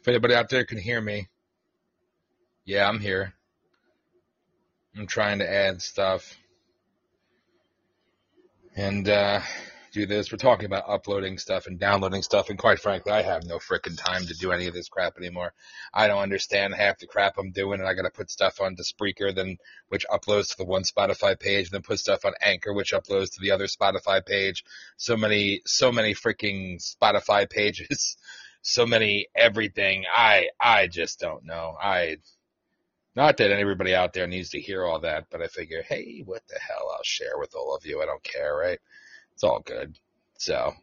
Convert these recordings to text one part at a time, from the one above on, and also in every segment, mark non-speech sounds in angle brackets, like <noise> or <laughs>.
If anybody out there can hear me, yeah, I'm here. I'm trying to add stuff and uh, do this. We're talking about uploading stuff and downloading stuff, and quite frankly, I have no freaking time to do any of this crap anymore. I don't understand half the crap I'm doing, and I got to put stuff onto Spreaker, then which uploads to the one Spotify page, and then put stuff on Anchor, which uploads to the other Spotify page. So many, so many freaking Spotify pages, <laughs> so many everything. I, I just don't know. I. Not that everybody out there needs to hear all that, but I figure, hey, what the hell? I'll share with all of you. I don't care, right? It's all good. So,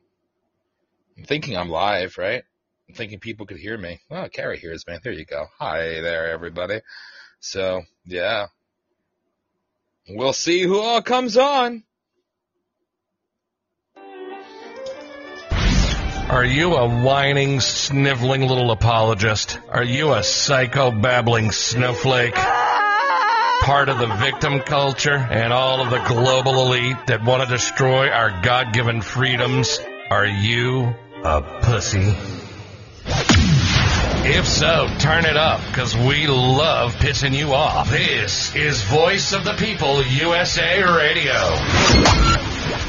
I'm thinking I'm live, right? I'm thinking people could hear me. Oh, Carrie hears me. There you go. Hi there, everybody. So, yeah. We'll see who all comes on. Are you a whining, sniveling little apologist? Are you a psycho babbling snowflake? Part of the victim culture and all of the global elite that want to destroy our God given freedoms? Are you a pussy? If so, turn it up, because we love pissing you off. This is Voice of the People USA Radio.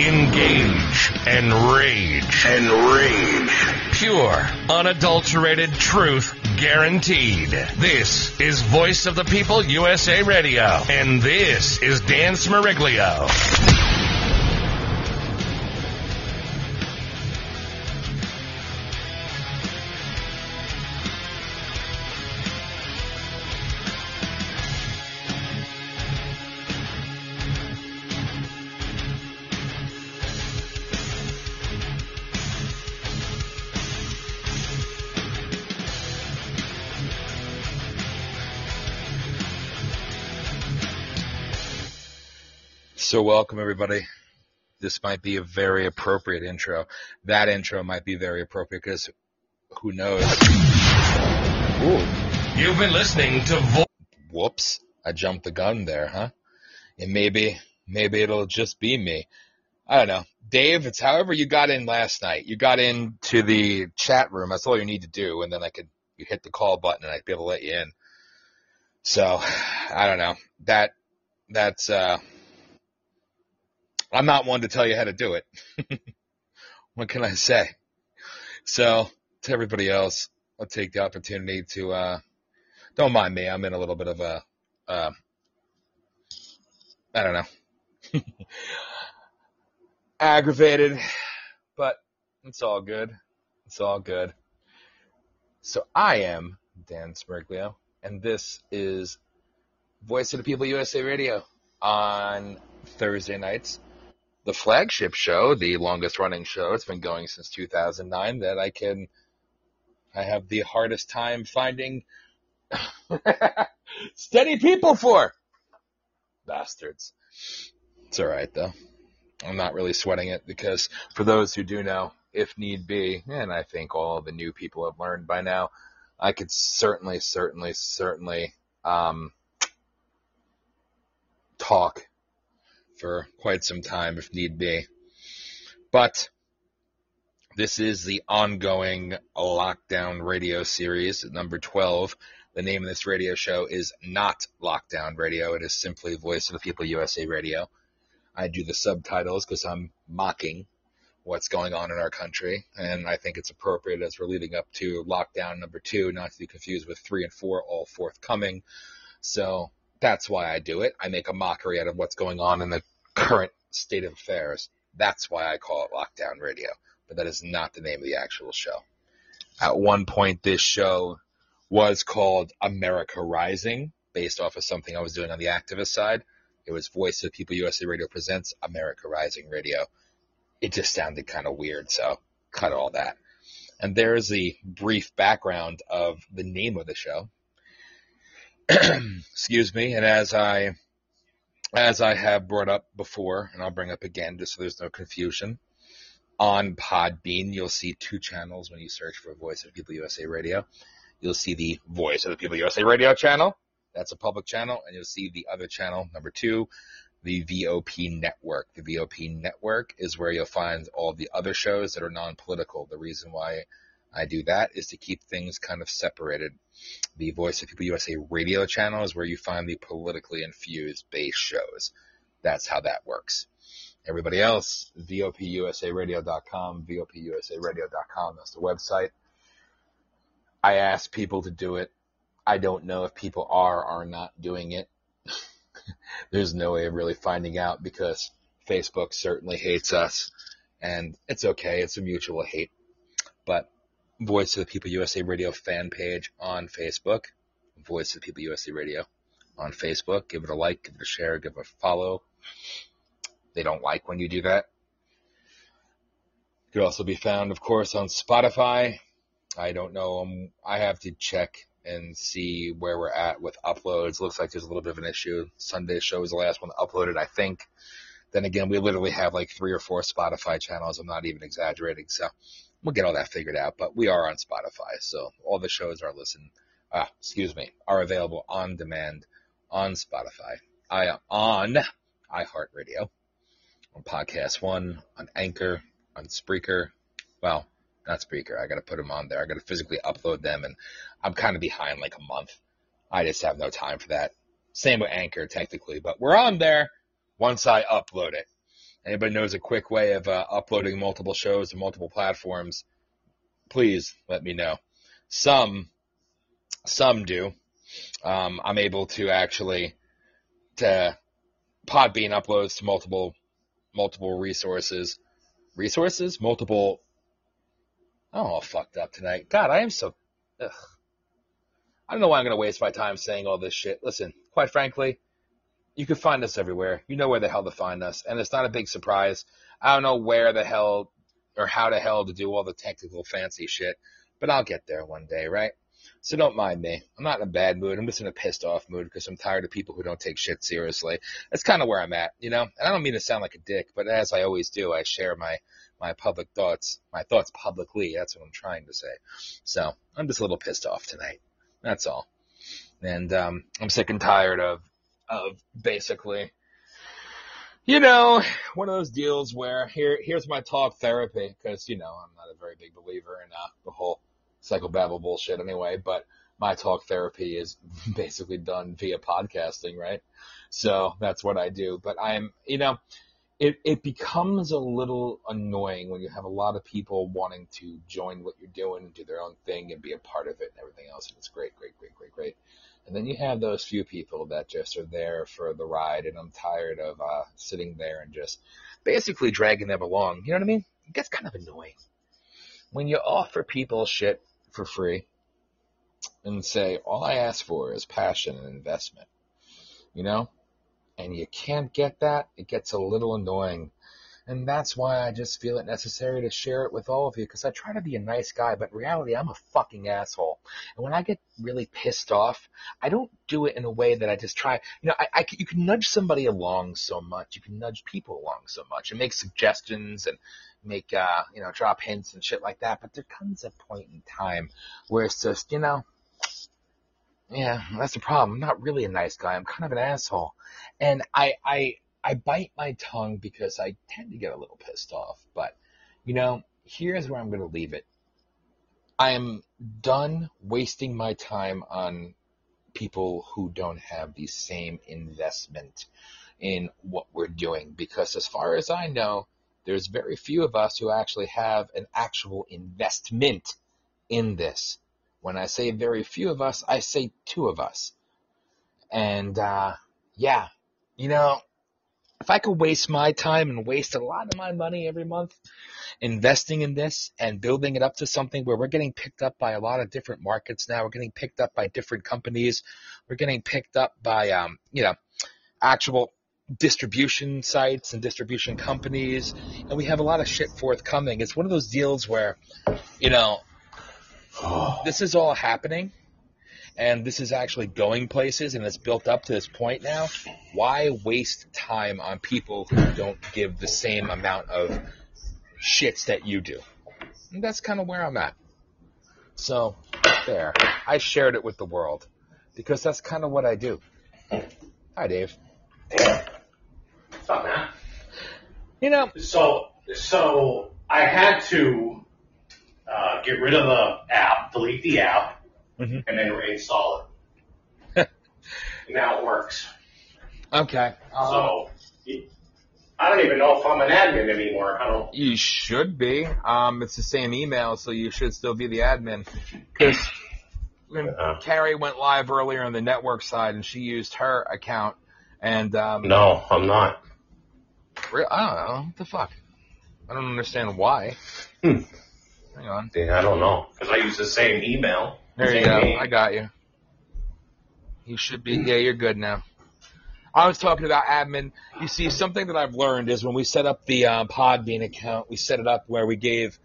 Engage and rage. And rage. Pure, unadulterated truth guaranteed. This is Voice of the People USA Radio. And this is Dan Smeriglio. So welcome everybody. This might be a very appropriate intro. That intro might be very appropriate because who knows? Ooh, You've been listening to Voice. whoops! I jumped the gun there, huh? And maybe, maybe it'll just be me. I don't know, Dave. It's however you got in last night. You got into the chat room. That's all you need to do, and then I could you hit the call button, and I'd be able to let you in. So, I don't know. That that's uh I'm not one to tell you how to do it. <laughs> what can I say? So, to everybody else, I'll take the opportunity to, uh, don't mind me. I'm in a little bit of a, uh, I don't know, <laughs> aggravated, but it's all good. It's all good. So I am Dan Smeriglio, and this is Voice of the People USA Radio on Thursday nights the flagship show, the longest running show. It's been going since 2009 that I can, I have the hardest time finding <laughs> steady people for. Bastards. It's alright though. I'm not really sweating it because for those who do know, if need be, and I think all the new people have learned by now, I could certainly, certainly, certainly, um, talk for quite some time if need be. But this is the ongoing lockdown radio series, number 12. The name of this radio show is not Lockdown Radio. It is simply Voice of the People USA Radio. I do the subtitles because I'm mocking what's going on in our country, and I think it's appropriate as we're leading up to lockdown number two, not to be confused with three and four, all forthcoming. So that's why I do it. I make a mockery out of what's going on in the current state of affairs. That's why I call it Lockdown Radio. But that is not the name of the actual show. At one point, this show was called America Rising, based off of something I was doing on the activist side. It was Voice of People USA Radio presents America Rising Radio. It just sounded kind of weird, so cut all that. And there's the brief background of the name of the show. <clears throat> Excuse me. And as I, as I have brought up before, and I'll bring up again just so there's no confusion, on Podbean, you'll see two channels when you search for Voice of People USA Radio. You'll see the Voice of the People USA Radio channel. That's a public channel. And you'll see the other channel, number two, the VOP network. The VOP network is where you'll find all the other shows that are non-political. The reason why I do that is to keep things kind of separated. The Voice of People USA radio channel is where you find the politically infused base shows. That's how that works. Everybody else, VOPUSARadio.com, VOPUSARadio.com, that's the website. I ask people to do it. I don't know if people are or are not doing it. <laughs> There's no way of really finding out because Facebook certainly hates us and it's okay. It's a mutual hate. But Voice of the People USA Radio fan page on Facebook, Voice of the People USA Radio on Facebook. Give it a like, give it a share, give it a follow. They don't like when you do that. It could also be found, of course, on Spotify. I don't know. Um, I have to check and see where we're at with uploads. Looks like there's a little bit of an issue. Sunday show was the last one uploaded, I think. Then again, we literally have like three or four Spotify channels. I'm not even exaggerating. So we'll get all that figured out. But we are on Spotify, so all the shows are listened. Ah, excuse me, are available on demand on Spotify. I am on iHeartRadio, on Podcast One, on Anchor, on Spreaker. Well, not Spreaker. I got to put them on there. I got to physically upload them, and I'm kind of behind like a month. I just have no time for that. Same with Anchor, technically, but we're on there once I upload it. Anybody knows a quick way of uh, uploading multiple shows to multiple platforms? Please let me know. Some, some do. Um, I'm able to actually to Podbean uploads to multiple multiple resources, resources, multiple. I'm all fucked up tonight. God, I am so. Ugh. I don't know why I'm going to waste my time saying all this shit. Listen, quite frankly, you can find us everywhere. You know where the hell to find us. And it's not a big surprise. I don't know where the hell or how the hell to do all the technical fancy shit, but I'll get there one day, right? So don't mind me. I'm not in a bad mood. I'm just in a pissed off mood because I'm tired of people who don't take shit seriously. That's kind of where I'm at, you know? And I don't mean to sound like a dick, but as I always do, I share my, my public thoughts, my thoughts publicly. That's what I'm trying to say. So I'm just a little pissed off tonight. That's all. And, um, I'm sick and tired of of basically, you know, one of those deals where here, here's my talk therapy, because, you know, I'm not a very big believer in uh, the whole psychobabble bullshit anyway, but my talk therapy is <laughs> basically done via podcasting, right? So that's what I do. But I'm, you know, it, it becomes a little annoying when you have a lot of people wanting to join what you're doing and do their own thing and be a part of it and everything else. And it's great, great, great, great, great. And then you have those few people that just are there for the ride, and I'm tired of uh, sitting there and just basically dragging them along. You know what I mean? It gets kind of annoying when you offer people shit for free and say, all I ask for is passion and investment, you know? And you can't get that, it gets a little annoying. And that's why I just feel it necessary to share it with all of you because I try to be a nice guy, but reality, I'm a fucking asshole. And when I get really pissed off, I don't do it in a way that I just try. You know, I, I you can nudge somebody along so much. You can nudge people along so much and make suggestions and make, uh, you know, drop hints and shit like that. But there comes a point in time where it's just, you know, yeah, that's the problem. I'm not really a nice guy. I'm kind of an asshole. And I, I, I bite my tongue because I tend to get a little pissed off. But, you know, here's where I'm going to leave it. I am done wasting my time on people who don't have the same investment in what we're doing because as far as I know, there's very few of us who actually have an actual investment in this. When I say very few of us, I say two of us. And, uh, yeah, you know, if I could waste my time and waste a lot of my money every month investing in this and building it up to something where we're getting picked up by a lot of different markets now, we're getting picked up by different companies, we're getting picked up by, um, you know, actual distribution sites and distribution companies, and we have a lot of shit forthcoming. It's one of those deals where, you know, this is all happening and this is actually going places and it's built up to this point now, why waste time on people who don't give the same amount of shits that you do? And that's kind of where I'm at. So, there. I shared it with the world because that's kind of what I do. Hi, Dave. What's up, man? You know, So, so I had to uh, get rid of the app, delete the app, Mhm. and then reinstall <laughs> it. now it works. okay. So I don't even know if I'm an admin anymore. I don't. You should be. Um, it's the same email, so you should still be the admin. Because Yeah. Carrie went live earlier on the network side, and she used her account, and um, No, I'm not. re- I don't know what the fuck. I don't understand why. Hmm. Hang on. Yeah, I don't know because I use the same email. There you go. I got you. You should be. Yeah, you're good now. I was talking about admin. You see, something that I've learned is when we set up the uh, Podbean account, we set it up where we gave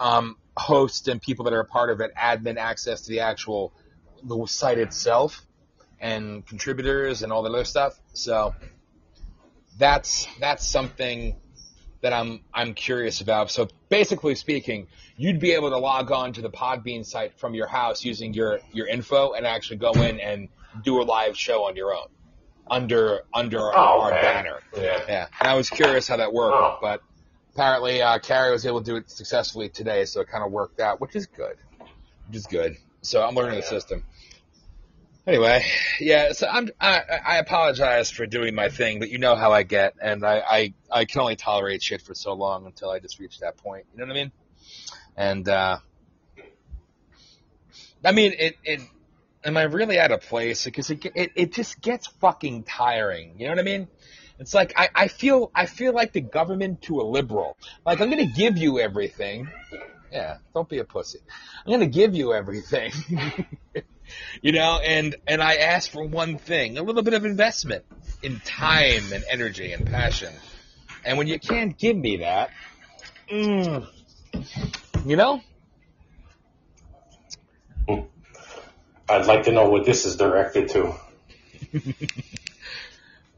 um, hosts and people that are a part of it admin access to the actual the site itself and contributors and all the other stuff. So that's that's something that I'm I'm curious about. So basically speaking, you'd be able to log on to the Podbean site from your house using your your info and actually go in and do a live show on your own under under our, Oh, our banner. Yeah. Yeah, and I was curious how that worked, Oh. but apparently uh, Carrie was able to do it successfully today, so it kind of worked out, which is good. Which is good. So I'm learning the Yeah. system. Anyway, yeah. So I'm I, I apologize for doing my thing, but you know how I get, and I, I I can only tolerate shit for so long until I just reach that point. You know what I mean? And uh, I mean it it. Am I really out of place? Because it, it it just gets fucking tiring. You know what I mean? It's like I, I feel I feel like the government to a liberal. Like I'm gonna give you everything. Yeah, don't be a pussy. I'm gonna give you everything. <laughs> you know, and and I ask for one thing, a little bit of investment in time and energy and passion. And when you can't give me that, mm, you know, I'd like to know what this is directed to. <laughs>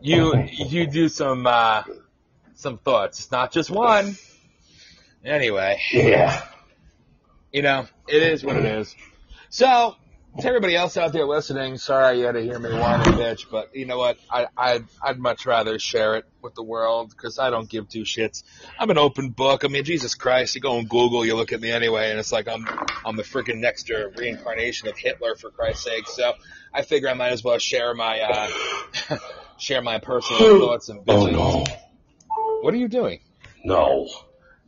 you you do some uh, some thoughts. It's not just one. Anyway, Yeah. you know, it is what it is. So, to everybody else out there listening, sorry you had to hear me whine and bitch, but you know what? I, I'd, I'd much rather share it with the world because I don't give two shits. I'm an open book. I mean, Jesus Christ, you go on Google, you look at me anyway, and it's like I'm, I'm the freaking next reincarnation of Hitler for Christ's sake. So I figure I might as well share my, uh, <laughs> share my personal <gasps> thoughts and Oh no. What are you doing? No.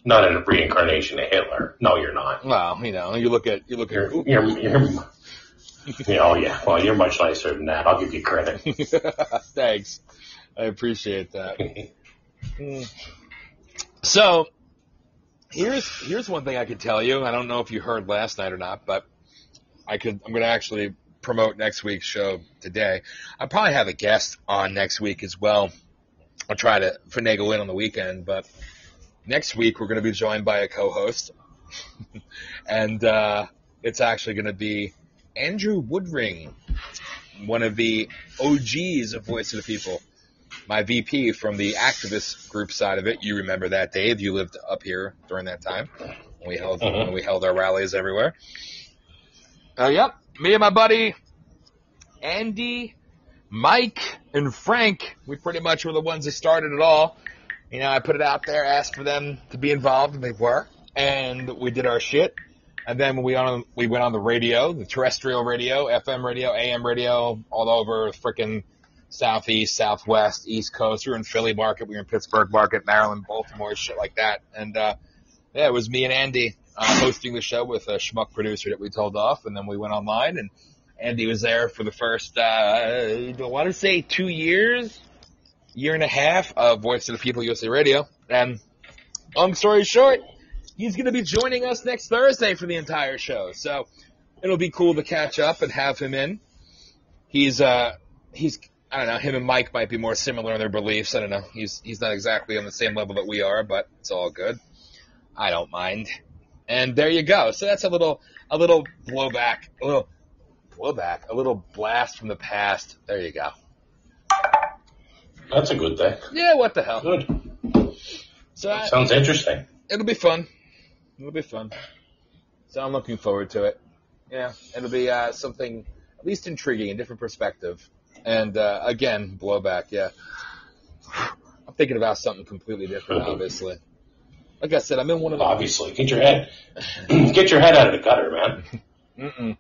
Not a reincarnation of Hitler. No, you're not. Well, you know, you look at, you look You're, at, you're, you're, yeah, <laughs> oh yeah. Well, you're much nicer than that. I'll give you credit. <laughs> Thanks. I appreciate that. <laughs> So, here's here's one thing I could tell you. I don't know if you heard last night or not, but I could. I'm going to actually promote next week's show today. I probably have a guest on next week as well. I'll try to finagle in on the weekend, but next week we're going to be joined by a co-host, and uh, it's actually going to be Andrew Woodring, one of the OGs of Voice of the People my VP from the activist group side of it. You remember that, Dave? You lived up here during that time when we held uh-huh. when we held our rallies everywhere. Oh, yep. Me and my buddy Andy, Mike, and Frank. We pretty much were the ones that started it all. You know, I put it out there, asked for them to be involved, and they were. And we did our shit. And then we on we went on the radio, the terrestrial radio, FM radio, AM radio, all over frickin' southeast, southwest, east coast. We were in Philly market, we were in Pittsburgh market, Maryland, Baltimore, shit like that. And uh, yeah, it was me and Andy uh, hosting the show with a schmuck producer that we told off, and then we went online, and Andy was there for the first, uh, I want to say two years, year and a half of Voice of the People USA Radio. And long story short, he's going to be joining us next Thursday for the entire show. So it'll be cool to catch up and have him in. He's uh he's I don't know, him and Mike might be more similar in their beliefs. I don't know. He's he's not exactly on the same level that we are, but it's all good. I don't mind. And there you go. So that's a little a little blowback, a little blowback, a little blast from the past. There you go. That's a good thing. Yeah, what the hell. Good. So I, Sounds interesting. it'll be fun. It'll be fun. So I'm looking forward to it. Yeah, it'll be uh, something at least intriguing, a different perspective. And uh, again, blowback. Yeah, I'm thinking about something completely different, Mhm. obviously. Like I said, I'm in one of. Obviously, get your head, <clears throat> get your head out of the gutter, man. Mm-mm.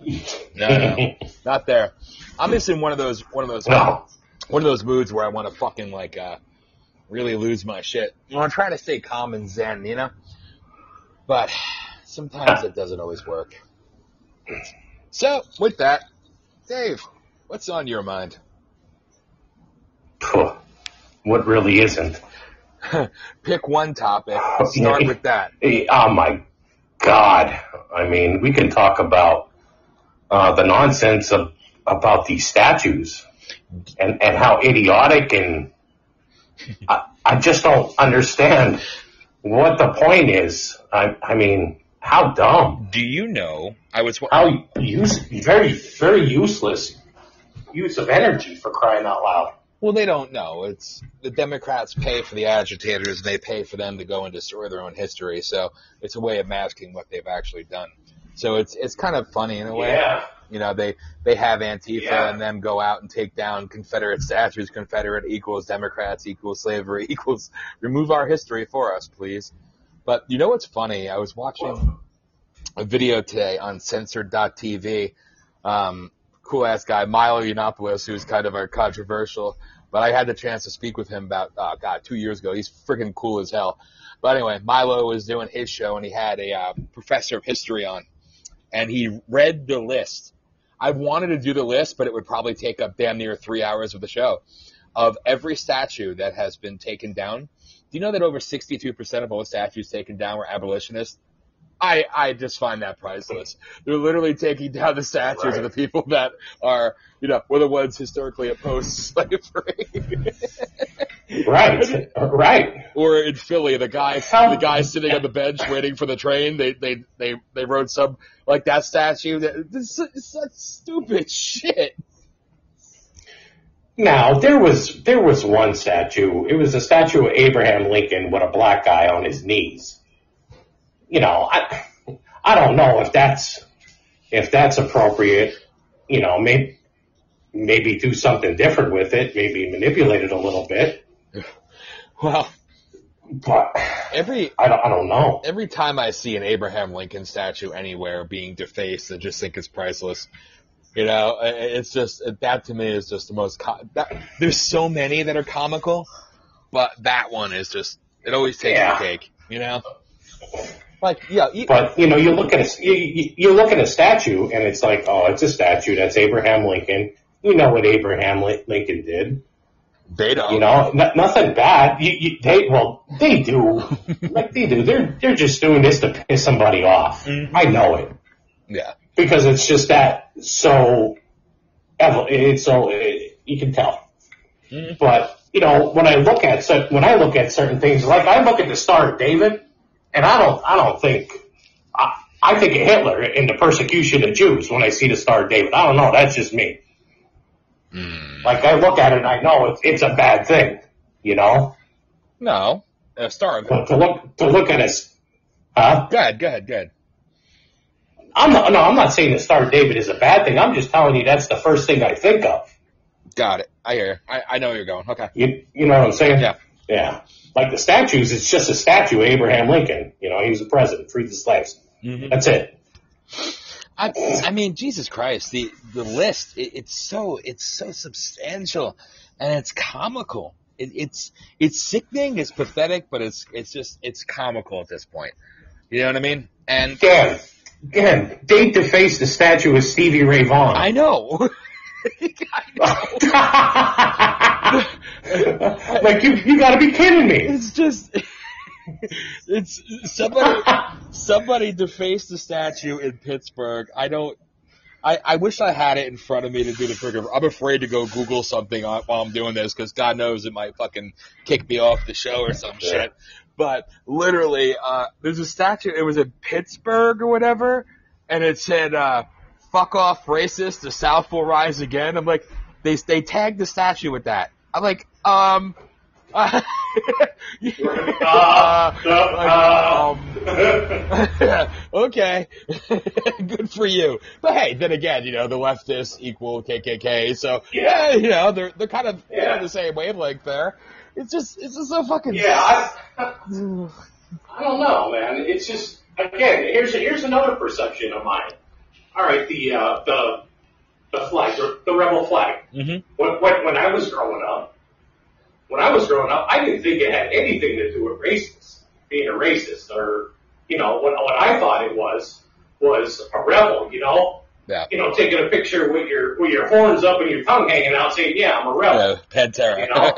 <laughs> No, no, not there. I'm just in one of those, one of those, No. one of those moods where I want to fucking like, uh, really lose my shit. You know, I'm trying to stay calm and zen, you know? But sometimes it doesn't always work. So, with that, Dave, what's on your mind? What really isn't? <laughs> Pick one topic. Start with that. Oh my God! I mean, we can talk about uh, the nonsense of about these statues and and how idiotic and I, I just don't understand what the point is. I I mean, how dumb, Do you know? I was. how use very very useless use of energy for crying out loud. Well, they don't know. It's the Democrats pay for the agitators, and they pay for them to go and destroy their own history. So it's a way of masking what they've actually done. So it's it's kind of funny in a way. Yeah. You know, they they have Antifa Yeah. and them go out and take down Confederate statues. Confederate equals Democrats equals slavery <laughs> equals remove our history for us, please. But you know what's funny? I was watching a video today on censored.tv. Um, cool ass guy, Milo Yiannopoulos, who's kind of a controversial, but I had the chance to speak with him about, uh, God, two years ago. He's freaking cool as hell. But anyway, Milo was doing his show and he had a uh, professor of history on and he read the list. I wanted to do the list, but it would probably take up damn near three hours of the show of every statue that has been taken down. Do you know that over 62% of all statues taken down were abolitionists? I, I just find that priceless. They're literally taking down the statues of the people that are, you know, were the ones historically opposed to <laughs> slavery. <laughs> Right. Right. or in Philly, the guy, the guy sitting on the bench waiting for the train, they, they, they, they wrote some, like that statue, that, this, such stupid shit. Now there was there was one statue. It was a statue of Abraham Lincoln with a black guy on his knees. You know, I I don't know if that's if that's appropriate. You know, maybe maybe do something different with it. Maybe manipulate it a little bit. <laughs> Well, But every, I don't I don't know. every time I see an Abraham Lincoln statue anywhere being defaced, I just think it's priceless. You know, it's just that to me is just the most. Co- that, there's so many that are comical, but that one is just. It always takes Yeah. the cake. You know, like yeah, you, But you know, you look at a you, you- you look at a statue and it's like, oh, it's a statue. That's Abraham Lincoln. You know what Abraham Lincoln did. They don't. You know, n- nothing bad. You, you, they well, they do, <laughs> like they do. They're they're just doing this to piss somebody off. Mhm. I know it Yeah. because it's just that so. It's so it, you can tell. Mhm. But you know, when I look at when I look at certain things, like I look at the Star of David, and I don't I don't think. I, I think of Hitler and the persecution of Jews when I see the Star of David. I don't know. That's just me. Mm. Like I look at it and I know it's, it's a bad thing, you know. No. Uh, star. Go But to look to look at us, huh? ahead. Go ahead. Go ahead. I'm not, no, I'm not saying the Star of David is a bad thing. I'm just telling you that's the first thing I think of. Got it. I hear. You. I I know where you're going. Okay. You you know what I'm saying? Yeah. Yeah. Like the statues, it's just a statue of Abraham Lincoln. You know, he was a president, freed the slaves. Mm-hmm. That's it. I, I mean, Jesus Christ, the the list it, it's so it's so substantial, and it's comical. It, it's it's sickening, it's pathetic, but it's it's just it's comical at this point. You know what I mean? And Dan, Dan, they defaced the statue of Stevie Ray Vaughan. I know. <laughs> I know. <laughs> like you, you got to be kidding me. It's just <laughs> it's somebody somebody defaced the statue in Pittsburgh. I don't. I, I wish I had it in front of me to do the trigger. I'm afraid to go Google something while I'm doing this because God knows it might fucking kick me off the show or some shit. But literally, uh, there's a statue. It was in Pittsburgh or whatever, and it said, uh, "Fuck off, racist. The South will rise again." I'm like, they they tagged the statue with that. I'm like, um. Uh, Uh, like, um, <laughs> okay, <laughs> good for you. But hey, then again, you know the leftists equal KKK, so yeah, you know they're they're kind of Yeah. on the same wavelength there. it's just it's just so fucking. Yeah, I, <sighs> I don't know, man. It's just again, here's here's another perception of mine. All right, the uh, the the flag, the, the rebel flag. Mhm. When, when when I was growing up, when I was growing up, I didn't think it had anything to do with racist, being a racist, or you know, what what I thought it was was a rebel. You know, Yeah. you know, taking a picture with your with your horns up and your tongue hanging out, saying, "Yeah, I'm a rebel." Yeah, Pantera. You know?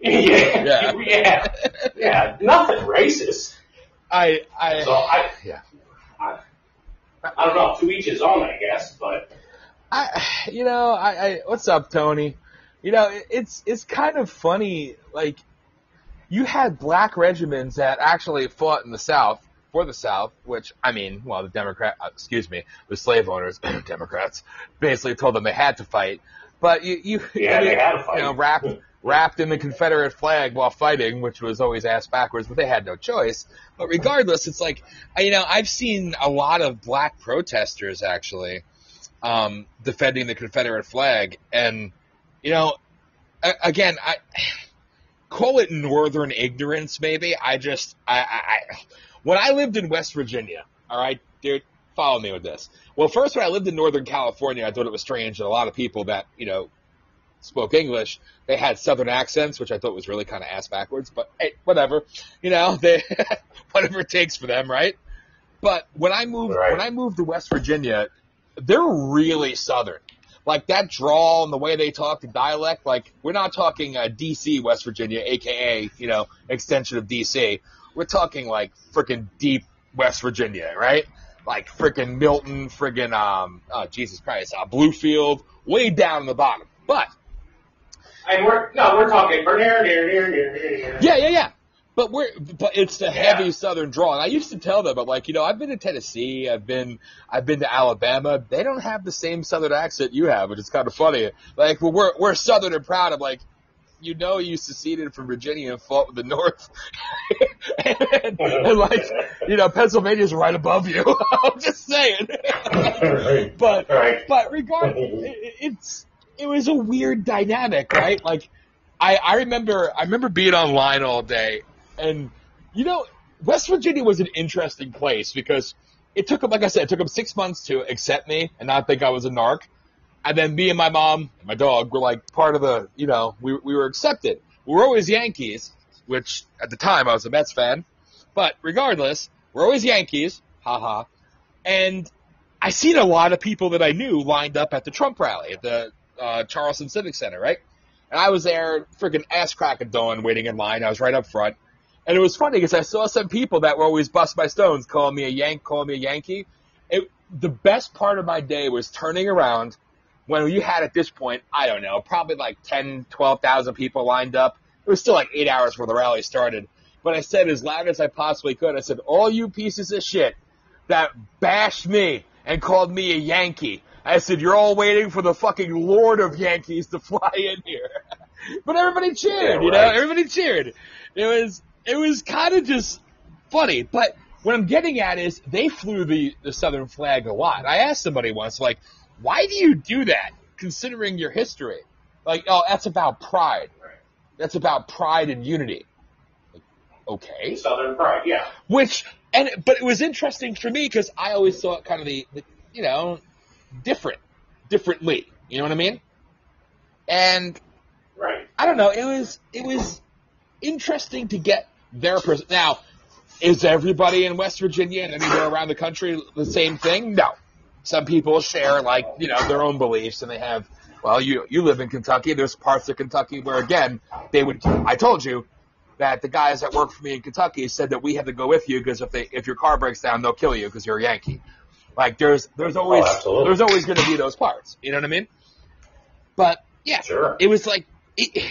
<laughs> <laughs> yeah, Yeah. <laughs> yeah, yeah, nothing racist. I I So I, yeah. I, I don't know. To each his own, I guess. But I, you know, I, I, what's up, Tony? You know, it, it's it's kind of funny. Like, you had black regiments that actually fought in the South for the South, which I mean, well, the Democrat, uh, excuse me, the slave owners, <coughs> Democrats, basically told them they had to fight. But you, you, Yeah, I mean, they had to fight. You know, wrapped <laughs> wrapped in the Confederate flag while fighting, which was always ass backwards, but they had no choice. But regardless, it's like, you know, I've seen a lot of black protesters actually um, defending the Confederate flag. And, you know, again, I call it northern ignorance, maybe. I just, I, I, I, when I lived in West Virginia, all right, dude, follow me with this. Well, first, when I lived in Northern California, I thought it was strange that a lot of people that, you know, spoke English, they had Southern accents, which I thought was really kind of ass backwards, but hey, whatever. You know, they, <laughs> whatever it takes for them, right? But when I moved, Right. when I moved to West Virginia, they're really Southern. Like that drawl and the way they talk, the dialect, like we're not talking uh, DC, West Virginia, aka, you know, extension of DC. We're talking like freaking deep West Virginia, right? Like freaking Milton, friggin' um, oh, Jesus Christ, uh, Bluefield, way down in the bottom. But and we're no, we're talking. Near, near, near, near, near. Yeah, yeah, yeah. But we're but it's the Yeah. heavy southern draw. And I used to tell them, but like, you know, I've been to Tennessee, I've been I've been to Alabama. They don't have the same southern accent you have, which is kind of funny. Like well, we're we're southern and proud. I'm like, you know you seceded from Virginia and fought with the North. <laughs> and, and, uh-huh. and like, you know, Pennsylvania's right above you. <laughs> I'm just saying. right. <laughs> but Right. but regardless, it, it's it was a weird dynamic, right? Like, I I remember I remember being online all day, and you know, West Virginia was an interesting place because it took them, like I said, it took them six months to accept me and not think I was a narc, and then me and my mom and my dog were like part of the, you know, we we were accepted. We were always Yankees, which at the time I was a Mets fan, but regardless, we're always Yankees, haha, and I seen a lot of people that I knew lined up at the Trump rally at the uh, Charleston Civic Center, right? And I was there, freaking ass crack at dawn, waiting in line. I was right up front, and it was funny because I saw some people that were always bust my stones, calling me a Yank, calling me a Yankee. It, the best part of my day was turning around when you had at this point, I don't know, probably like 10, 12,000 people lined up. It was still like eight hours before the rally started. But I said as loud as I possibly could, I said, all you pieces of shit that bashed me and called me a Yankee. I said, you're all waiting for the fucking Lord of Yankees to <laughs> fly in here. <laughs> but everybody cheered, Yeah, you know, everybody cheered. It was, it was kind of just funny. But what I'm getting at is they flew the, the Southern flag a lot. I asked somebody once, like, why do you do that considering your history? Like, oh, that's about pride. That's about pride and unity. Like, okay Southern pride. Yeah. which and but it was interesting for me because I always saw it kind of the, the you know different differently. You know what I mean? And Right. I don't know. It was it was interesting to get their pers- now. Is everybody in West Virginia and anywhere around the country the same thing? No. Some people share like you know their own beliefs and they have. Well, you you live in Kentucky. There's parts of Kentucky where again they would. I told you that the guys that work for me in Kentucky said that we have to go with you because if they if your car breaks down they'll kill you because you're a Yankee. Like there's there's oh, always absolutely. there's always going to be those parts. You know what I mean? But yeah, Sure. it was like it,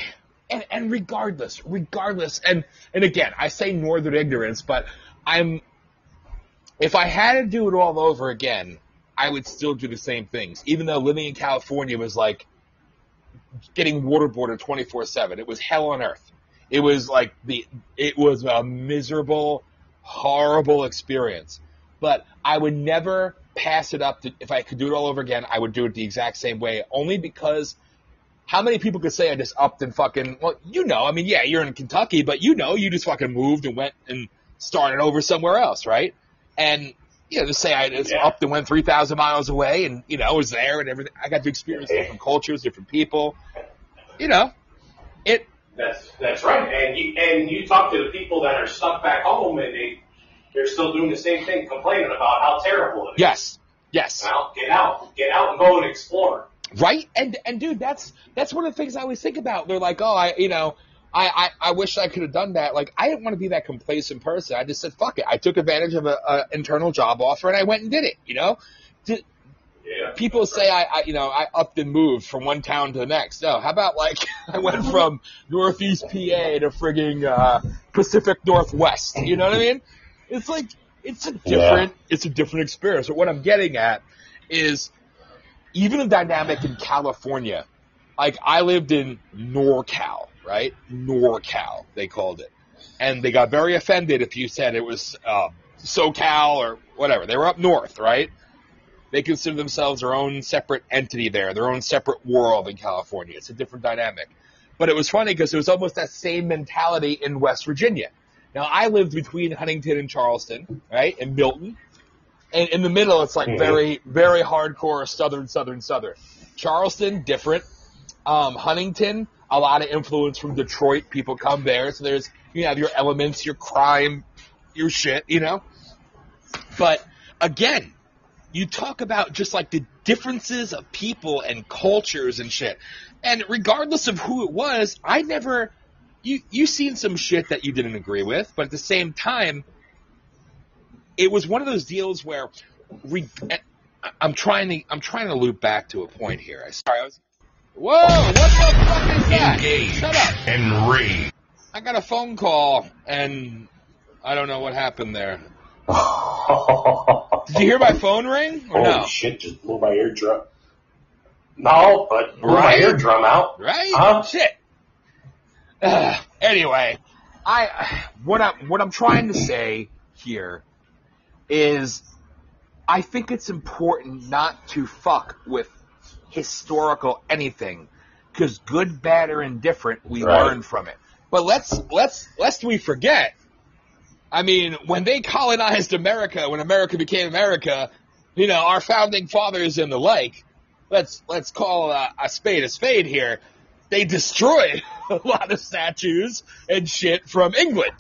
and and regardless regardless and and again i say northern ignorance but i'm if i had to do it all over again i would still do the same things. Even though living in california was like getting waterboarded 24/7 it was hell on earth. It was like the it was a miserable horrible experience. But i would never pass it up to if i could do it all over again i would do it the exact same way only because how many people could say I just upped and fucking, well, you know, I mean, yeah, you're in Kentucky, but you know, you just fucking moved and went and started over somewhere else, right? And, you know, just say I just Yeah. upped and went 3,000 miles away and, you know, was there and everything. I got to experience different cultures, different people. You know, it, That's that's right. And you, and you talk to the people that are stuck back home and they they're still doing the same thing, complaining about how terrible it is. yes, yes. Well, get out, get out and go and explore. Right? And and dude, that's that's one of the things I always think about. They're like, oh, I you know, I I, I wish I could have done that. Like, I didn't want to be that complacent person. I just said, fuck it. I took advantage of a, a internal job offer and I went and did it. You know, Yeah. people say I, I you know I upped and moved from one town to the next. No, how about like <laughs> I went from Northeast PA to frigging uh, Pacific Northwest. You know what I mean? It's like it's a different it's a different experience. But what I'm getting at is even the dynamic in California. Like I lived in NorCal, right? NorCal they called it, and they got very offended if you said it was uh, SoCal or whatever. They were up north, right? They consider themselves their own separate entity there, their own separate world in California. It's a different dynamic. But it was funny because it was almost that same mentality in West Virginia. Now I lived between Huntington and Charleston, right, and Milton. And in the middle, it's like Mhm. very, very hardcore southern, southern, southern. Charleston, different. Um, Huntington, a lot of influence from Detroit. People come there, so there's you have your elements, your crime, your shit, you know. But again, you talk about just like the differences of people and cultures and shit. And regardless of who it was, I never you you seen some shit that you didn't agree with, but at the same time, it was one of those deals where re- I'm trying to I'm trying to loop back to a point here. I sorry, I was Whoa, what the fuck is that? Engage Shut up. and raid. I got a phone call and I don't know what happened there. <laughs> Did you hear my phone ring or no? shit! Just blew my eardrum. No, but blew Right? my eardrum out. Right? Huh? Shit. Ugh. anyway, I what I what I'm trying to say here is I think it's important not to fuck with historical anything because good, bad, or indifferent, we Right. learn from it. But let's let's lest we forget. I mean, when they colonized America, when America became America, you know, our founding fathers and the like. Let's let's call a, a spade a spade here. They destroyed <laughs> a lot of statues and shit from England.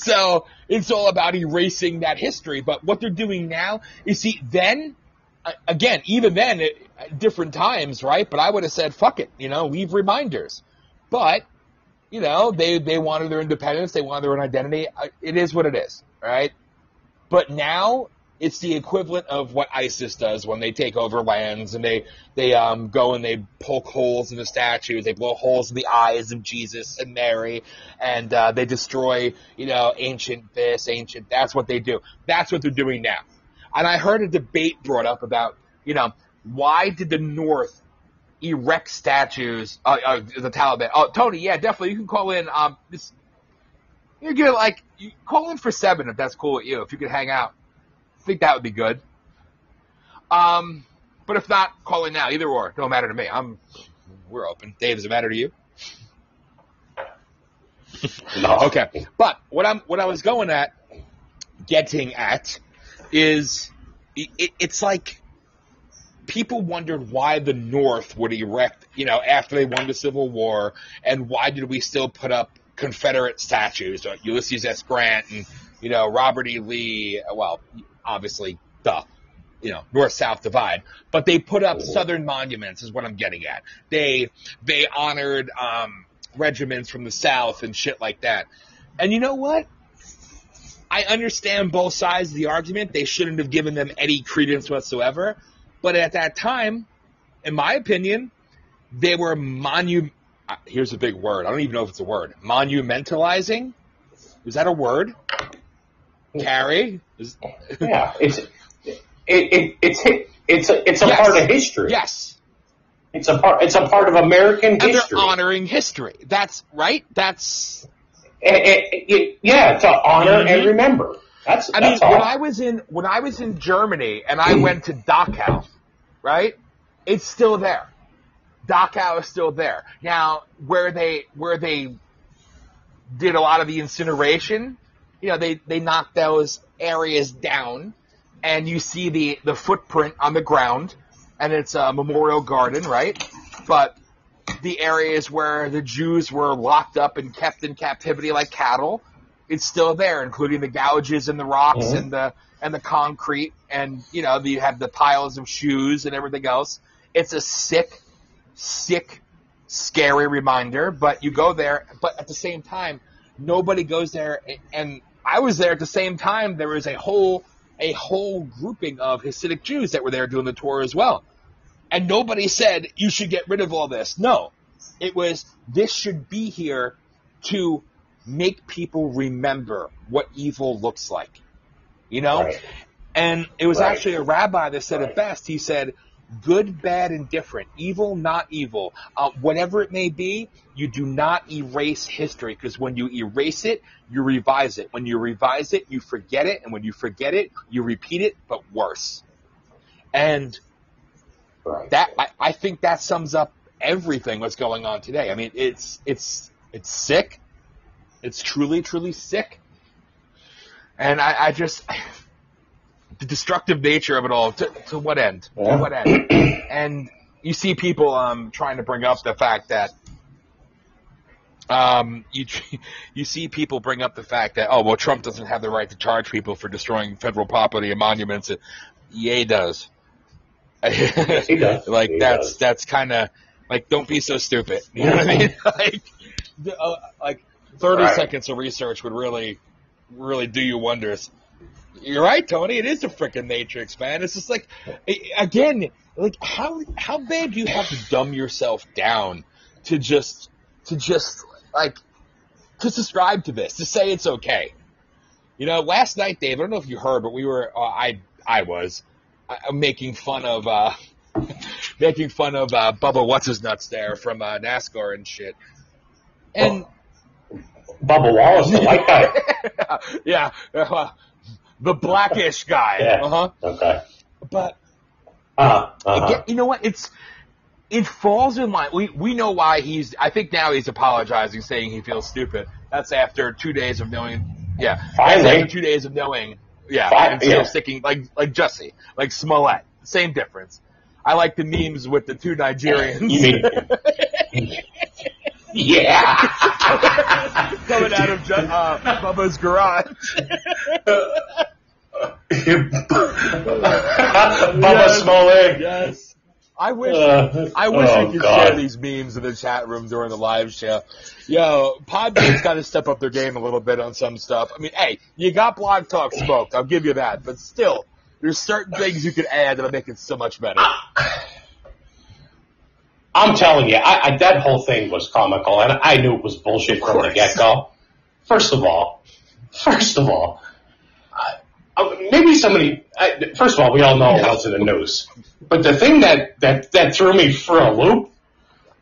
So it's all about erasing that history. But what they're doing now is see then again, even then, different times, right? But I would have said, fuck it, you know, leave reminders. But, you know, they, they wanted their independence, they wanted their own identity. Uh, it is what it is, right? But now it's the equivalent of what ISIS does when they take over lands and they, they, um, go and they poke holes in the statues, they blow holes in the eyes of Jesus and Mary, and, uh, they destroy, you know, ancient this, ancient, that's what they do. That's what they're doing now. And I heard a debate brought up about, you know, why did the North erect statues? Uh, uh, the Taliban. Oh, Tony, yeah, definitely. You can call in. Um, this, you get like you call in for seven if that's cool with you. If you could hang out, I think that would be good. Um, but if not, call in now. Either or, don't matter to me. I'm we're open. Dave, does it matter to you? <laughs> No. Okay. But what I'm what I was going at, getting at, is it, it's like people wondered why the North would erect, you know, after they won the Civil War, and why did we still put up Confederate statues, uh, Ulysses S. Grant and you know Robert E. Lee. Well, obviously, duh. You know, North-South divide, but they put up Southern monuments, is what I'm getting at. They they honored um, regiments from the South and shit like that. And you know what? I understand both sides of the argument. They shouldn't have given them any credence whatsoever. But at that time, in my opinion, they were monu. uh, Here's a big word. I don't even know if it's a word. Monumentalizing. Is that a word? Carrie? Yeah, it's it, it it's it's a it's a Yes. part of history. yes. It's a part it's a part of American And history. they're honoring history. That's right. That's eh, eh, yeah, to honor Mhm. and remember. That's I mean, all. when I was in when I was in Germany and I went to Dachau, right? It's still there. Dachau is still there. Now, where they where they did a lot of the incineration, you know, they they knocked those areas down, and you see the the footprint on the ground, and it's a memorial garden, right? But the areas where the Jews were locked up and kept in captivity like cattle, it's still there, including the gouges in the rocks Mhm. and the and the concrete, and you know you have the piles of shoes and everything else. It's a sick, sick, scary reminder. But you go there, but at the same time, nobody goes there. And I was there at the same time. There was a whole a whole grouping of Hasidic Jews that were there doing the tour as well. And nobody said you should get rid of all this. No, it was this should be here to make people remember what evil looks like. You know? Right. And it was Right. actually a rabbi that said Right. it best. He said, good, bad, and different. Evil, not evil. Uh, whatever it may be, you do not erase history because when you erase it, you revise it. When you revise it, you forget it. And when you forget it, you repeat it, but worse. And Right. that I, I think that sums up everything what's going on today. I mean, it's it's it's sick. It's truly truly sick. And I, I just the destructive nature of it all. To, to what end? Yeah. To what end? <clears throat> and you see people um, trying to bring up the fact that um, you <laughs> you see people bring up the fact that oh well Trump doesn't have the right to charge people for destroying federal property and monuments. Yeah, he does. he does. <laughs> like He that's does. that's kind of like don't be so stupid. You know what I mean? <laughs> like uh, like thirty Right. seconds of research would really really do you wonders. You're right, Tony. It is a freaking matrix, man. It's just like again, like how how bad do you have to dumb yourself down to just to just like to subscribe to this to say it's okay. You know, last night, Dave. I don't know if you heard, but we were uh, I I was uh, making fun of uh, <laughs> making fun of uh, Bubba what's his nuts there from uh, NASCAR and shit. And Bubba Wallace, the white guy. yeah, uh, the blackish guy. Yeah. Uh huh. Okay. But Uh, uh Again, you know what? It's it falls in line. We we know why he's. I think now he's apologizing, saying he feels stupid. That's after two days of knowing. Yeah, Finally. after two days of knowing. Yeah, Fi- and still yeah. sticking like like Jussie, like Smollett. Same difference. I like the memes with the two Nigerians You mean? <laughs> <laughs> yeah. <laughs> coming out of Ju- uh, Bubba's garage. <laughs> Bubba Yes. Smollett. yes, I wish. Uh, I wish oh, we could God. share these memes in the chat room during the live show. Yo, Podbean's got to step up their game a little bit on some stuff. I mean, hey, you got Blog Talk smoked. I'll give you that. But still, there's certain things you could add that'll make it so much better. I'm telling you, I, I, that whole thing was comical, and I knew it was bullshit from the get go. First of all, first of all, I, uh, maybe somebody. I, first of all, we all know it wasn't the news, but the thing that that that threw me for a loop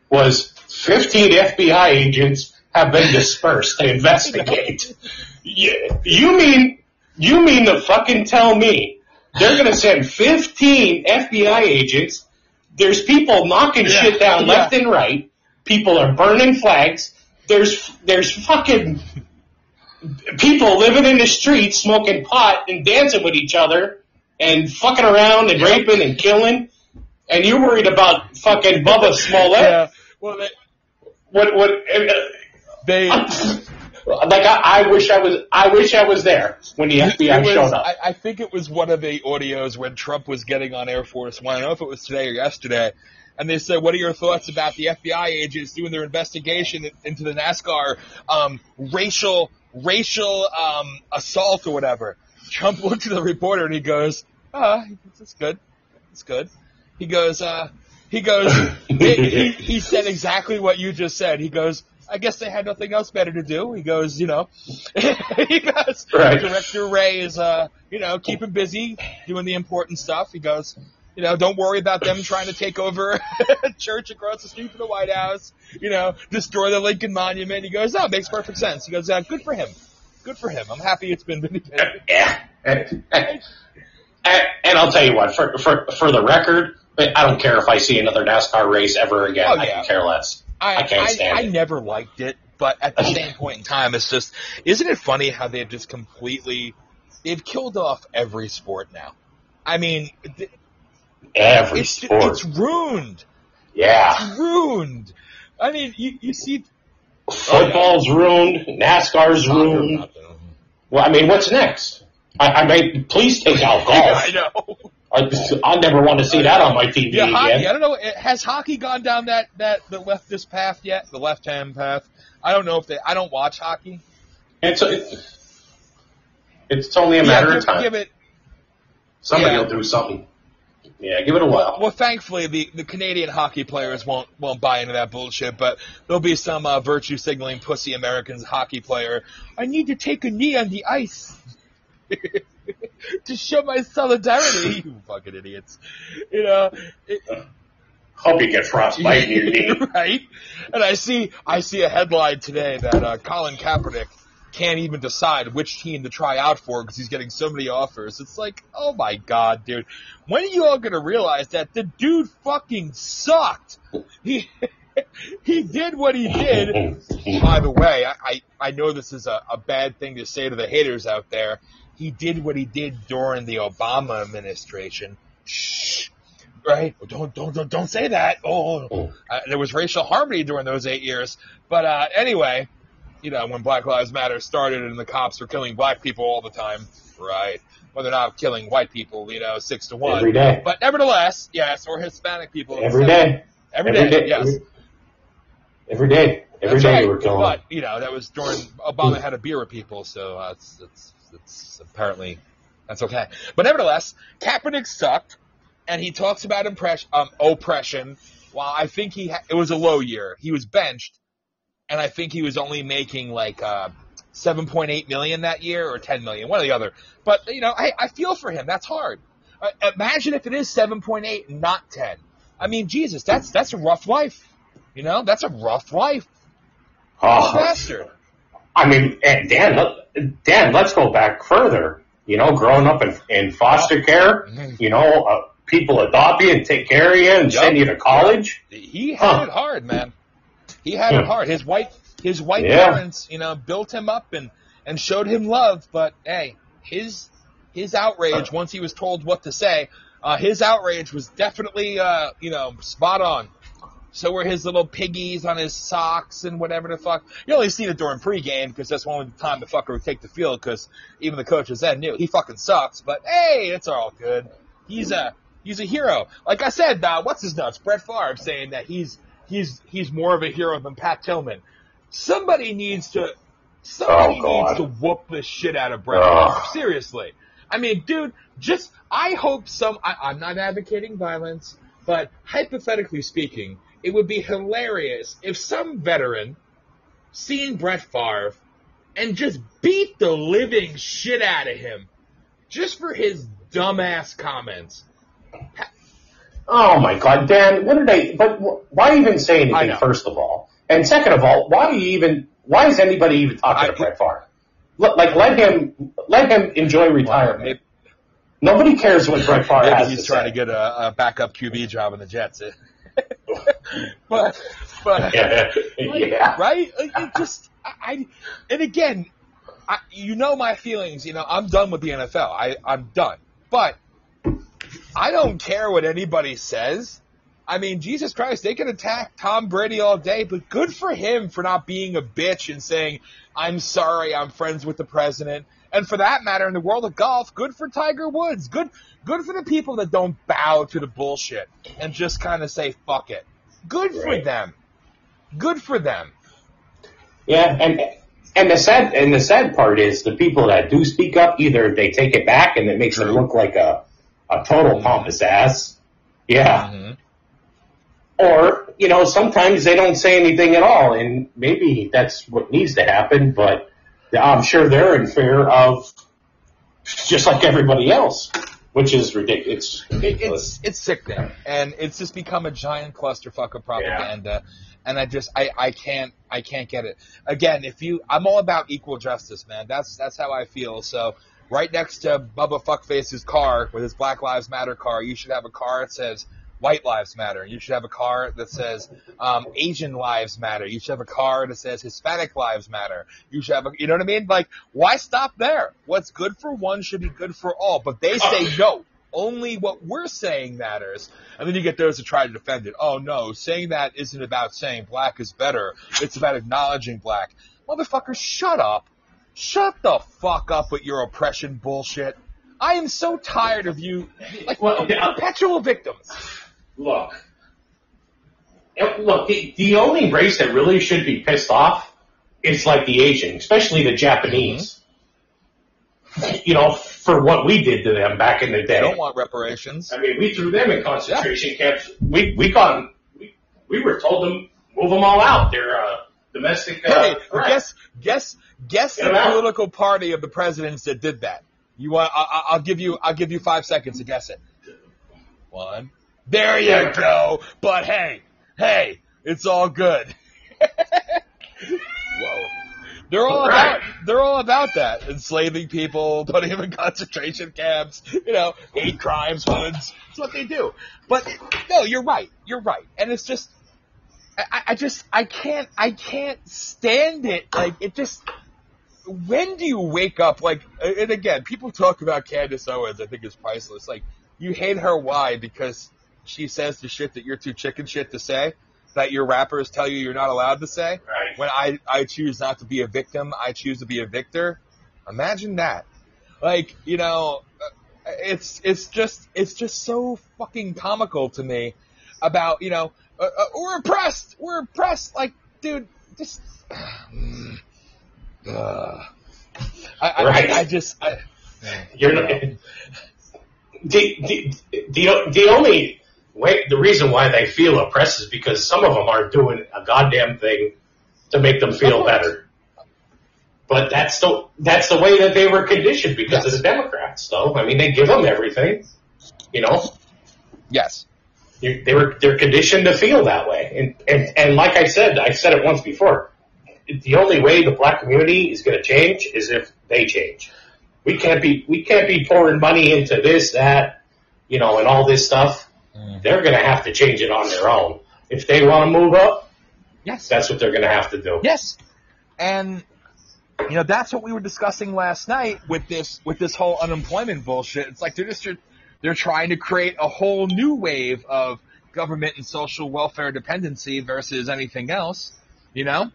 was 15 FBI agents have been dispersed to investigate. you, you mean you mean to fucking tell me they're going to send 15 FBI agents? There's people knocking Yeah, shit down yeah. left and right. People are burning flags. There's there's fucking people living in the streets smoking pot and dancing with each other and fucking around and raping and killing. And you're worried about fucking Bubba Smollett? Yeah. Well, they, What what? uh, they like I, I wish I was. I wish I was there when the FBI was- showed up. I, I think it was one of the audios when Trump was getting on Air Force One. I don't know if it was today or yesterday. And they said, "What are your thoughts about the FBI agents doing their investigation into the NASCAR um, racial racial um, assault or whatever?" Trump <laughs> looked at the reporter and he goes, "Ah, it's good. it's good." He goes, uh, he goes, <laughs> he, he, he said exactly what you just said. He goes, I guess they had nothing else better to do. He goes, you know, <laughs> he goes, Right. Director Wray is, uh, you know, keeping busy doing the important stuff. He goes, you know, don't worry about them trying to take over a <laughs> church across the street from the White House, you know, destroy the Lincoln Monument. He goes, oh, it makes perfect sense. He goes, uh, good for him. Good for him. I'm happy it's been vindicated. yeah. And, and, and I'll tell you what. For for for the record, I don't care if I see another NASCAR race ever again. Oh, I yeah. can care less. I can't stand I, it. never liked it, but at the <laughs> same point in time, it's just, isn't it funny how they've just completely, they've killed off every sport now. I mean, th- Every it's, sport. it's ruined. yeah. It's ruined. I mean, you, you see, Football's oh, ruined. NASCAR's ruined. Well, I mean, what's next? I, I mean, please take out <laughs> golf. I know. I, I'll never want to see that on my TV Yeah, hockey. again. I don't know. Has hockey gone down that that the leftist path yet? The left hand path. I don't know if they. I don't watch hockey. It's, it's, it's only a matter yeah, of time. Give it. Somebody yeah. will do something. Yeah, give it a Well, while. well, thankfully, the, the Canadian hockey players won't won't buy into that bullshit. But there'll be some uh, virtue signaling pussy Americans hockey player. I need to take a knee on the ice <laughs> <laughs> to show my solidarity. <laughs> you fucking idiots. You know, it, Hope you get frostbite in your <laughs> knee. right? And I see I see a headline today that uh, Colin Kaepernick can't even decide which team to try out for because he's getting so many offers. It's like, oh my god, dude, when are you all gonna realize that the dude fucking sucked? He he did what he did. By the way, I I, I know this is a, a bad thing to say to the haters out there. He did what he did during the Obama administration. Shh. Right? Don't don't don't don't say that. Oh, uh, there was racial harmony during those eight years. But uh, anyway, you know, when Black Lives Matter started and the cops were killing black people all the time, right? Well, they're not killing white people, you know, six to one. Every day. But nevertheless, yes, or Hispanic people. Every day. Every day, yes. Every, every day. Every That's day right. you were killing. But, you know, that was during Obama had a beer with people, so uh, it's, it's apparently, that's okay. But nevertheless, Kaepernick sucked, and he talks about impress- um, oppression. While I think he, ha- it was a low year. He was benched, and I think he was only making like, uh, 7.8 million that year or 10 million, one or the other. But, you know, I, I feel for him. That's hard. Uh, imagine if it is 7.8 and not 10. I mean, Jesus, that's, that's a rough life. You know, that's a rough life. Oh, bastard. I mean, and Dan, let, Dan, let's go back further. You know, growing up in, in foster care, you know, uh, people adopt you and take care of you and Yup. send you to college. He had Huh. it hard, man. He had it hard. His white his white Yeah. parents, you know, built him up and and showed him love. But hey, his his outrage once he was told what to say, uh, his outrage was definitely uh, you know spot on. So were his little piggies on his socks and whatever the fuck. You only see it during pregame because that's the only time the fucker would take the field because even the coaches then knew he fucking sucks. But hey, it's all good. He's a he's a hero. Like I said, uh, what's his nuts? Brett Favre saying that he's he's he's more of a hero than Pat Tillman. Somebody needs to somebody Oh, needs to whoop the shit out of Brett Ugh. Favre. Seriously. I mean, dude, just I hope some. I, I'm not advocating violence, but hypothetically speaking, it would be hilarious if some veteran seen Brett Favre and just beat the living shit out of him just for his dumbass comments. Oh my God, Dan, what did I? But why even say anything? First of all, and second of all, why do you even? Why is anybody even talking I- to Brett Favre? Like, let him let him enjoy retirement. Maybe, Nobody cares what Brett Favre maybe has he's to trying say. to get a, a backup QB job in the Jets. <laughs> <laughs> but, but <laughs> yeah. right? Like, it just I, I and again, I, you know my feelings. You know I'm done with the NFL. I I'm done. But I don't care what anybody says. I mean, Jesus Christ, they can attack Tom Brady all day, but good for him for not being a bitch and saying, "I'm sorry, I'm friends with the president." And for that matter, in the world of golf, good for Tiger Woods. Good, good for the people that don't bow to the bullshit and just kind of say "fuck it." Good for Right. them. Good for them. Yeah, and and the sad and the sad part is the people that do speak up either they take it back and it makes them look like a a total pompous ass. Yeah. Mhm. Or, you know, sometimes they don't say anything at all and maybe that's what needs to happen, but I'm sure they're in fear of just like everybody else, which is ridiculous. It, it's it's sickening, and it's just become a giant clusterfuck of propaganda. And I just I, I can't I can't get it. Again, if you I'm all about equal justice, man. That's that's how I feel. So right next to Bubba Fuckface's car with his Black Lives Matter car, you should have a car that says white lives matter. You should have a car that says um, Asian lives matter. You should have a car that says Hispanic lives matter. You should have a, you know what I mean? Like, why stop there? What's good for one should be good for all. But they say no. Only what we're saying matters. And then you get those that try to defend it. Oh no, saying that isn't about saying black is better. It's about acknowledging black. Motherfucker, shut up. Shut the fuck up with your oppression bullshit. I am so tired of you, like, Well, yeah. perpetual victims. Look, eh, look. The, the only race that really should be pissed off is like the Asian, especially the Japanese. You know, for what we did to them back in the They day. don't want reparations. I mean, we threw them in concentration camps. We we got we, we were told to move them all out. They're uh, domestic. Uh, Hey, threat. guess, guess, guess Get the 'em out. political party of the presidents that did that. You want? I- I'll give you. I'll give you five seconds to guess it. One. There you go. But hey, hey, it's all good. <laughs> Whoa. They're all Right. about. They're all about that. Enslaving people, putting them in <laughs> concentration camps. You know, hate crimes, hoods. It's what they do. But no, you're right. You're right. And it's just. I, I just I can't I can't stand it. Like it just when do you wake up like and again, people talk about Candace Owens, I think is priceless. Like you hate her why? Because she says the shit that you're too chicken shit to say, that your rappers tell you you're not allowed to say. Right. When I, I choose not to be a victim, I choose to be a victor. Imagine that. Like, you know, uh, it's it's just it's just so fucking comical to me about you know uh, uh, we're oppressed, we're oppressed. Like, dude, just <sighs> uh, I, I, Right. I, I just I, You're not, the, the, the, the only way, the reason why they feel oppressed is because some of them aren't doing a goddamn thing to make them feel better. But that's the, that's the way that they were conditioned because of the Democrats, though. I mean, they give them everything, you know? yes, You, they were, they're conditioned to feel that way. And, and, and like I said, I said it once before, the only way the black community is going to change is if they change. We can't be we can't be pouring money into this, that, you know, and all this stuff. Mm-hmm. They're going to have to change it on their own. If they want to move up, yes. that's what they're going to have to do. Yes, and you know that's what we were discussing last night with this with this whole unemployment bullshit. It's like they're just they're trying to create a whole new wave of government and social welfare dependency versus anything else. You know,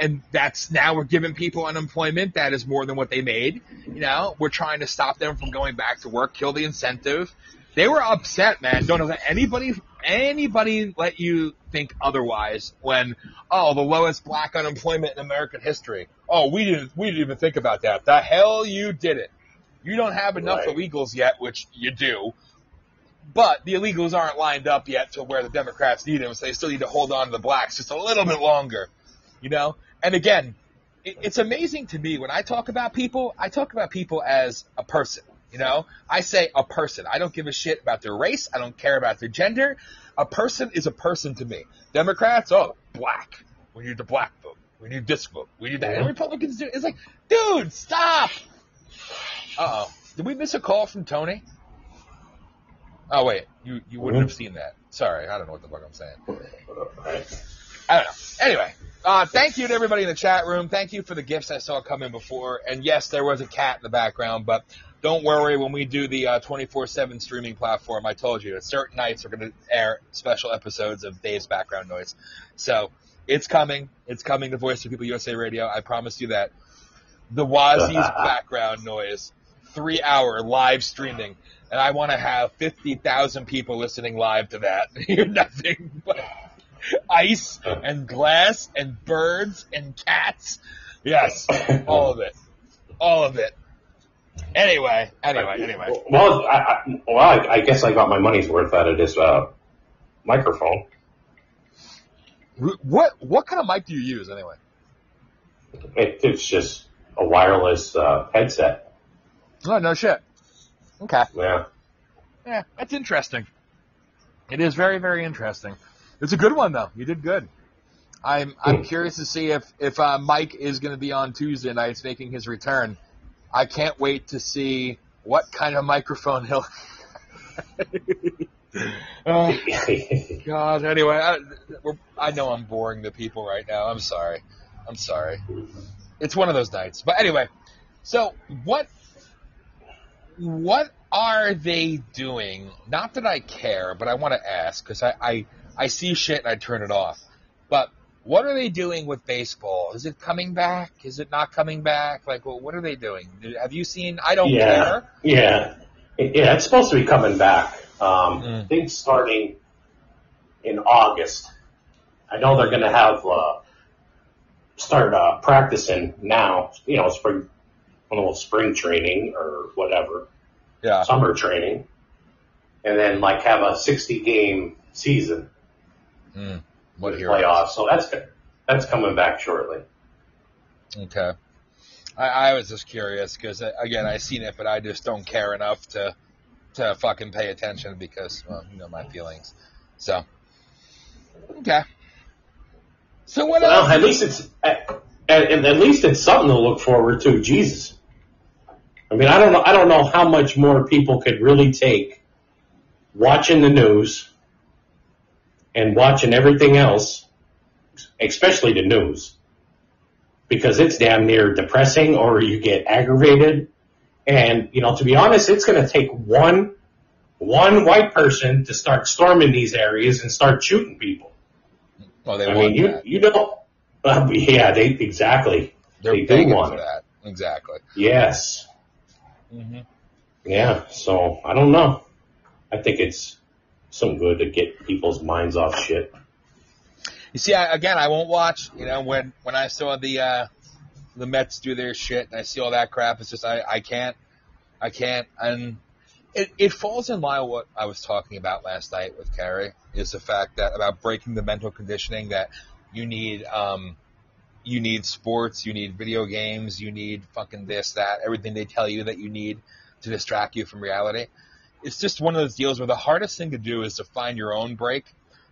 and that's now we're giving people unemployment that is more than what they made. You know, we're trying to stop them from going back to work, kill the incentive. They were upset, man. Don't let anybody anybody let you think otherwise when oh the lowest black unemployment in American history. Oh, we didn't we didn't even think about that. The hell you did it. You don't have enough Right. illegals yet, which you do. But the illegals aren't lined up yet to where the Democrats need them, so they still need to hold on to the blacks just a little bit longer. You know? And again, it, it's amazing to me when I talk about people, I talk about people as a person. You know, I say a person. I don't give a shit about their race. I don't care about their gender. A person is a person to me. Democrats, oh, black. We need the black vote. We need this vote. We need that. And Republicans do. It's like, dude, stop. Uh oh. Did we miss a call from Tony? Oh wait, you you wouldn't have seen that. Sorry, I don't know what the fuck I'm saying. I don't know. Anyway, uh, thank you to everybody in the chat room. Thank you for the gifts I saw come in before. And yes, there was a cat in the background, but don't worry when we do the uh, 24/7 streaming platform. I told you, certain nights we're going to air special episodes of Dave's background noise. So it's coming. It's coming to Voice of People USA Radio. I promise you that. The Wazzy's <laughs> background noise, three hour live streaming, and I want to have 50,000 people listening live to that. <laughs> you hear nothing but ice and glass and birds and cats. Yes, all of it, all of it. Anyway, anyway, anyway. Well, I, I, well, I, I guess I got my money's worth out of this uh, microphone. What what kind of mic do you use anyway? It, it's just a wireless uh, headset. Oh no shit. Okay. Yeah. Yeah, that's interesting. It is very, very interesting. It's a good one though. You did good. I'm I'm Hmm. curious to see if if uh, Mike is going to be on Tuesday nights making his return. I can't wait to see what kind of microphone he'll. Oh, <laughs> God. Anyway, I, we're, I know I'm boring the people right now. I'm sorry. I'm sorry. It's one of those nights. But anyway, so what? What are they doing? Not that I care, but I want to ask because I, I I see shit and I turn it off. But what are they doing with baseball? Is it coming back? Is it not coming back? Like, well, what are they doing? Have you seen? I don't yeah, care. yeah, yeah. It's supposed to be coming back. Um, Mm. I think starting in August. I know they're going to have uh, start uh, practicing now. You know, spring, a little spring training or whatever, Yeah. summer training, and then like have a sixty game season Mm. What playoffs. So that's that's coming back shortly. Okay. I, I was just curious because uh, again I seen it, but I just don't care enough to to fucking pay attention because well you know my feelings. So okay. So what Well, else? at least it's at, at, at least it's something to look forward to. Jesus. I mean, I don't know. I don't know how much more people could really take watching the news and watching everything else, especially the news, because it's damn near depressing, or you get aggravated. And you know, to be honest, it's going to take one one white person to start storming these areas and start shooting people. well, they I want mean, you that. you don't. Uh, yeah, they exactly. They're they do want that. Exactly. Yes. hmm Yeah. So I don't know. I think it's some good to get people's minds off shit. You see, I, again, I won't watch. You know, when when I saw the uh, the Mets do their shit and I see all that crap, it's just I, I can't, I can't, and it it falls in line with what I was talking about last night with Carrie is the fact that about breaking the mental conditioning that you need um you need sports, you need video games, you need fucking this that everything they tell you that you need to distract you from reality. It's just one of those deals where the hardest thing to do is to find your own break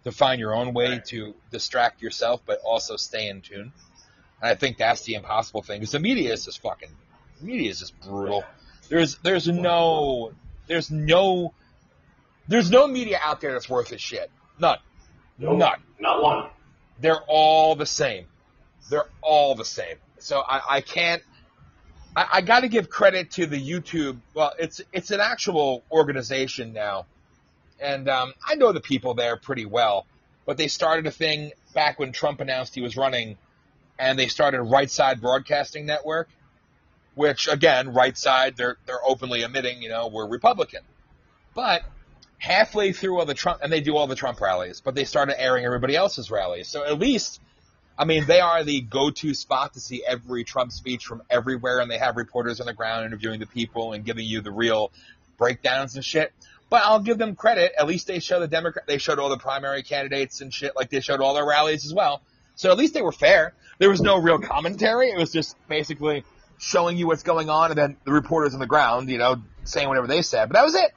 to find your own way to distract yourself, but also stay in tune. And I think that's the impossible thing because the media is just fucking, the media is just brutal. There's, there's no, there's no, there's no media out there that's worth a shit. None. Nope, None. Not one. They're all the same. They're all the same. So I, I can't. I, I got to give credit to the YouTube. Well, it's it's an actual organization now, and um, I know the people there pretty well. But they started a thing back when Trump announced he was running, and they started Right Side Broadcasting Network, which again, Right Side, they're they're openly admitting, you know, we're Republican, but halfway through all the Trump, and they do all the Trump rallies, but they started airing everybody else's rallies. So at least, I mean, they are the go-to spot to see every Trump speech from everywhere, and they have reporters on the ground interviewing the people and giving you the real breakdowns and shit. But I'll give them credit. At least they show the Democrat, they showed all the primary candidates and shit, like they showed all their rallies as well. So at least they were fair. There was no real commentary. It was just basically showing you what's going on, and then the reporters on the ground, you know, saying whatever they said. But that was it.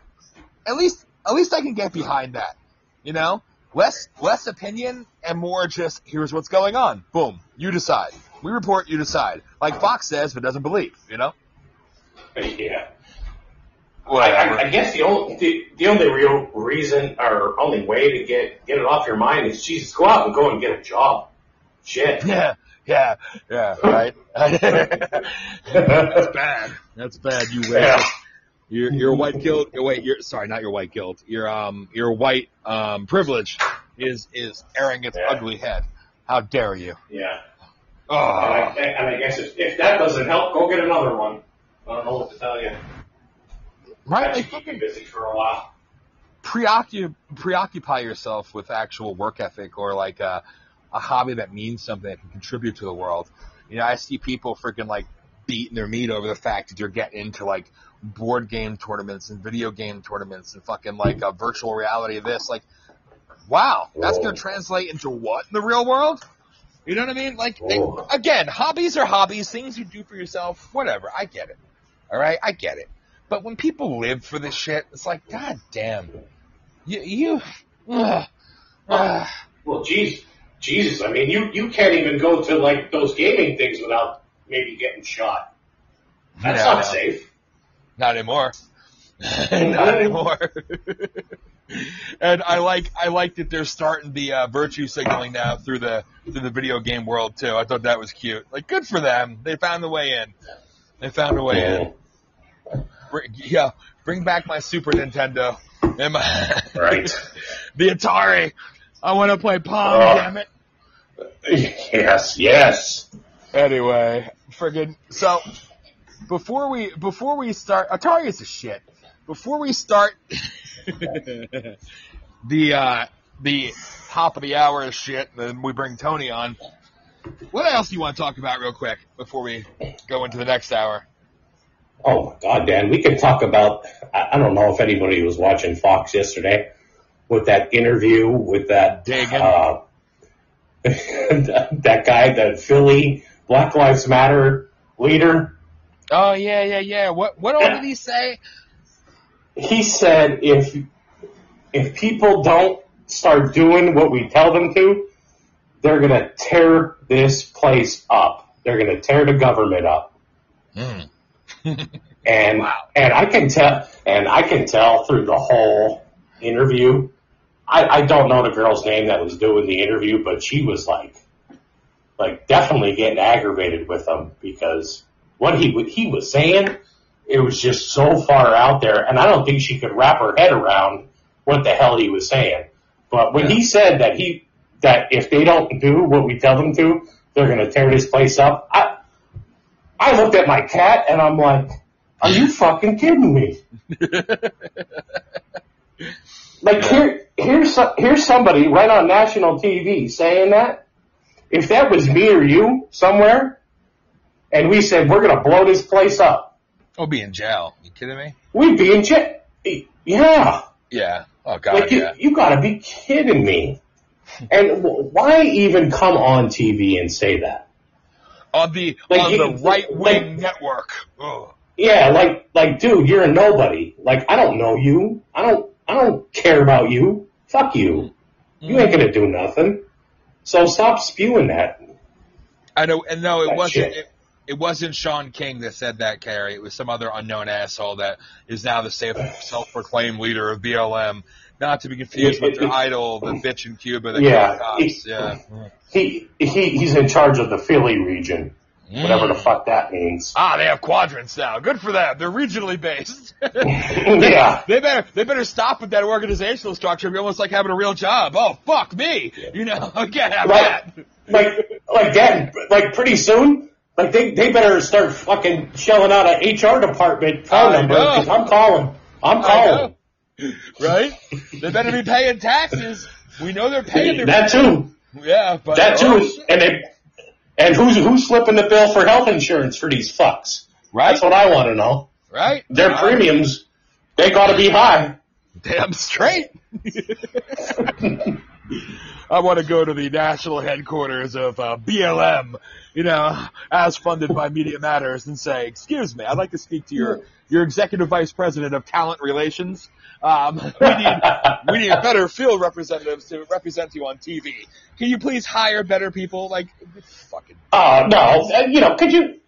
At least, at least I can get behind that. You know, less less opinion and more just here's what's going on. Boom, you decide. We report, you decide. Like Fox says, but doesn't believe. You know. Yeah. I, I, I guess the only the, the only real reason or only way to get get it off your mind is Jesus, go out and go and get a job. Shit. <laughs> Yeah, yeah, yeah. Right. <laughs> <laughs> That's bad. That's bad. You wait. Yeah. Your your white guilt. Your wait. Your sorry, not your white guilt. Your um your white um privilege is is airing its Yeah. ugly head. How dare you? Yeah. Oh, And I, and I guess if, if that doesn't help, go get another one. I don't know what to tell you. right. Should keep you busy for a while. preoccupy preoccupy yourself with actual work ethic or like a a hobby that means something that can contribute to the world. You know, I see people freaking like beating their meat over the fact that you're getting into like board game tournaments and video game tournaments and fucking like a virtual reality of this. Like, wow, that's going to translate into what in the real world? You know what I mean? Like, they, again, hobbies are hobbies, things you do for yourself, whatever. I get it. All right, I get it. But when people live for this shit, it's like, god damn, you, you, ugh, ugh. Well, geez, Jesus, I mean, you, you can't even go to like those gaming things without maybe getting shot. That's Yeah, not know. safe. Not anymore. <laughs> Not anymore. <laughs> and I like I like that they're starting the uh, virtue signaling now through the through the video game world too. I thought that was cute. Like, good for them. They found the way in. They found a way in. Bring, yeah, bring back my Super Nintendo. And my, <laughs> Right. the Atari. I want to play Pong. Oh. Damn it. Yes, yes. Anyway, friggin' so before we before we start, Atari is a shit. Before we start <laughs> the uh, the top of the hour is shit, then we bring Tony on. What else do you want to talk about real quick before we go into the next hour? Oh my God, Dan, we could talk about. I I don't know if anybody was watching Fox yesterday with that interview with that Dagan. uh, <laughs> that guy, that Philly Black Lives Matter leader. Oh yeah, yeah, yeah. What what all did he <clears throat> say? He said if if people don't start doing what we tell them to, they're gonna tear this place up. They're gonna tear the government up. Mm. <laughs> And and I can tell and I can tell through the whole interview. I, I don't know the girl's name that was doing the interview, but she was like like definitely getting aggravated with them because what he he was saying, it was just so far out there, and I don't think she could wrap her head around what the hell he was saying. But when he said that he that if they don't do what we tell them to, they're going to tear this place up. I I looked at my cat and I'm like, are you fucking kidding me? <laughs> Like here, here's here's somebody right on national TV saying that. If that was me or you somewhere, and we said we're gonna blow this place up, I'll be in jail. You kidding me? we'd be in jail. Yeah, Yeah. Oh god, like you, yeah. you gotta be kidding me. And why even come on TV and say that? On the Like, on you- the right wing like- network. Ugh. Yeah, like like dude, you're a nobody. Like I don't know you. I don't I don't care about you. Fuck you. You ain't gonna do nothing. So stop spewing that. I know, and no, it wasn't. It, it wasn't Shaun King that said that, Carrie. It was some other unknown asshole that is now the self-proclaimed leader of BLM. Not to be confused with their idol, the bitch in Cuba that Yeah, cops. he- Yeah. He he he's in charge of the Philly region. Whatever the Mm. fuck that means. Ah, they have quadrants now. Good for them. They're regionally based. <laughs> <laughs> yeah. They better they better stop with that organizational structure. It'd be almost like having a real job. Oh fuck me. You know, I <laughs> can't have Right. that. Like like that like pretty soon, like they, they better start fucking shelling out an HR department phone number because I'm calling. I'm calling. Right? They better be paying taxes. We know they're paying their That too. Yeah, but That oh, too. shit. And they, and who's who's slipping the bill for health insurance for these fucks? right? That's what I want to know. right? Their premiums, they got to be high. Damn straight. <laughs> I want to go to the national headquarters of uh, BLM, you know, as funded by Media Matters, and say, "Excuse me, I'd like to speak to your your executive vice president of talent relations. Um, we need we need better field representatives to represent you on TV. Can you please hire better people? Like, fucking Uh, no, you know, could you,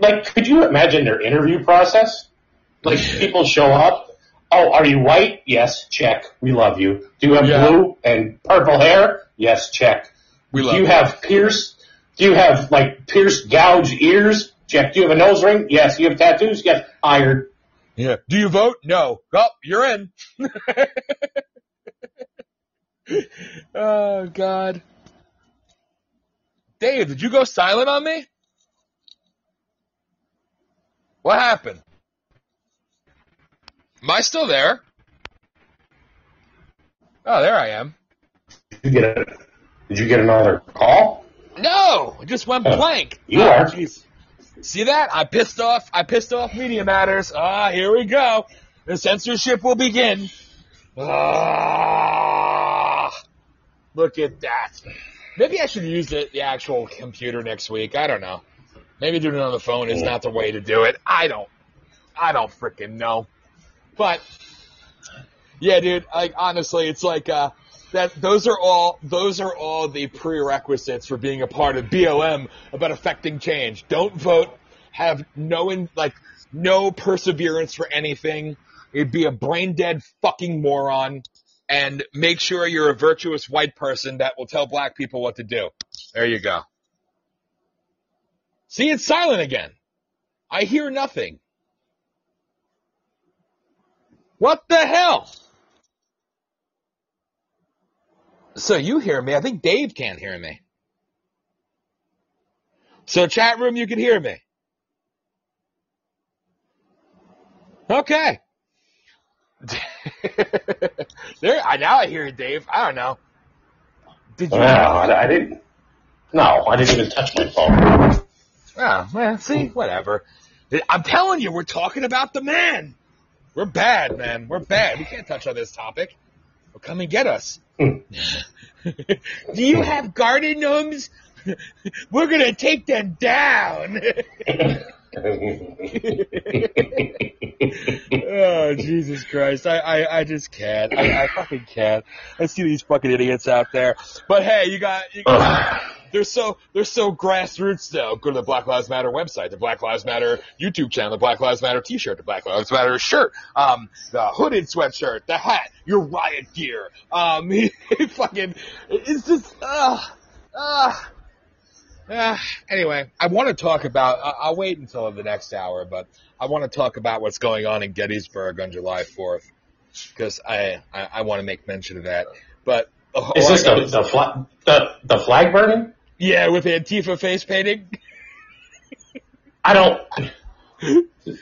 like, could you imagine their interview process? Like, people show up. Oh, are you white? Yes, check. We love you. Do you have Yeah. blue and purple hair? Yes, check. we love. Do you it. have pierced? Do you have like pierced gouge ears? Check. Do you have a nose ring? Yes. You have tattoos? Yes. Hired. Yeah. Do you vote? No. Oh, you're in. <laughs> oh God. Dave, did you go silent on me? What happened? Am I still there? Oh, there I am. Did you get a? Did you get another call? No, it just went Oh, blank. you Oh, are. jeez. See that? I pissed off. I pissed off Media Matters. Ah, here we go. The censorship will begin. Ah, look at that. Maybe I should use the, the actual computer next week. I don't know. Maybe doing it on the phone is not the way to do it. I don't. I don't freaking know. But yeah, dude. Like honestly, it's like uh, that. Those are all. Those are all the prerequisites for being a part of BLM about affecting change. Don't vote. Have no in like no perseverance for anything. You'd be a brain dead fucking moron. and make sure you're a virtuous white person that will tell black people what to do. There you go. See, it's silent again. I hear nothing. What the hell? So you hear me. I think Dave can't hear me. So chat room, you can hear me. Okay. <laughs> there, I now I hear you, Dave. I don't know. Did you? Wow, I, I didn't. No, I didn't even touch my phone. Oh, well, see, whatever. I'm telling you, we're talking about the man. We're bad, man. We're bad. We can't touch on this topic. Well, come and get us. Hmm. <laughs> Do you have garden gnomes? <laughs> We're gonna take them down. <laughs> oh Jesus Christ! I, I, I just can't. I, I fucking can't. I see these fucking idiots out there. But hey, you got. You got they're so they're so grassroots though. Go to the Black Lives Matter website, the Black Lives Matter YouTube channel, the Black Lives Matter T-shirt, the Black Lives Matter shirt, um, the hooded sweatshirt, the hat, your riot gear. Um, <laughs> fucking, it's just, uh, uh, uh, anyway, I want to talk about. I'll wait until the next hour, but I want to talk about what's going on in Gettysburg on July 4th because I, I, I want to make mention of that. But oh, is this the the, flag the the flag burning? Yeah, with Antifa face painting. I don't.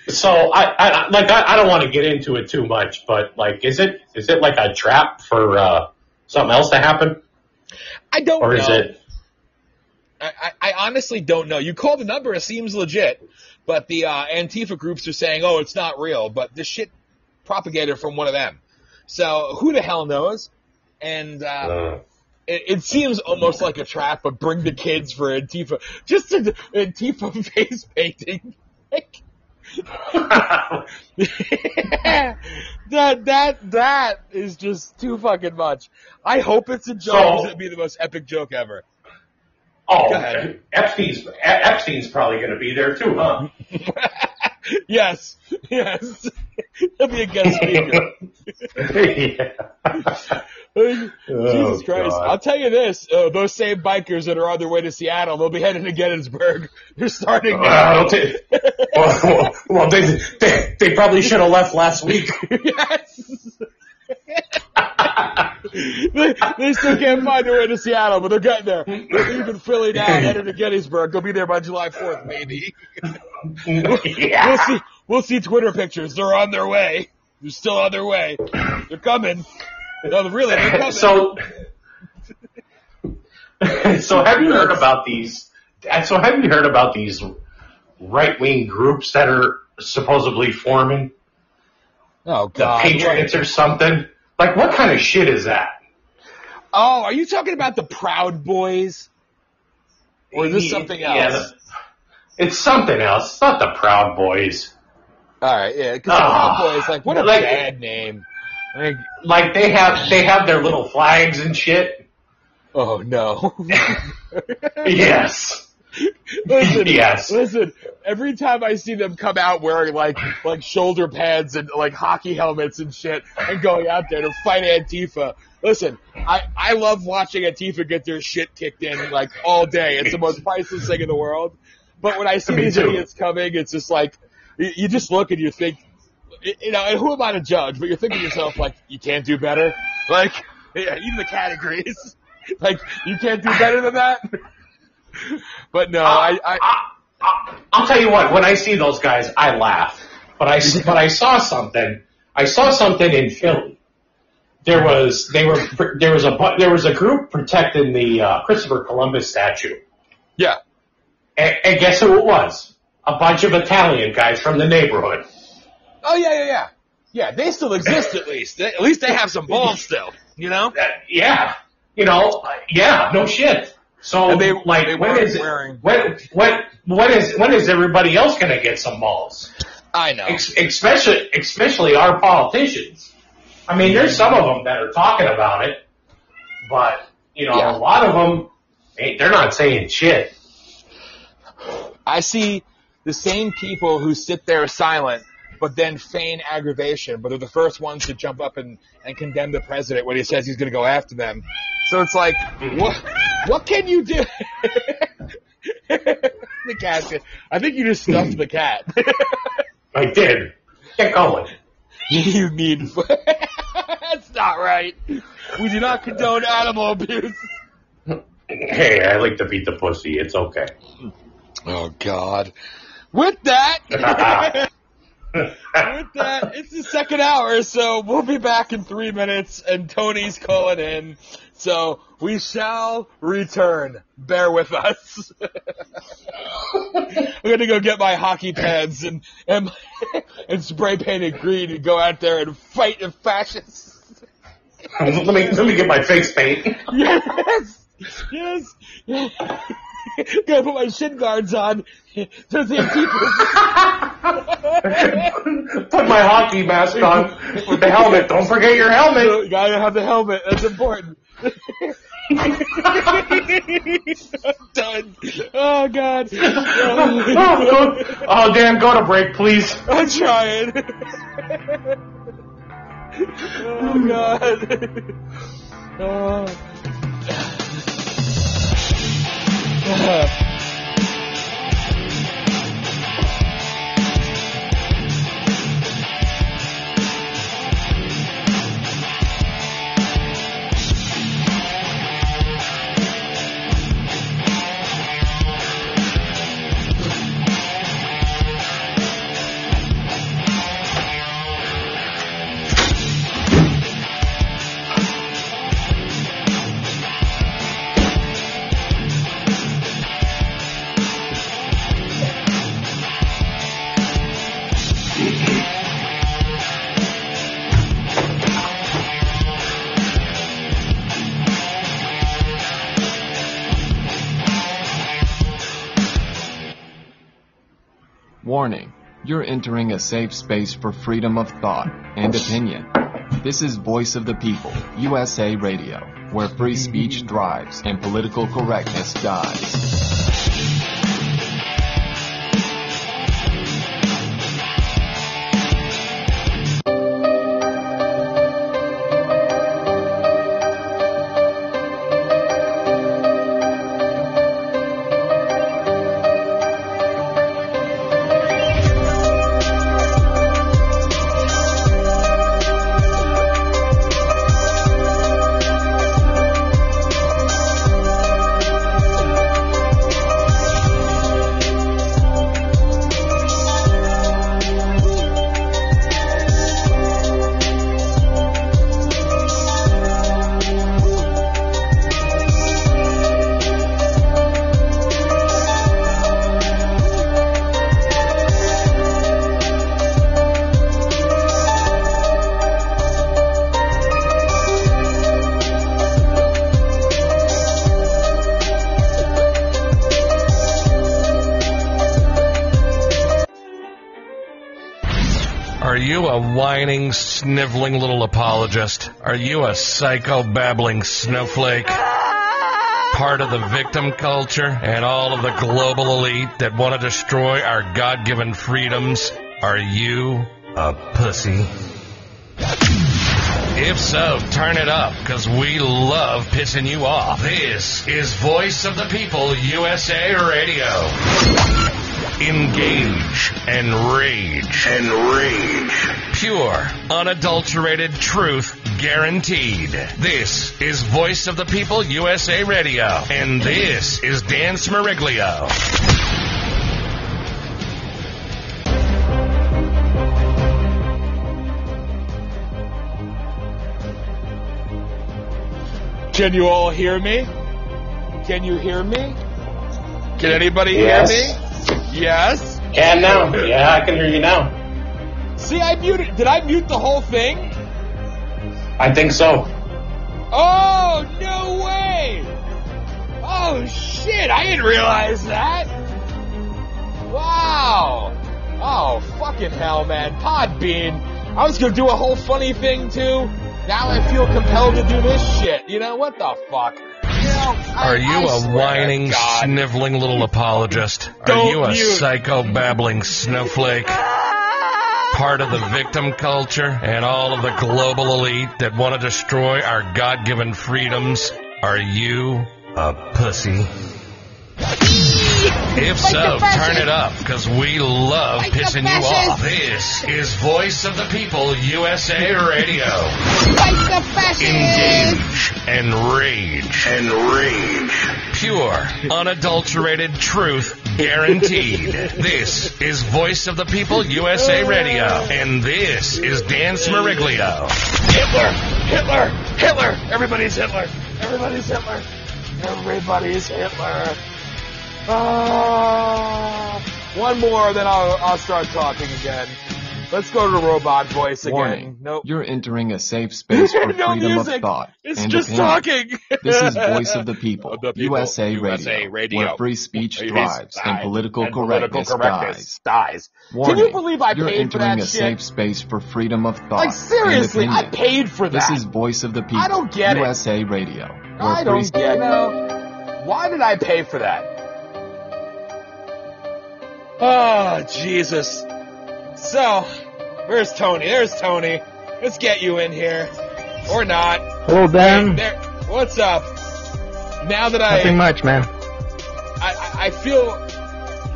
So I, I like I, I don't want to get into it too much, but like, is it is it like a trap for uh, something else to happen? I don't or know. is it? I, I honestly don't know. You call the number, it seems legit, but the uh, Antifa groups are saying, "Oh, it's not real," but this shit propagated from one of them. So who the hell knows? And uh, uh. It, it, seems almost like a trap, but bring the kids for Antifa. Just an Antifa <laughs> face painting. <laughs> that that that is just too fucking much. I hope it's a joke. So, it'd be the most epic joke ever. Oh, Epstein's Epstein's probably going to be there too, huh? <laughs> yes, yes. <laughs> He'll be a guest speaker. <laughs> yeah. Jesus oh, Christ! God. I'll tell you this: uh, those same bikers that are on their way to Seattle, they'll be heading to Gettysburg. They're starting now. Uh, well, well, well, they, they they probably should have left last week. yes. They, they still can't find their way to Seattle, but they're getting there. They're leaving Philly now, headed to Gettysburg. They'll be there by July 4th, maybe. yeah. We'll see. We'll see Twitter pictures. They're on their way. They're still on their way. They're coming. No, really, they're coming. So, so have you heard about these? So have you heard about these right wing groups that are supposedly forming? Oh God, the Patriots or something. Like, what kind of shit is that? Oh, are you talking about the Proud Boys? Or is this something else? Yeah, it's something else. It's not the Proud Boys. All right, yeah, because oh, the ah, Proud Boys, like, what a like, bad name. Like, like they have they have their little flags and shit. Oh no. <laughs> <laughs> yes. Listen, <laughs> yes. listen. Every time I see them come out wearing like like shoulder pads and like hockey helmets and shit, and going out there to fight Antifa, listen, I I love watching Antifa get their shit kicked in like all day. It's the most priceless thing in the world. But when I see these too. idiots coming, it's just like you, you just look and you think, you know, and who am I to judge? But you're thinking to yourself like, you can't do better. Like, yeah, even the categories, <laughs> like you can't do better than that. <laughs> but no, uh, I, I, I, I'll tell you what. When I see those guys, I laugh. But I, <laughs> but I saw something. I saw something in Philly. There was they were there was a there was a group protecting the uh, Christopher Columbus statue. Yeah. And, and guess who it was? A bunch of Italian guys from the neighborhood. Oh yeah, yeah, yeah. Yeah, they still exist at least. They, at least they have some balls <laughs> still. You know? Uh, yeah. You know. Yeah. No shit. So they, like, they when is wearing... when when when is when is everybody else going to get some balls? I know, Ex- especially especially our politicians. I mean, there's some of them that are talking about it, but you know, yeah. a lot of them they're not saying shit. I see the same people who sit there silent but then feign aggravation. But they're the first ones to jump up and, and condemn the president when he says he's going to go after them. So it's like, what, what can you do? <laughs> the cat. I think you just stuffed the cat. I did. Get going. you need. <laughs> That's not right. We do not condone animal abuse. Hey, I like to beat the pussy. It's okay. Oh God. With that. <laughs> With that, it's the second hour, so we'll be back in three minutes, and Tony's calling in. So we shall return. Bear with us. <laughs> I'm gonna go get my hockey pads and and, <laughs> and spray painted green and go out there and fight the fascists. <laughs> let me let me get my face paint. Yes, yes. yes. <laughs> Gotta put my shin guards on <laughs> to the people. <laughs> Put my hockey mask on with the helmet. Don't forget your helmet. You gotta have the helmet. That's important. Done. Oh God. oh, go, oh, Dan, go to break, please. I'm trying. oh God. Oh. Uh-huh. Warning. You're entering a safe space for freedom of thought and opinion. This is Voice of the People, USA Radio, where free speech thrives and political correctness dies. Whining, sniveling little apologist? Are you a psycho babbling snowflake? Part of the victim culture and all of the global elite that want to destroy our God given freedoms? Are you a pussy? If so, turn it up, because we love pissing you off. This is Voice of the People USA Radio. Engage and rage. And rage. Pure, unadulterated truth guaranteed. This is Voice of the People USA Radio. And this is Dan Smeriglio. Can you all hear me? Can you hear me? Can anybody Yes. hear me? Yes. Can now? Yeah, I can hear you now. See, I muted. Did I mute the whole thing? I think so. Oh, no way! Oh, shit, I didn't realize that! Wow! Oh, fucking hell, man. Podbean. I was gonna do a whole funny thing, too. Now I feel compelled to do this shit. You know, what the fuck? You know, I- Are you I a swear to whining, sniveling little apologist? Are you a psycho babbling snowflake? Ah! Part of the victim culture and all of the global elite that want to destroy our God given freedoms? Are you a pussy? If so, turn it up because we love Fight the pissing you off. This is Voice of the People USA Radio. Fight the! Engage and rage. And rage. Pure, unadulterated truth guaranteed. <laughs> This is Voice of the People USA Radio. And this is Dan Smeriglio. Hitler! Hitler! Hitler! Everybody's Hitler! Everybody's Hitler! Everybody's Hitler! Ah, one more, then I'll, I'll start talking again. Let's go to the robot voice again. Warning. Nope. You're entering a safe space <laughs> for No freedom music. of thought It's and just opinion. talking. This is Voice of the <laughs> People, Of the people, USA, USA Radio, Radio. where free speech thrives and political And political correctness correctness dies. Warning. Can you believe I You're paid for entering that a shit? safe space for freedom of thought Like seriously, and I paid for that. This is Voice of the People, I don't get it. USA Radio, where I don't get no. Why did I pay for that? Oh, Jesus. So, where's Tony? There's Tony. Let's get you in here. Or not. Hello, Dan. There, what's up? Now that I, Nothing much, man. I, I- I feel,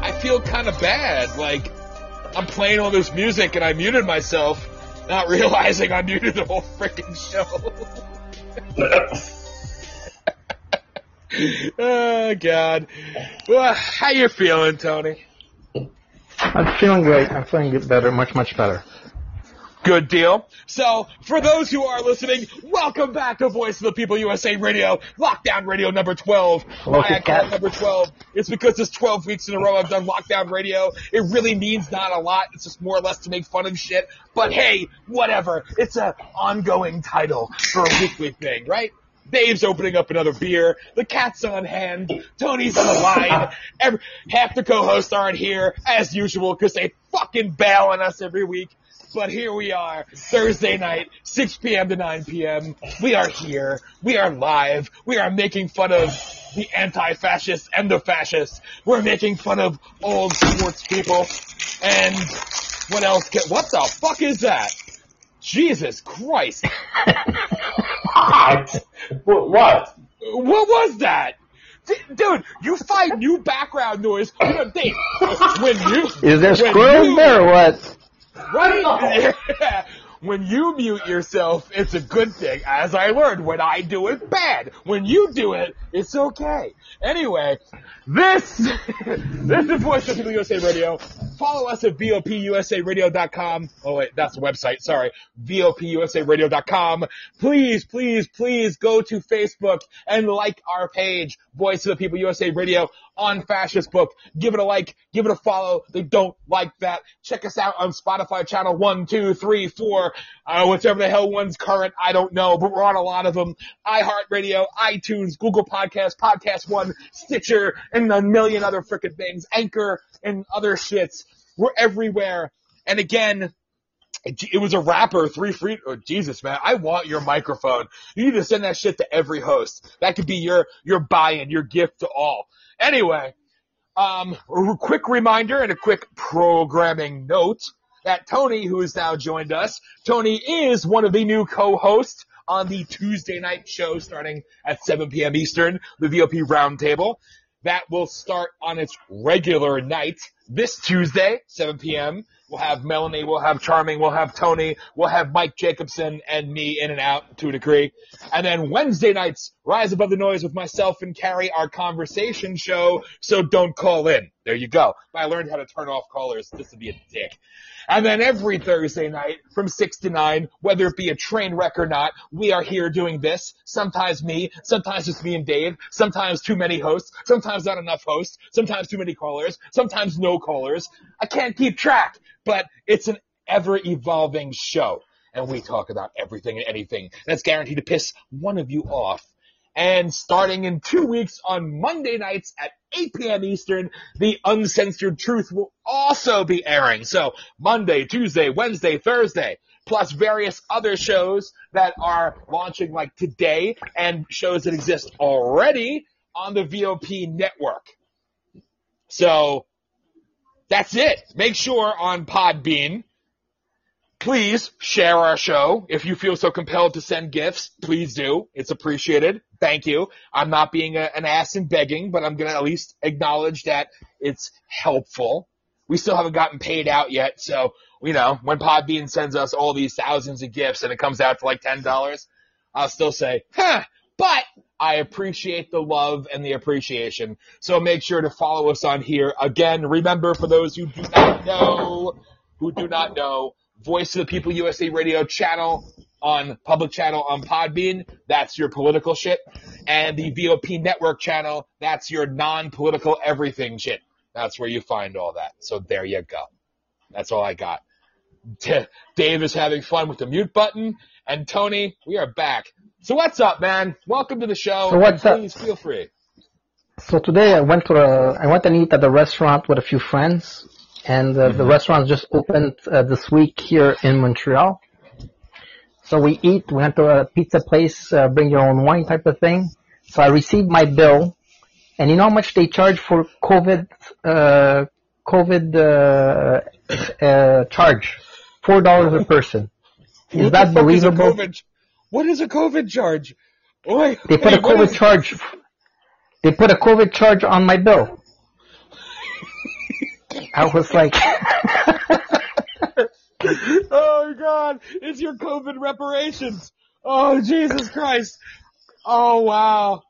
I feel kind of bad. Like, I'm playing all this music and I muted myself, not <laughs> realizing I muted the whole freaking show. <laughs> oh God. Well, how you feeling, Tony? I'm feeling great. I'm feeling get better, much, much better. Good deal. So, for those who are listening, welcome back to Voice of the People USA Radio, Lockdown Radio number 12. Hello, Why I call it number 12? It's because it's 12 weeks in a row I've done Lockdown Radio. It really means not a lot. It's just more or less to make fun of shit. But hey, whatever. It's an ongoing title for a weekly thing, right? Dave's opening up another beer. The cat's on hand. Tony's on the line. <laughs> Every, half the co-hosts aren't here as usual because they fucking bail on us every week. But here we are, Thursday night, 6 p.m. to 9 p.m. We are here. We are live. We are making fun of the anti-fascists and the fascists. We're making fun of old sports people. And what else? Can, what the fuck is that? Jesus Christ. What? What? what? What was that? D- Dude, you find new background noise. You know, Dave, when you Is there when squirrels you- there or what? Right? <laughs> Yeah. When you mute yourself, it's a good thing. As I learned, when I do it, bad. When you do it, it's okay. Anyway, this, <laughs> this is Voice of People USA Radio. Follow us at VOPUSARadio.com. Oh wait, that's the website. Sorry. VOPUSARadio.com. Please, please, please go to Facebook and like our page, Voice of the People USA Radio on Fascist Book. Give it a like, give it a follow. They don't like that. Check us out on Spotify channel one, two, three, four, uh, whichever the hell one's current. I don't know, but we're on a lot of them. iHeartRadio, iTunes, Google Podcasts, Podcast One, Stitcher, and a million other frickin' things. Anchor and other shits. We're everywhere. And again, it was a rapper, three free, oh, Jesus, man. I want your microphone. You need to send that shit to every host. That could be your, your buy-in, your gift to all. Anyway, um, a quick reminder and a quick programming note that Tony, who has now joined us, Tony is one of the new co-hosts on the Tuesday night show starting at 7 p.m. Eastern, the VOP Roundtable. That will start on its regular night this Tuesday, 7 p.m. We'll have Melanie, we'll have Charming, we'll have Tony, we'll have Mike Jacobson and me in and out to a degree. And then Wednesday nights, Rise Above the Noise with myself and Carrie, our conversation show, so don't call in. There you go. I learned how to turn off callers just to be a dick. And then every Thursday night from 6 to 9, whether it be a train wreck or not, we are here doing this. Sometimes me, sometimes it's me and Dave, sometimes too many hosts, sometimes not enough hosts, sometimes too many callers, sometimes no callers. I can't keep track, but it's an ever evolving show. And we talk about everything and anything that's guaranteed to piss one of you off. And starting in two weeks on Monday nights at 8 p.m. Eastern, the Uncensored Truth will also be airing. So Monday, Tuesday, Wednesday, Thursday, plus various other shows that are launching like today and shows that exist already on the VOP network. So that's it. Make sure on Podbean please share our show. If you feel so compelled to send gifts, please do. It's appreciated. Thank you. I'm not being a, an ass and begging, but I'm going to at least acknowledge that it's helpful. We still haven't gotten paid out yet, so you know when Podbean sends us all these thousands of gifts and it comes out to like ten dollars, I'll still say, huh. But I appreciate the love and the appreciation. So make sure to follow us on here. Again, remember for those who do not know, who do not know, Voice of the People USA Radio channel on public channel on Podbean. That's your political shit. And the VOP network channel, that's your non-political everything shit. That's where you find all that. So there you go. That's all I got. D- Dave is having fun with the mute button. And Tony, we are back. So what's up, man? Welcome to the show. So what's up? Please feel free. So today I went to a, I went and eat at a restaurant with a few friends, and uh, the restaurant just opened uh, this week here in Montreal. So we eat, we went to a pizza place, uh, bring your own wine type of thing. So I received my bill, and you know how much they charge for COVID, uh, COVID uh, <coughs> uh, charge? Four dollars a person. Is What that the fuck is believable? COVID? What is a COVID charge? Oi, They put a <laughs> COVID is- charge. They put a COVID charge on my bill. I was like, <laughs> oh God, it's your COVID reparations. Oh Jesus Christ. Oh wow.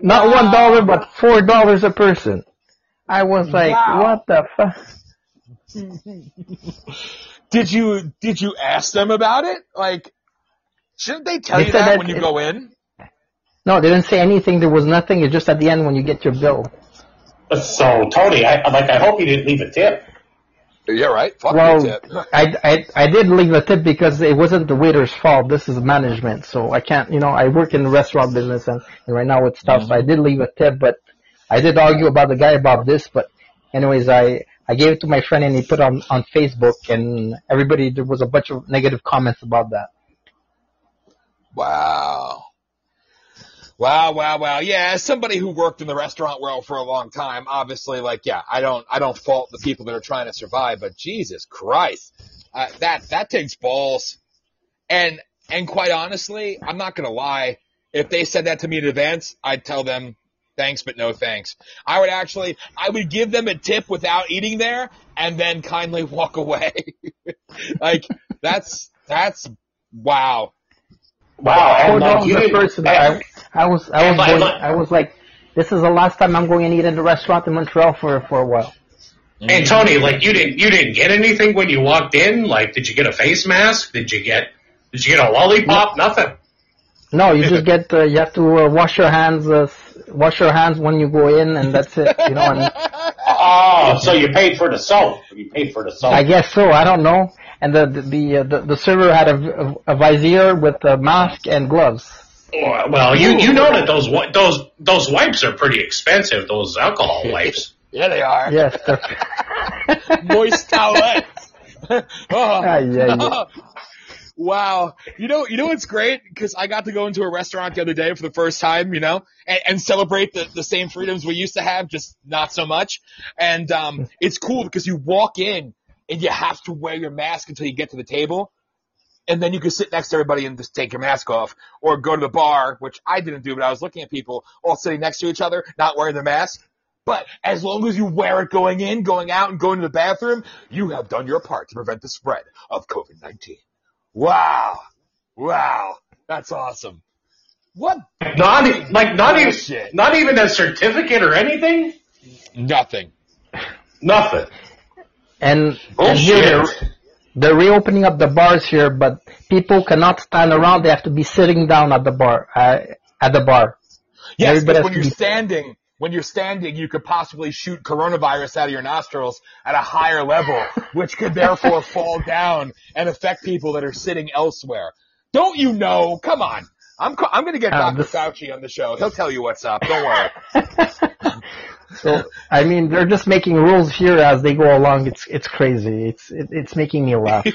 not one dollar, but four dollars a person. I was like, Wow. what the fuck? <laughs> Did you did you ask them about it? Like, shouldn't they tell They you that, that when you it- go in? No, they didn't say anything. There was nothing. It's just at the end when you get your bill. Uh, so Tony, I like I hope you didn't leave a tip. Yeah, right. Fuck Well, tip. I, I, I did leave a tip because it wasn't the waiter's fault. This is management. So I can't, you know, I work in the restaurant business and, and right now it's tough. So I did leave a tip, but I did argue about the guy about this, but anyways, I, I gave it to my friend and he put it on, on Facebook and everybody, there was a bunch of negative comments about that. Wow. Wow, wow, wow. Yeah, as somebody who worked in the restaurant world for a long time, obviously, like, yeah, I don't, I don't fault the people that are trying to survive, but Jesus Christ, uh, that, that takes balls. And, and quite honestly, I'm not gonna lie, if they said that to me in advance, I'd tell them, thanks, but no thanks. I would actually, I would give them a tip without eating there, and then kindly <laughs> walk away. <laughs> like, that's, that's, wow. Wow, and like you didn't, person. I, I was, I was, going, I was like, this is the last time I'm going to eat in a restaurant in Montreal for, for a while. and Tony, like you didn't you didn't get anything when you walked in. Like, did you get a face mask? Did you get did you get a lollipop? Nothing. No, you just get uh, you have to uh, wash your hands, uh, wash your hands when you go in, and that's it. You know, and <laughs> Oh, so you paid for the soap. You paid for the soap. I guess so. I don't know. And the the the, uh, the, the server had a, a, a visor with a mask and gloves. Well, you you know that those those those wipes are pretty expensive. Those alcohol <laughs> wipes. Yeah, they are. Yes. they're- <laughs> moist towelettes. <laughs> oh, Ah, yeah, yeah. Wow. You know, you know what's great? Cause I got to go into a restaurant the other day for the first time, you know, and, and celebrate the, the same freedoms we used to have, just not so much. And, um, it's cool because you walk in and you have to wear your mask until you get to the table. And then you can sit next to everybody and just take your mask off or go to the bar, which I didn't do, but I was looking at people all sitting next to each other, not wearing their mask. But as long as you wear it going in, going out, and going to the bathroom, you have done your part to prevent the spread of COVID-19. Wow. Wow. That's awesome. What? Not e- like not even Bullshit. not even a certificate or anything. Nothing. Nothing. And and here they're, they're reopening up the bars here, but people cannot stand around. They have to be sitting down at the bar. Uh, at the bar. Yes, Everybody but when you're standing, when you're standing, you could possibly shoot coronavirus out of your nostrils at a higher level, which could therefore <laughs> fall down and affect people that are sitting elsewhere. Don't you know? Come on. I'm, I'm going to get Uh, Dr. this- Fauci on the show. He'll tell you what's up. Don't worry. <laughs> So I mean, they're just making rules here as they go along. It's it's crazy. It's it, it's making me laugh. <laughs>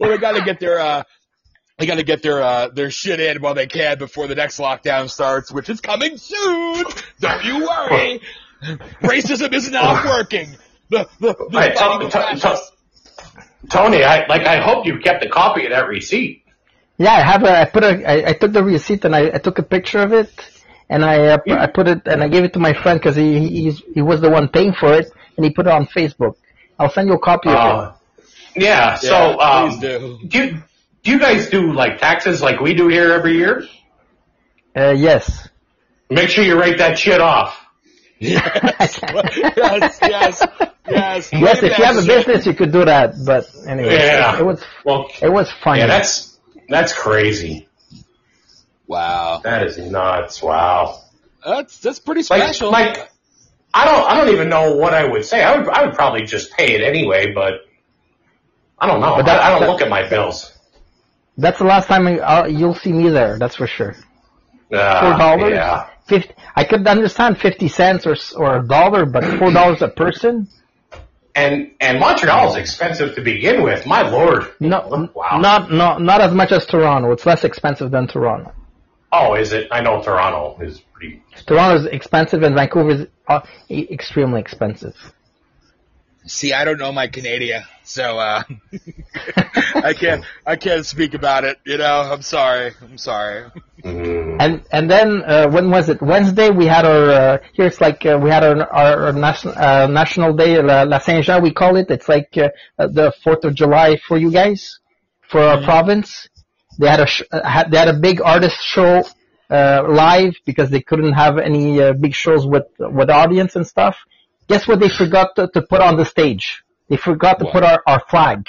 well, they got to get their uh, they got to get their uh, their shit in while they can before the next lockdown starts, which is coming soon. Don't you worry. Racism is not <laughs> working. The the, the Hey, fighting Tom- of Tom- Tom- fascists. Tony, I like. I hope you kept a copy of that receipt. Yeah, I have a. I put a. I, I took the receipt and I, I took a picture of it, and I uh, I put it and I gave it to my friend because he he he's, he was the one paying for it, and he put it on Facebook. I'll send you a copy of Uh, yeah. So, Yeah, um, do. do you, do you guys do like taxes like we do here every year? Uh, yes. Make sure you write that shit off. yes, <laughs> yes, yes, yes. Yes, if you have a business, you could do that. But anyway, Yeah. it was Well, it was funny. yeah, that's that's crazy. Wow, That is nuts. Wow. that's that's pretty special. like, I don't, I don't even know what I would say. I would, I would probably just pay it anyway, but I don't know. But that- I, I don't that- look at my bills. That's the last time I, I'll, you'll see me there. That's for sure. Uh, Four dollars. Yeah. Fifty. I could understand fifty cents or s- or a dollar, but four dollars a person. And and Montreal is expensive to begin with. My lord. No, Wow. not not not as much as Toronto. It's less expensive than Toronto. Oh, is it? I know Toronto is pretty. Toronto is expensive and Vancouver is uh, e- extremely expensive. See, I don't know my Canada, so uh, <laughs> I can't I can't speak about it. You know, I'm sorry. I'm sorry. Mm, And and then uh, when was it? Wednesday we had our uh, here it's like uh, we had our our, our national uh, national day La, La Saint Jean we call it. It's like uh, the Fourth of July for you guys for our province. They had a sh- uh, had, they had a big artist show uh, live because they couldn't have any uh, big shows with with audience and stuff. Guess what they forgot to, to put on the stage? They forgot to What? put our, our flag.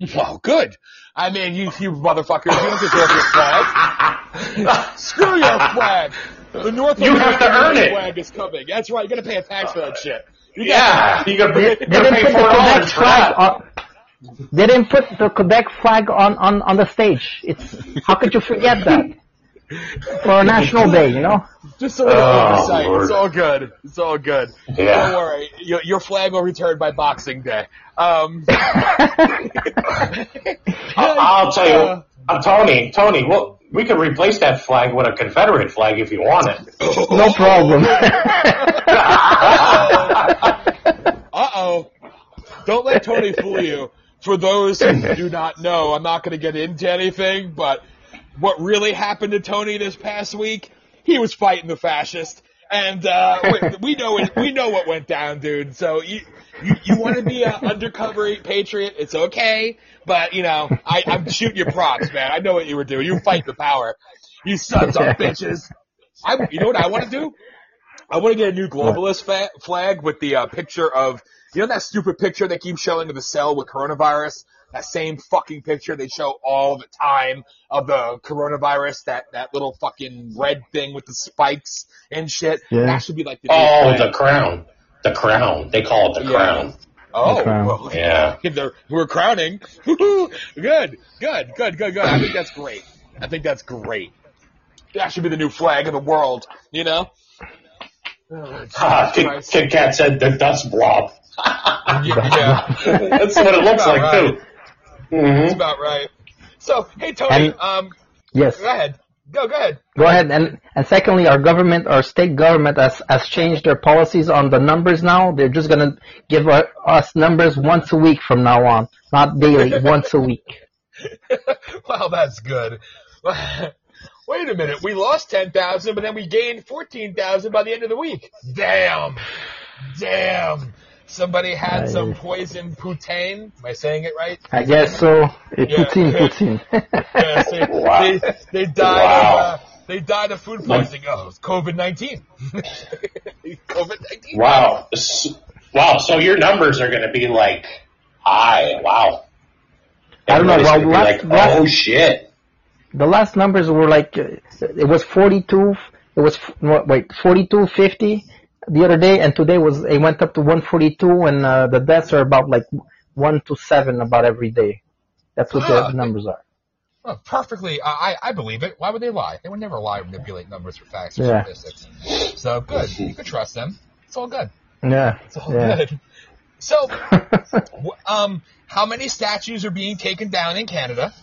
<laughs> Well, good. I mean, you you motherfuckers, you don't deserve your flag. <laughs> Screw your flag. The North You have to American earn it. flag is coming. That's right. You got to pay a tax for that shit. You yeah, you gotta, They, you they gotta didn't pay the four dollars for flag that. On. They didn't put the Quebec flag on, on, on the stage. It's how could you forget that for a national day? You know. Just a little Oh, oversight. Lord. It's all good. It's all good. Yeah. Don't worry. Your, your flag will return by Boxing Day. Um, <laughs> I'll, I'll tell you, Uh, uh, Tony, Tony, well, we could replace that flag with a Confederate flag if you want it. No problem. <laughs> Uh oh. Don't let Tony fool you. For those who <laughs> do not know, I'm not going to get into anything, but what really happened to Tony this past week? He was fighting the fascist. And uh, we, we know it, we know what went down, dude. So you you, you want to be an undercover patriot? It's okay, but you know I, I'm shooting your props, man. I know what you were doing. You fight the power, you sons of bitches. I, you know what I want to do? I want to get a new globalist fa- flag with the uh, picture of, you know that stupid picture they keep showing of the cell with coronavirus? That same fucking picture they show all the time of the coronavirus, that, that little fucking red thing with the spikes and shit. Yeah. That should be like the new Oh, flag. the crown. The crown. They call it the Yeah. crown. Oh, The crown. well, Yeah. <laughs> we're crowning. <laughs> good, good, good, good, good. I think that's great. I think that's great. That should be the new flag of the world, you know? Oh, Ah, Kit, Kit Kat said the dust blob. <laughs> Yeah. That's what it looks like right. too. That's hmm about right. So, hey Tony, And- um, yes. go ahead. Go, go ahead. Go ahead. And and secondly, our government, our state government, has has changed their policies on the numbers now. They're just gonna give our, us numbers once a week from now on, not daily, <laughs> once a week. well, that's good. <laughs> Wait a minute. We lost 10,000, but then we gained 14,000 by the end of the week. Damn. Damn. Somebody had Aye. some poison poutine. Am I saying it right? I guess so. It Yeah. poutine, poutine. <laughs> Yeah, see, <laughs> Wow. they, they died Wow. of, uh, they died of food poisoning. Oh, it's COVID-19. <laughs> COVID-19. Wow. Wow. So your numbers are going to be like high. Wow. I don't know, well, last- like, last- oh shit. the last numbers were like uh, it was 42 it was wait 4250 the other day and today was it went up to 142 and uh, the deaths are about like 1 to 7 about every day that's what Ah. the numbers are Oh, perfectly. I, I believe it. Why would they lie? They would never lie or manipulate numbers for facts or Yeah. statistics. So good. You could trust them. It's all good. yeah It's all yeah good. So, <laughs> um, how many statues are being taken down in Canada?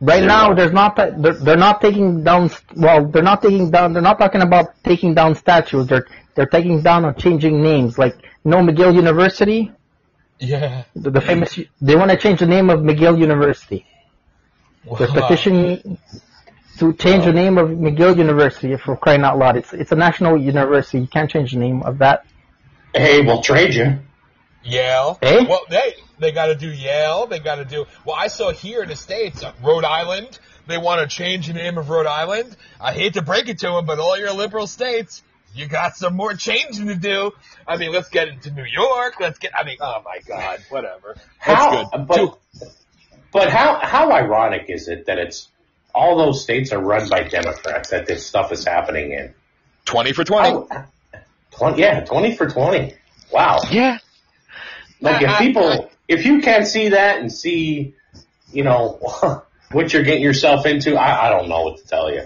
Right now there's not that they're, they're not taking down well they're not taking down they're not talking about taking down statues they're they're taking down or changing names like no McGill University Yeah. The, the famous. They want to change the name of McGill University. They're petitioning to change the name of McGill University for crying out loud. It's it's a national university. You can't change the name of that. Hey, we'll trade you. Yale. Eh? Well, they they got to do Yale. They got to do. Well, I saw here in the states, uh, Rhode Island. They want to change the name of Rhode Island. I hate to break it to them, but all your liberal states, you got some more changing to do. I mean, let's get into New York. Let's get. I mean, oh my God, whatever. That's How, good. but, Two- but how how ironic is it that it's all those states are run by Democrats that this stuff is happening in? Twenty for twenty. How- 20, yeah, twenty for twenty. Wow. Yeah. Like if I- I- people, if you can't see that and see, you know, <laughs> what you're getting yourself into, I, I don't know what to tell you.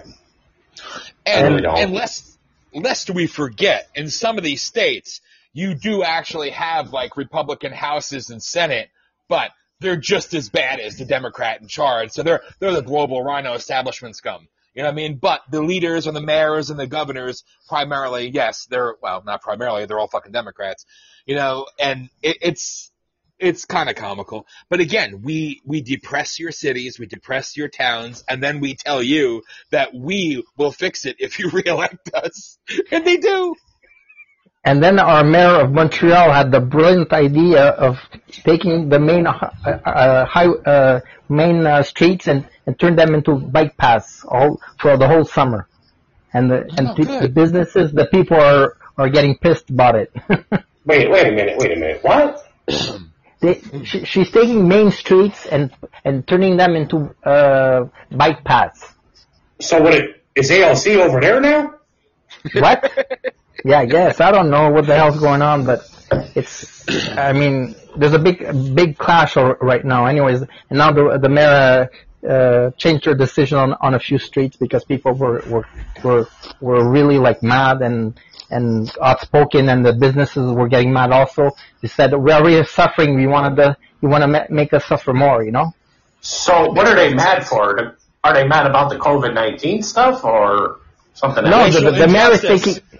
And, really don't. and lest, lest we forget, in some of these states, you do actually have like Republican houses and Senate, but they're just as bad as the Democrat in charge. So they're they're the global RINO establishment scum. You know what I mean? But the leaders and the mayors and the governors, primarily, yes, they're well, not primarily, they're all fucking Democrats. You know, and it, it's it's kind of comical. But again, we we depress your cities, we depress your towns, and then we tell you that we will fix it if you <laughs> reelect us, and they do. And then our mayor of Montreal had the brilliant idea of taking the main uh, uh, high, uh, main uh, streets and, and turn them into bike paths all for the whole summer. And the and Oh, good. the businesses, the people are are getting pissed about it. <laughs> Wait, wait a minute, wait a minute. What? <clears throat> they, she, she's taking main streets and and turning them into uh, bike paths. So what? It, is AOC over there now? <laughs> What? yeah, I guess. I don't know what the hell's going on, but it's. I mean, there's a big, big clash right now. Anyways, and now the the mayor uh, changed her decision on, on a few streets because people were were were were really like mad and and outspoken, and the businesses were getting mad also. They said we're already suffering. We wanted to. You want to ma- make us suffer more, you know? So what are they mad for? Are they mad about the COVID nineteen stuff or something No, else? the, the, the mayor is injustice. taking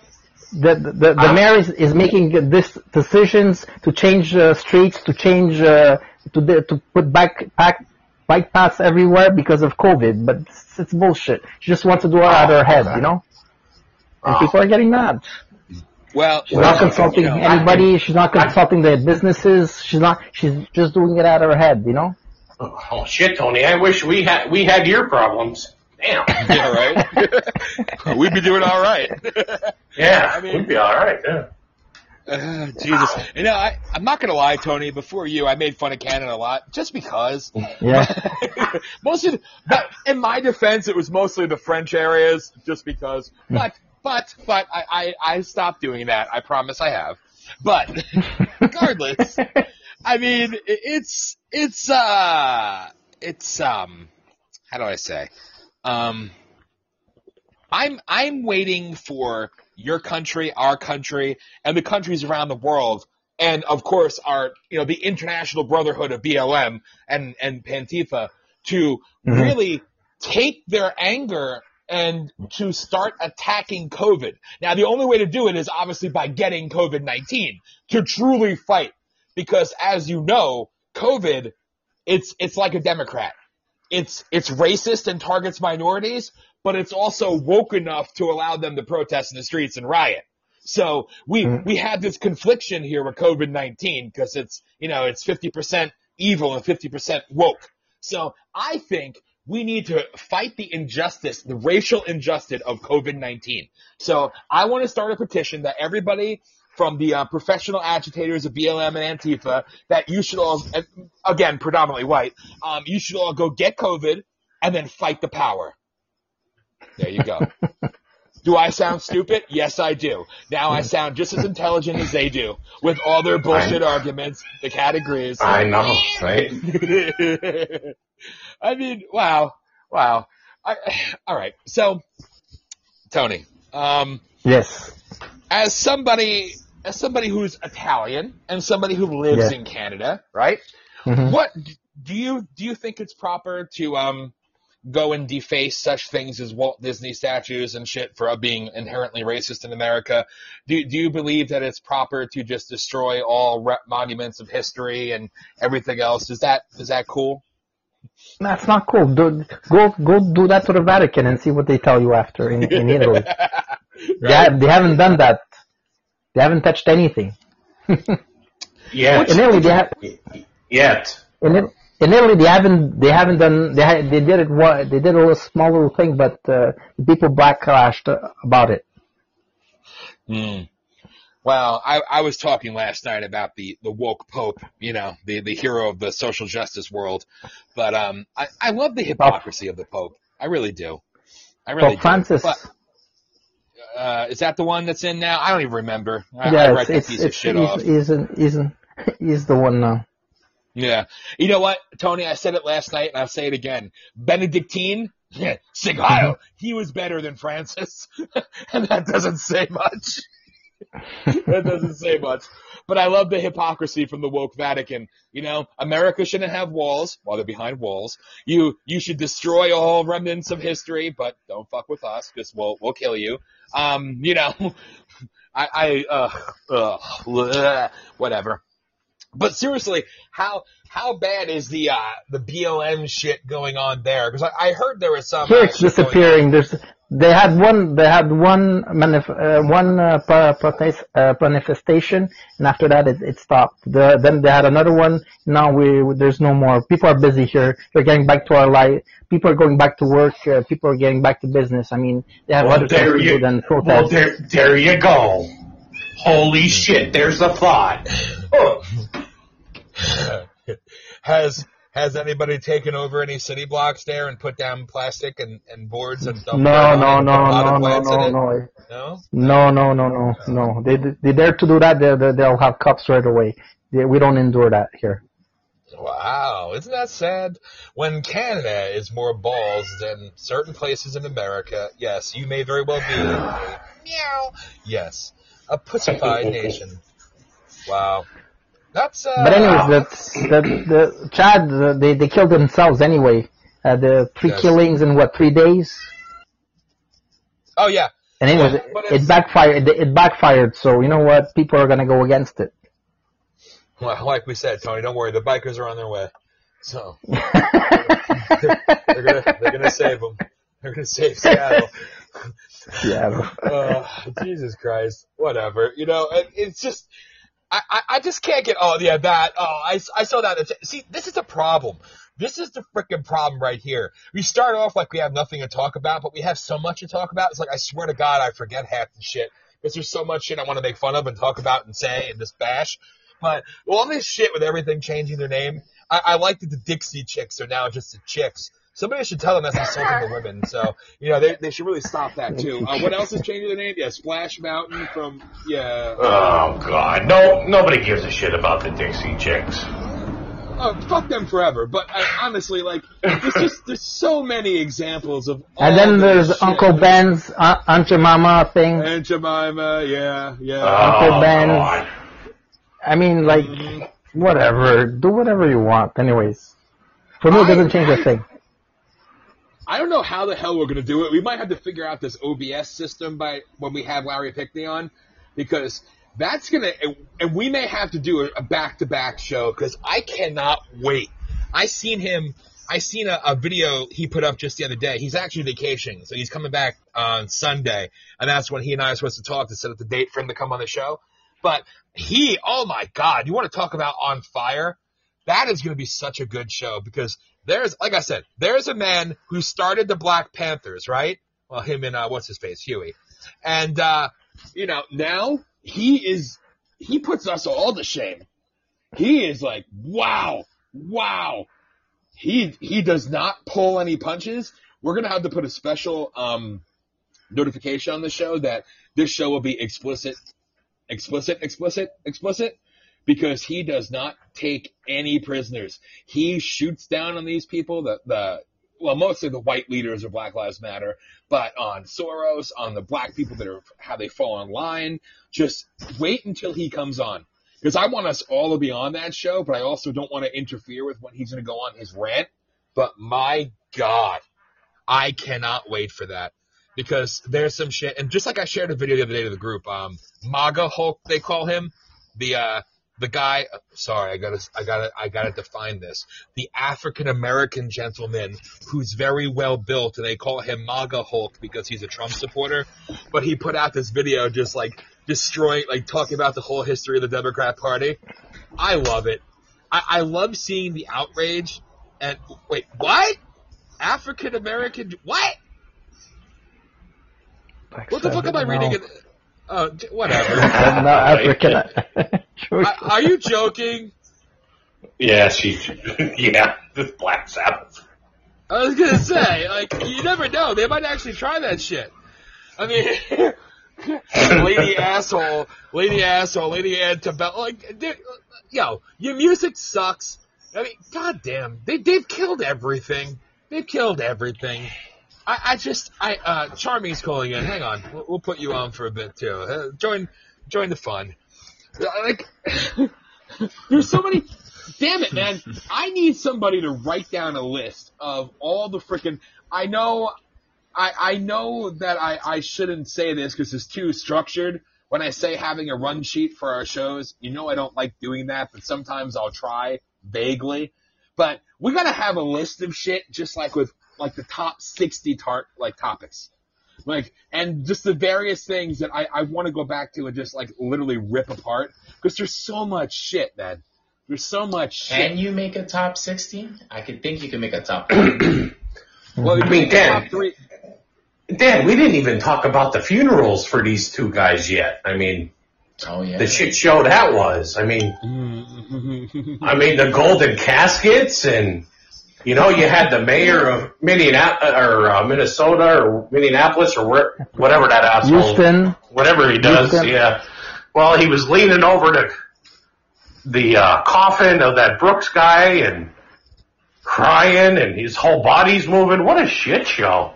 the the, the, the mayor is, is making this decisions to change uh, streets, to change uh, to the, to put back back bike paths everywhere because of COVID. But it's, it's bullshit. She just wants to do it out of her head, okay. you know. And Oh. people are getting mad. Well, She's not consulting you know, anybody. She's not consulting the businesses. She's not. She's just doing it out of her head, you know. Oh shit, Tony! I wish we had we had your problems. Damn. <laughs> yeah, right. <laughs> We'd be doing all right. <laughs> Yeah, I mean- we'd be all right. Yeah. Uh, Jesus, you know, I, I'm not gonna lie, Tony. Before you, I made fun of Canada a lot, just because. Yeah. most of, the, but in my defense, it was mostly the French areas, just because. But, but, but, I, I, I stopped doing that. I promise I have. But, <laughs> regardless, I mean, it's, it's, uh, it's, um, how do I say? Um, I'm, I'm waiting for your country, our country, and the countries around the world, and of course our, you know, the international brotherhood of BLM and, and Pantifa to Mhm. really take their anger and to start attacking COVID. Now, the only way to do it is obviously by getting COVID-19 to truly fight. Because as you know, COVID, it's, it's like a Democrat. It's, it's racist and targets minorities, but it's also woke enough to allow them to protest in the streets and riot. So we, Mhm. we have this confliction here with COVID-19 because it's, you know, it's 50% evil and 50% woke. So I think we need to fight the injustice, the racial injustice of COVID-19. So I want to start a petition that everybody from the uh, professional agitators of BLM and Antifa that you should all, again, predominantly white, um, you should all go get COVID and then fight the power. There you go. <laughs> do I sound stupid? Yes, I do. Now I sound just as intelligent as they do with all their bullshit arguments. The categories. I know, right? <laughs> I mean, wow, wow. I, <sighs> all right, so Tony, um, yes. as somebody as somebody who's Italian and somebody who lives Yeah. in Canada, right? Mhm. What do you do? You think it's proper to um go and deface such things as Walt Disney statues and shit for being inherently racist in America. Do do you believe that it's proper to just destroy all monuments of history and everything else? Is that is that cool? That's not cool. Do, go go do that to the Vatican and see what they tell you after in, in <laughs> Italy. They, ha- they haven't done that. They haven't touched anything. Yet. In Italy, they. Yet. In, it- in Italy, they haven't. They haven't done. They ha- they did it. What they did a little small little thing, but uh, people backlashed about it. Hmm. Well, I, I was talking last night about the, the woke pope, you know, the, the hero of the social justice world. But um, I, I love the hypocrisy of the pope. I really do. I really Pope Francis. But, uh, is that the one that's in now? I don't even remember. I, I yeah, that it's piece it's, of shit he's, off. he's, in- he's, in- <laughs> he's the one now. Yeah. You know what, Tony? I said it last night and I'll say it again. Benedictine, <laughs> Sig Heil, he was better than Francis. <laughs> and that doesn't say much. That doesn't say much. But I love the hypocrisy from the woke Vatican. You know, America shouldn't have walls while they're behind walls. You you should destroy all remnants of history, but don't fuck with us because we'll we'll kill you. Um, you know, <laughs> I I uh, uh whatever. But seriously, how how bad is the uh the BLM shit going on there? Because I, I heard there was some Here it's shit going on. disappearing. There's they had one they had one manif- uh, one uh, pro- protest uh, manifestation, and after that it, it stopped. The, then they had another one. Now we there's no more. People are busy here. They're getting back to our life. People are going back to work. Uh, people are getting back to business. I mean, they have Well, other there you, do than well, there, there you go. Holy shit, there's a thought. <laughs> Oh, Has has anybody taken over any city blocks there and put down plastic and, and boards and dumped no, no, no, no, no, no, no. No? No, no, no, no, no. They they dare to do that, they they- they'll have cops right away. They, we don't endure that here. Wow, isn't that sad? When Canada is more balls than certain places in America, yes, you may very well be meow. Yes, a pussified nation. Wow, that's uh. But anyways, that's the the Chad. The, they they killed themselves anyway. Uh, the three Yes. killings in what three days? oh yeah, And anyways, Yeah, it, it backfired. It, it backfired. So you know what? People are gonna go against it. well, like we said, Tony, don't worry, the bikers are on their way. So they're, <laughs> they're gonna they're gonna save them. They're gonna save Seattle. yeah. <laughs> uh, Jesus Christ, whatever. You know, it, it's just, I, I, I just can't get, oh yeah, that, oh, I, I saw that. See, this is a problem. This is the freaking problem right here. We start off like we have nothing to talk about, but we have so much to talk about. It's like, I swear to God, I forget half the shit. Because there's so much shit I want to make fun of and talk about and say and just bash. But all this shit with everything changing their name, I, I like that the Dixie chicks are now just the chicks. Somebody should tell them that's insulting the women. <laughs> So, you know, they, they should really stop that too. Uh, what else is changing their name? Yeah, Splash Mountain from, yeah. oh god, no, nobody gives a shit about the Dixie Chicks. Oh, fuck them forever. But I, honestly, like, there's just, there's so many examples of all And then there's shit. Uncle Ben's uh, Aunt Mama thing. Aunt Jemima, yeah, yeah. Uncle oh Ben's. god. I mean, like whatever. Do whatever you want. Anyways, for me, it doesn't change a thing. I don't know how the hell we're gonna do it. We might have to figure out this OBS system by when we have Larry Pinkney on, because that's gonna, and we may have to do a back to back show because I cannot wait. I seen him. I seen a, a video he put up just the other day. He's actually vacationing, so he's coming back on Sunday, and that's when he and I are supposed to talk to set up the date for him to come on the show. But he, oh my God, you want to talk about on fire? That is going to be such a good show because there's, like I said, there's a man who started the Black Panthers, right? Well, him and, uh, what's his face? Huey. And, uh, you know, now he is, he puts us all to shame. He is like, wow, wow. He, he does not pull any punches. We're going to have to put a special, um, notification on the show that this show will be explicit, explicit, explicit, explicit because he does not take any prisoners. He shoots down on these people, the, the, well, mostly the white leaders of Black Lives Matter, but on Soros, on the black people that are, how they fall on line. Just wait until he comes on. Because I want us all to be on that show, but I also don't want to interfere with when he's going to go on his rant. But my God, I cannot wait for that because there's some shit. And just like I shared a video the other day to the group, um, MAGA Hulk, they call him the uh, the guy. Sorry, I gotta, I gotta, I gotta define this. The African American gentleman who's very well built, and they call him MAGA Hulk because he's a Trump supporter. But he put out this video just like destroying, like talking about the whole history of the Democrat Party. I love it. I, I love seeing the outrage. And wait, what? African American? What? What the fuck am I reading? In, uh, whatever. <laughs> I'm not African. <laughs> Are, are you joking? Yeah, she. <laughs> Yeah, this Black Sabbath. I was gonna say, like, you never know. They might actually try that shit. I mean, lady asshole, lady asshole, lady antebellum. Like, dude, yo, your music sucks. I mean, goddamn, they they've killed everything. They've killed everything. I, I just, I, uh, Charming's calling in. Hang on, we'll, we'll put you on for a bit too. Uh, join, join the fun. Like, <laughs> there's so many. Damn it, man! I need somebody to write down a list of all the freaking. I know, I I know that I I shouldn't say this because it's too structured. When I say having a run sheet for our shows, you know I don't like doing that, but sometimes I'll try vaguely. But we gotta have a list of shit, just like with like the top sixty tar like topics, like and just the various things that I I want to go back to and just like literally rip apart because there's so much shit, man. There's so much shit. Can you make a top 60? I could think you can make a top. <clears throat> well, I mean, the Dan, top three. Dan, we didn't even talk about the funerals for these two guys yet. I mean, oh yeah. the shit show that was. I mean, mm-hmm. <laughs> I mean the golden caskets and. You know, you had the mayor of Minneapolis or uh, Minnesota or Minneapolis or where, whatever that asshole, Houston. whatever he does. Houston. Yeah. Well, he was leaning over to the uh, coffin of that Brooks guy and crying, and his whole body's moving. What a shit show!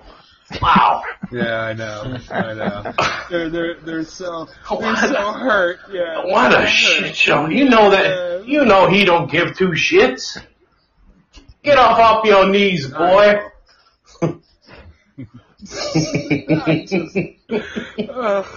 Wow. <laughs> Yeah, I know. I know. <laughs> They're they're they're so they're What so a- hurt. Yeah. What a so shit show! You know that. You know he don't give two shits. Get off off your knees, boy. Ugh. <laughs>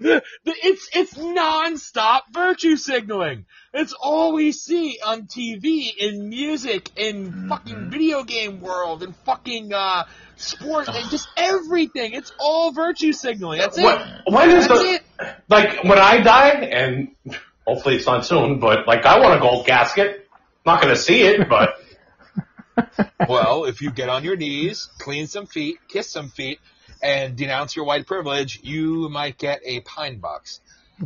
The- the- it's it's nonstop virtue signaling. It's all we see on TV, in music, in fucking video game world, in fucking uh, sports, and just everything. It's all virtue signaling. That's it. When, when is That's the it. like when I die, and hopefully it's not soon, but like I want a gold casket. Not gonna see it, but Well, if you get on your knees, clean some feet, kiss some feet, and denounce your white privilege, you might get a pine box.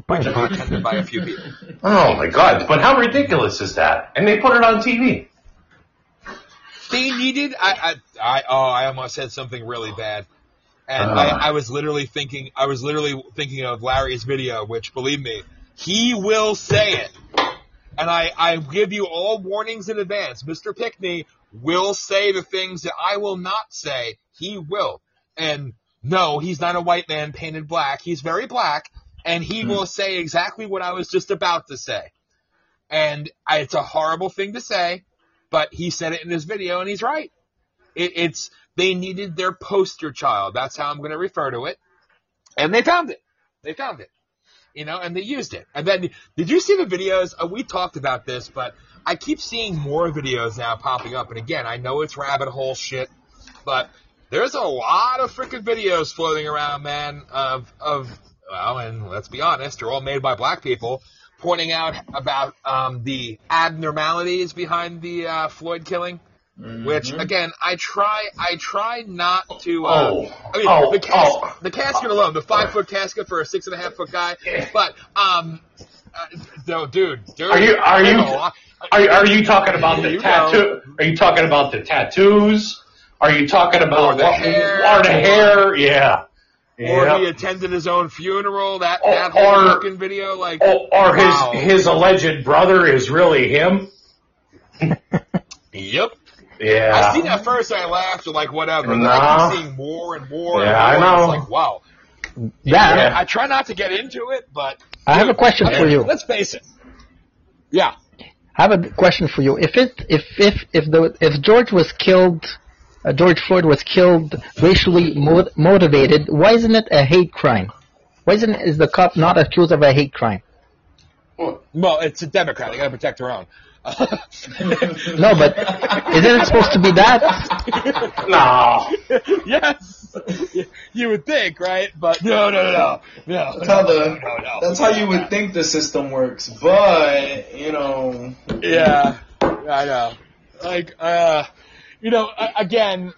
Which will be attended by a few people. oh my god! But how ridiculous is that? And they put it on TV. They needed. I. I. I oh, I almost said something really bad. And Uh. I, I was literally thinking. I was literally thinking of Larry's video, which, believe me, he will say it. And I, I give you all warnings in advance. Mr. Pinkney will say the things that I will not say. He will. And no, he's not a white man painted black. He's very black, and he will say exactly what I was just about to say. And I, it's a horrible thing to say, but he said it in his video, and he's right. It, it's they needed their poster child. That's how I'm going to refer to it, and they found it. They found it, you know, and they used it. And then, did you see the videos? Uh, we talked about this, but I keep seeing more videos now popping up. And again, I know it's rabbit hole shit, but there's a lot of freaking videos floating around, man, of of well, and let's be honest, they're all made by black people, pointing out about um, the abnormalities behind the uh, Floyd killing. Which again, I try, I try not to. Uh, Oh. I mean, Oh, the, cas- oh. the casket alone, the five foot casket for a six and a half foot guy. But um, uh, no, dude, dude, Are you- are you- no, I- Are, are you talking about the You tattoo? Are you talking about the tattoos? Are you talking about Or the what- hair. Or the hair? Yeah. Or Yeah. he attended his own funeral. That Or- that whole or- fucking video, like, Or, or his Wow. his alleged brother is really him? <laughs> yep. Yeah. I seen that first, I laughed, or like whatever. And then I Nah. keep seeing more and more. Yeah, and more. I know. It's like, wow. Yeah. I try not to get into it, but I have a question I mean, for you. Let's face it. Yeah. I have a question for you. If it, if if if the if George was killed uh, George Floyd was killed racially mo- motivated, why isn't it a hate crime? Why isn't is the cop not accused of a hate crime? Well, it's a Democrat. They gotta protect their own. <laughs> No, but isn't it supposed to be that? <laughs> No. yes, <laughs> you would think, right? But no, no, no, no, no. That's how the no, no. that's how you would think the system works, but you know, Yeah, I know. Like, uh, you know, again,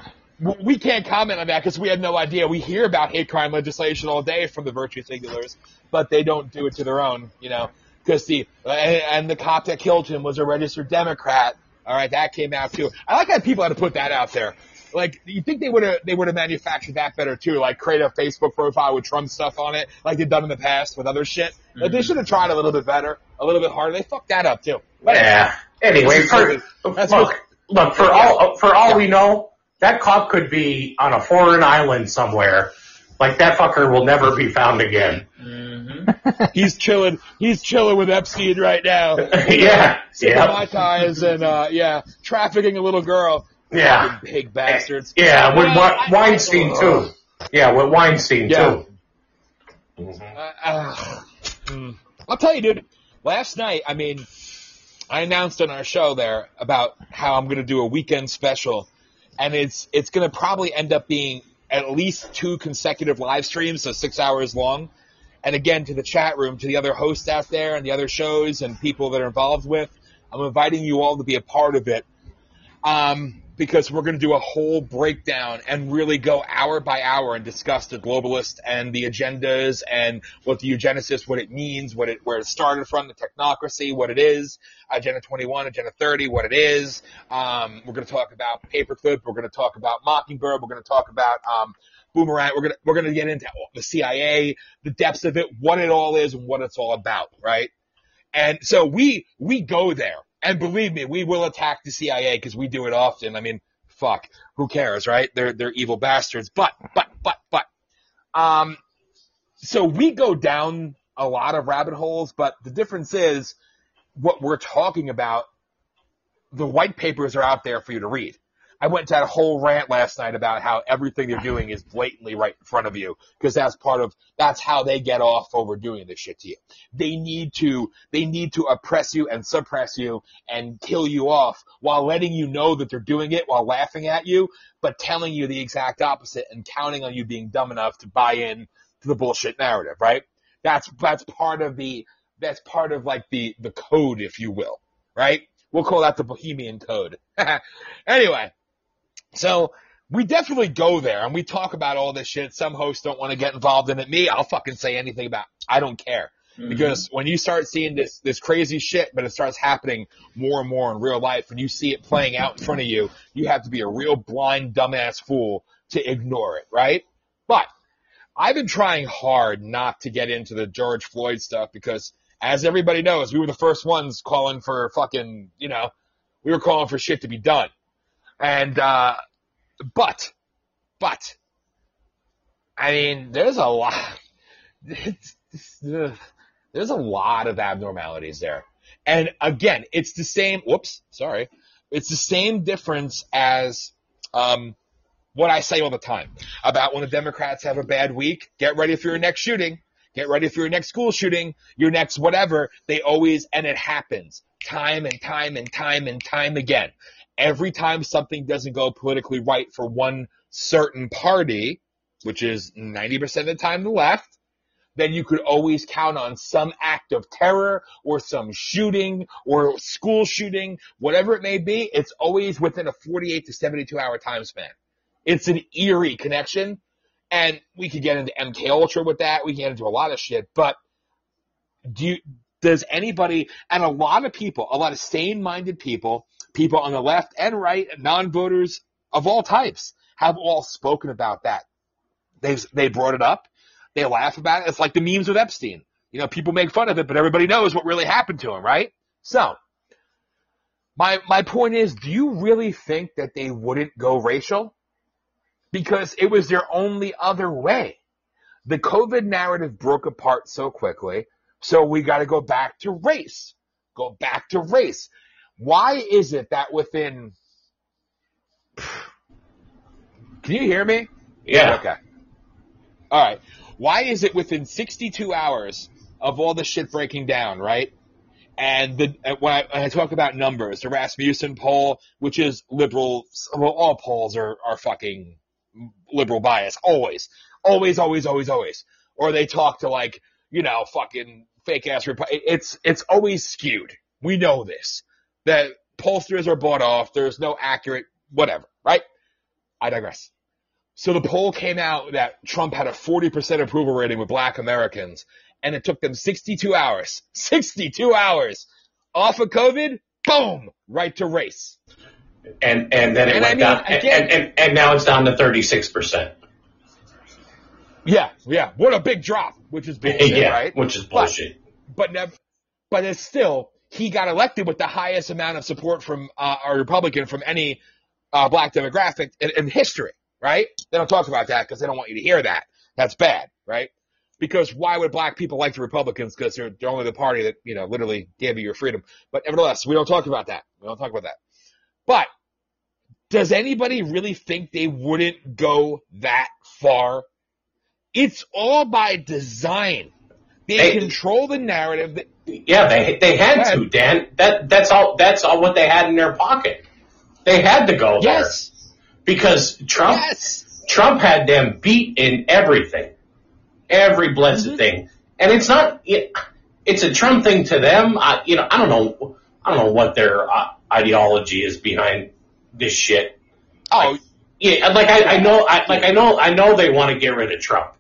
we can't comment on that because we have no idea. We hear about hate crime legislation all day from the virtue singulars, but they don't do it to their own, you know, because the, and, and the cop that killed him was a registered Democrat. All right, that came out too. I like how people had to put that out there. Like, you think they would have they would have manufactured that better too? Like, create a Facebook profile with Trump stuff on it, like they've done in the past with other shit. Like, they should have tried a little bit better, a little bit harder. They fucked that up too. But Yeah. Anyway, for, That's look, what- look, for all, for all we know, that cop could be on a foreign island somewhere. Like that fucker will never be found again. <laughs> he's chilling. He's chilling with Epstein right now. <laughs> yeah. Sipping Yeah. Mai tais and uh, yeah, trafficking a little girl. Yeah. Pig bastards. Yeah, with Well, Weinstein too. Yeah, with Weinstein Yeah. too. Uh, uh, mm. I'll tell you, dude. Last night, I mean, I announced on our show there about how I'm going to do a weekend special, and it's it's going to probably end up being at least two consecutive live streams, so six hours long. And again, to the chat room, to the other hosts out there, and the other shows and people that are involved with, I'm inviting you all to be a part of it. Um, because we're going to do a whole breakdown and really go hour by hour and discuss the globalist and the agendas and what the eugenicist, what it means, what it, where it started from, the technocracy, what it is, Agenda 21, Agenda 30, what it is. Um, we're going to talk about Paperclip. We're going to talk about Mockingbird. We're going to talk about, um, Boomerang. We're going to, we're going to get into the CIA, the depths of it, what it all is and what it's all about, right? And so we, we go there. And believe me, we will attack the CIA because we do it often. I mean, fuck, who cares, right? They're, they're evil bastards. But, but, but, but, um, so we go down a lot of rabbit holes, but the difference is what we're talking about. The white papers are out there for you to read. I went to that whole rant last night about how everything they're doing is blatantly right in front of you because that's part of that's how they get off over doing this shit to you. They need to they need to oppress you and suppress you and kill you off while letting you know that they're doing it while laughing at you, but telling you the exact opposite and counting on you being dumb enough to buy in to the bullshit narrative, right? That's that's part of the that's part of like the the code, if you will, right? We'll call that the Bohemian Code. <laughs> anyway, so we definitely go there and we talk about all this shit. Some hosts don't want to get involved in it. Me, I'll fucking say anything about. it. I don't care mm-hmm. because when you start seeing this this crazy shit, but it starts happening more and more in real life, and you see it playing out in front of you, you have to be a real blind dumbass fool to ignore it, right? But I've been trying hard not to get into the George Floyd stuff because, as everybody knows, we were the first ones calling for fucking, you know, we were calling for shit to be done. And, uh, but, but, I mean, there's a lot, <laughs> there's a lot of abnormalities there. And again, it's the same, whoops, sorry. It's the same difference as, um, what I say all the time about when the Democrats have a bad week, get ready for your next shooting. Get ready for your next school shooting, your next whatever. They always, and it happens time and time and time and time again. Every time something doesn't go politically right for one certain party, which is 90% of the time the left, then you could always count on some act of terror or some shooting or school shooting, whatever it may be. It's always within a 48 to 72 hour time span. It's an eerie connection. And we could get into MK Ultra with that. We can get into a lot of shit, but do you, does anybody, and a lot of people, a lot of sane-minded people, people on the left and right, non-voters of all types, have all spoken about that. They've, they brought it up. They laugh about it. It's like the memes with Epstein. You know, people make fun of it, but everybody knows what really happened to him, right? So, my, my point is, do you really think that they wouldn't go racial? Because it was their only other way. The COVID narrative broke apart so quickly, so we gotta go back to race. Go back to race. Why is it that within Can you hear me? Yeah. Okay. All right. Why is it within 62 hours of all the shit breaking down, right? And the when I, when I talk about numbers, the Rasmussen poll, which is liberal, well, all polls are are fucking liberal bias, always, always, always, always, always. Or they talk to like you know fucking fake ass. Repu- it's it's always skewed. We know this. That pollsters are bought off. There's no accurate whatever, right? I digress. So the poll came out that Trump had a 40% approval rating with black Americans, and it took them 62 hours, <laughs> 62 hours off of COVID, boom, right to race. And and then it And I went mean, down, again- and, and and now it's down to thirty six percent. Yeah, yeah, what a big drop, which is <laughs> bullshit, Yeah, right? which is But- bullshit. but never, but it's still he got elected with the highest amount of support from uh, a Republican from any uh, black demographic in, in history, right? They don't talk about that because they don't want you to hear that. That's bad, right? Because why would black people like the Republicans? Because they're, they're only the party that you know literally gave you your freedom. But nevertheless, we don't talk about that. We don't talk about that. But does anybody really think they wouldn't go that far? It's all by design. They, They- control the narrative. That, Yeah, they they had to, Dan. That that's all that's all what they had in their pocket. They had to go there yes, because Trump yes. Trump had them beat in everything, every blessed Mhm. thing, and it's not it, it's a Trump thing to them. I you know I don't know I don't know what their uh, ideology is behind this shit. Oh, Yeah, like I, I know I like I know I know they want to get rid of Trump.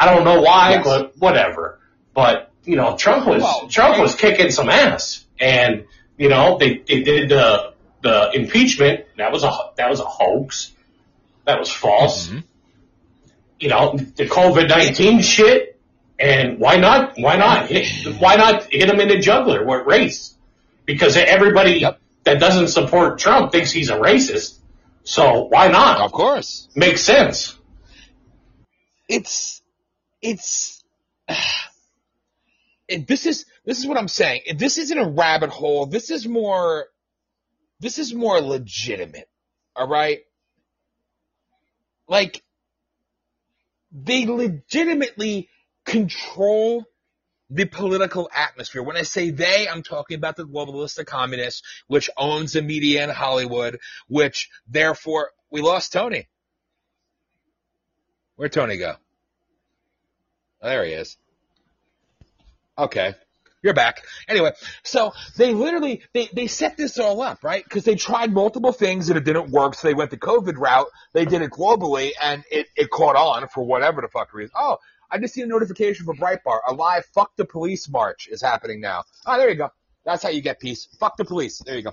I don't know why, Yes. but whatever. But you know, Trump was Well, Trump was kicking some ass, and you know they they did the the impeachment. That was a that was a hoax. That was false. Mhm. You know the COVID nineteen shit, and why not? Why not? Hit, why not hit him in the juggler with race? Because everybody Yep. that doesn't support Trump thinks he's a racist. So why not? of course. Makes sense. It's it's. <sighs> This is this is what I'm saying. This isn't a rabbit hole. This is more. This is more legitimate. All right. Like. They legitimately control the political atmosphere. When I say they, I'm talking about the globalist the communists, which owns the media in Hollywood, which therefore we lost Tony. Where'd Tony go? There he is. Okay. You're back. Anyway, so they literally they, they set this all up, right? Because they tried multiple things and it didn't work, so they went the COVID route. They did it globally and it, it caught on for whatever the fuck reason. Oh, I just see a notification for Breitbart. A live fuck the police march is happening now. Oh, there you go. That's how you get peace. Fuck the police. There you go.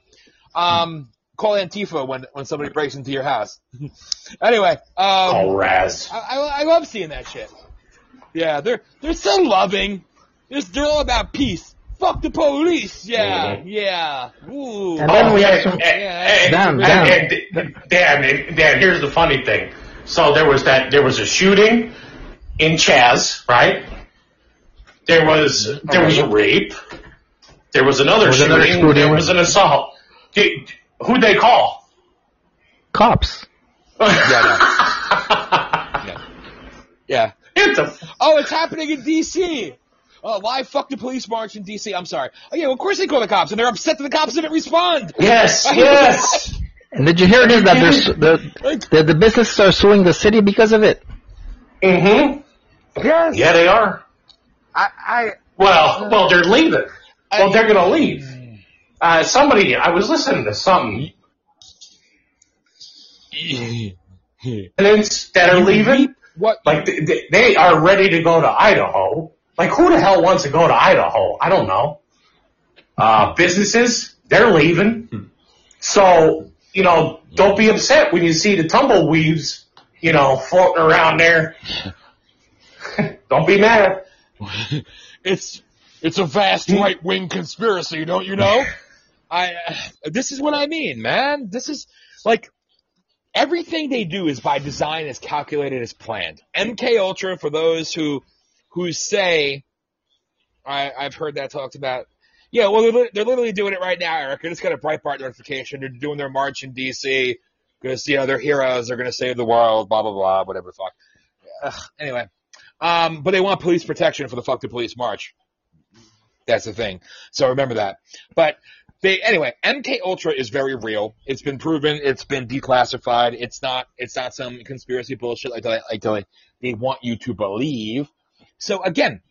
Um, call Antifa when when somebody breaks into your house. <laughs> anyway, um, Oh, Raz. I, I, I love seeing that shit. Yeah, they're they're so loving. They're, they're all about peace. Fuck the police. Yeah, yeah. Ooh. And then we have some- and- Yeah. and- Damn, and- damn. and- Dan, and- Dan, here's the funny thing. So there was that. There was a shooting in Chaz, right? There was there was a rape. There was another was shooting. another shooting. There was an assault. Did- Who'd they call? Cops. <laughs> <laughs> Yeah, Yeah. Hit the Oh, it's happening in D.C. Oh, live fuck the police march in D.C. I'm sorry. Oh yeah, well, of course they call the cops, and they're upset that the cops didn't respond. yes, <laughs> yes. And did you hear this? That there's <laughs> the, the the businesses are suing the city because of it. Mm-hmm. Yes. Yeah, they are. I, I Well, well, they're leaving. Well, they're gonna leave. Uh, somebody, I was listening to something. <laughs> Tenants that are leaving, what? like they- they, they are ready to go to Idaho. Like who the hell wants to go to Idaho? I don't know. Uh, businesses, they're leaving. So, you know, don't be upset when you see the tumbleweeds, you know, floating around there. <laughs> don't be mad. <laughs> it's it's a vast right wing conspiracy, don't you know? <laughs> I this is what I mean, man. This is like everything they do is by design, is calculated, is planned. MK Ultra, for those who who say, I, I've heard that talked about. Yeah, well, they're, they're literally doing it right now, Eric. I just got a Breitbart notification. They're doing their march in D.C. because you know they're heroes. They're going to save the world. Blah blah blah. Whatever the fuck. Ugh, anyway, um, but they want police protection for the fuck the police march. That's the thing. So remember that. But they anyway, MK Ultra is very real. It's been proven. It's been declassified. It's not. It's not some conspiracy bullshit like they, like they, they want you to believe. So again,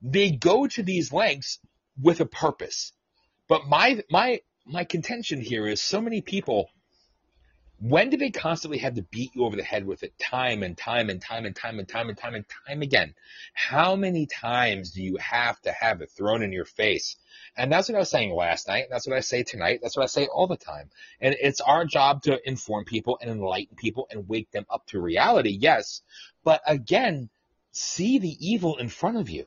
they go to these lengths with a purpose. But my my my contention here is so many people. When do they constantly have to beat you over the head with it time and time and time and time and time and time and time again? How many times do you have to have it thrown in your face? And that's what I was saying last night. That's what I say tonight. That's what I say all the time. And it's our job to inform people and enlighten people and wake them up to reality. Yes. But again, see the evil in front of you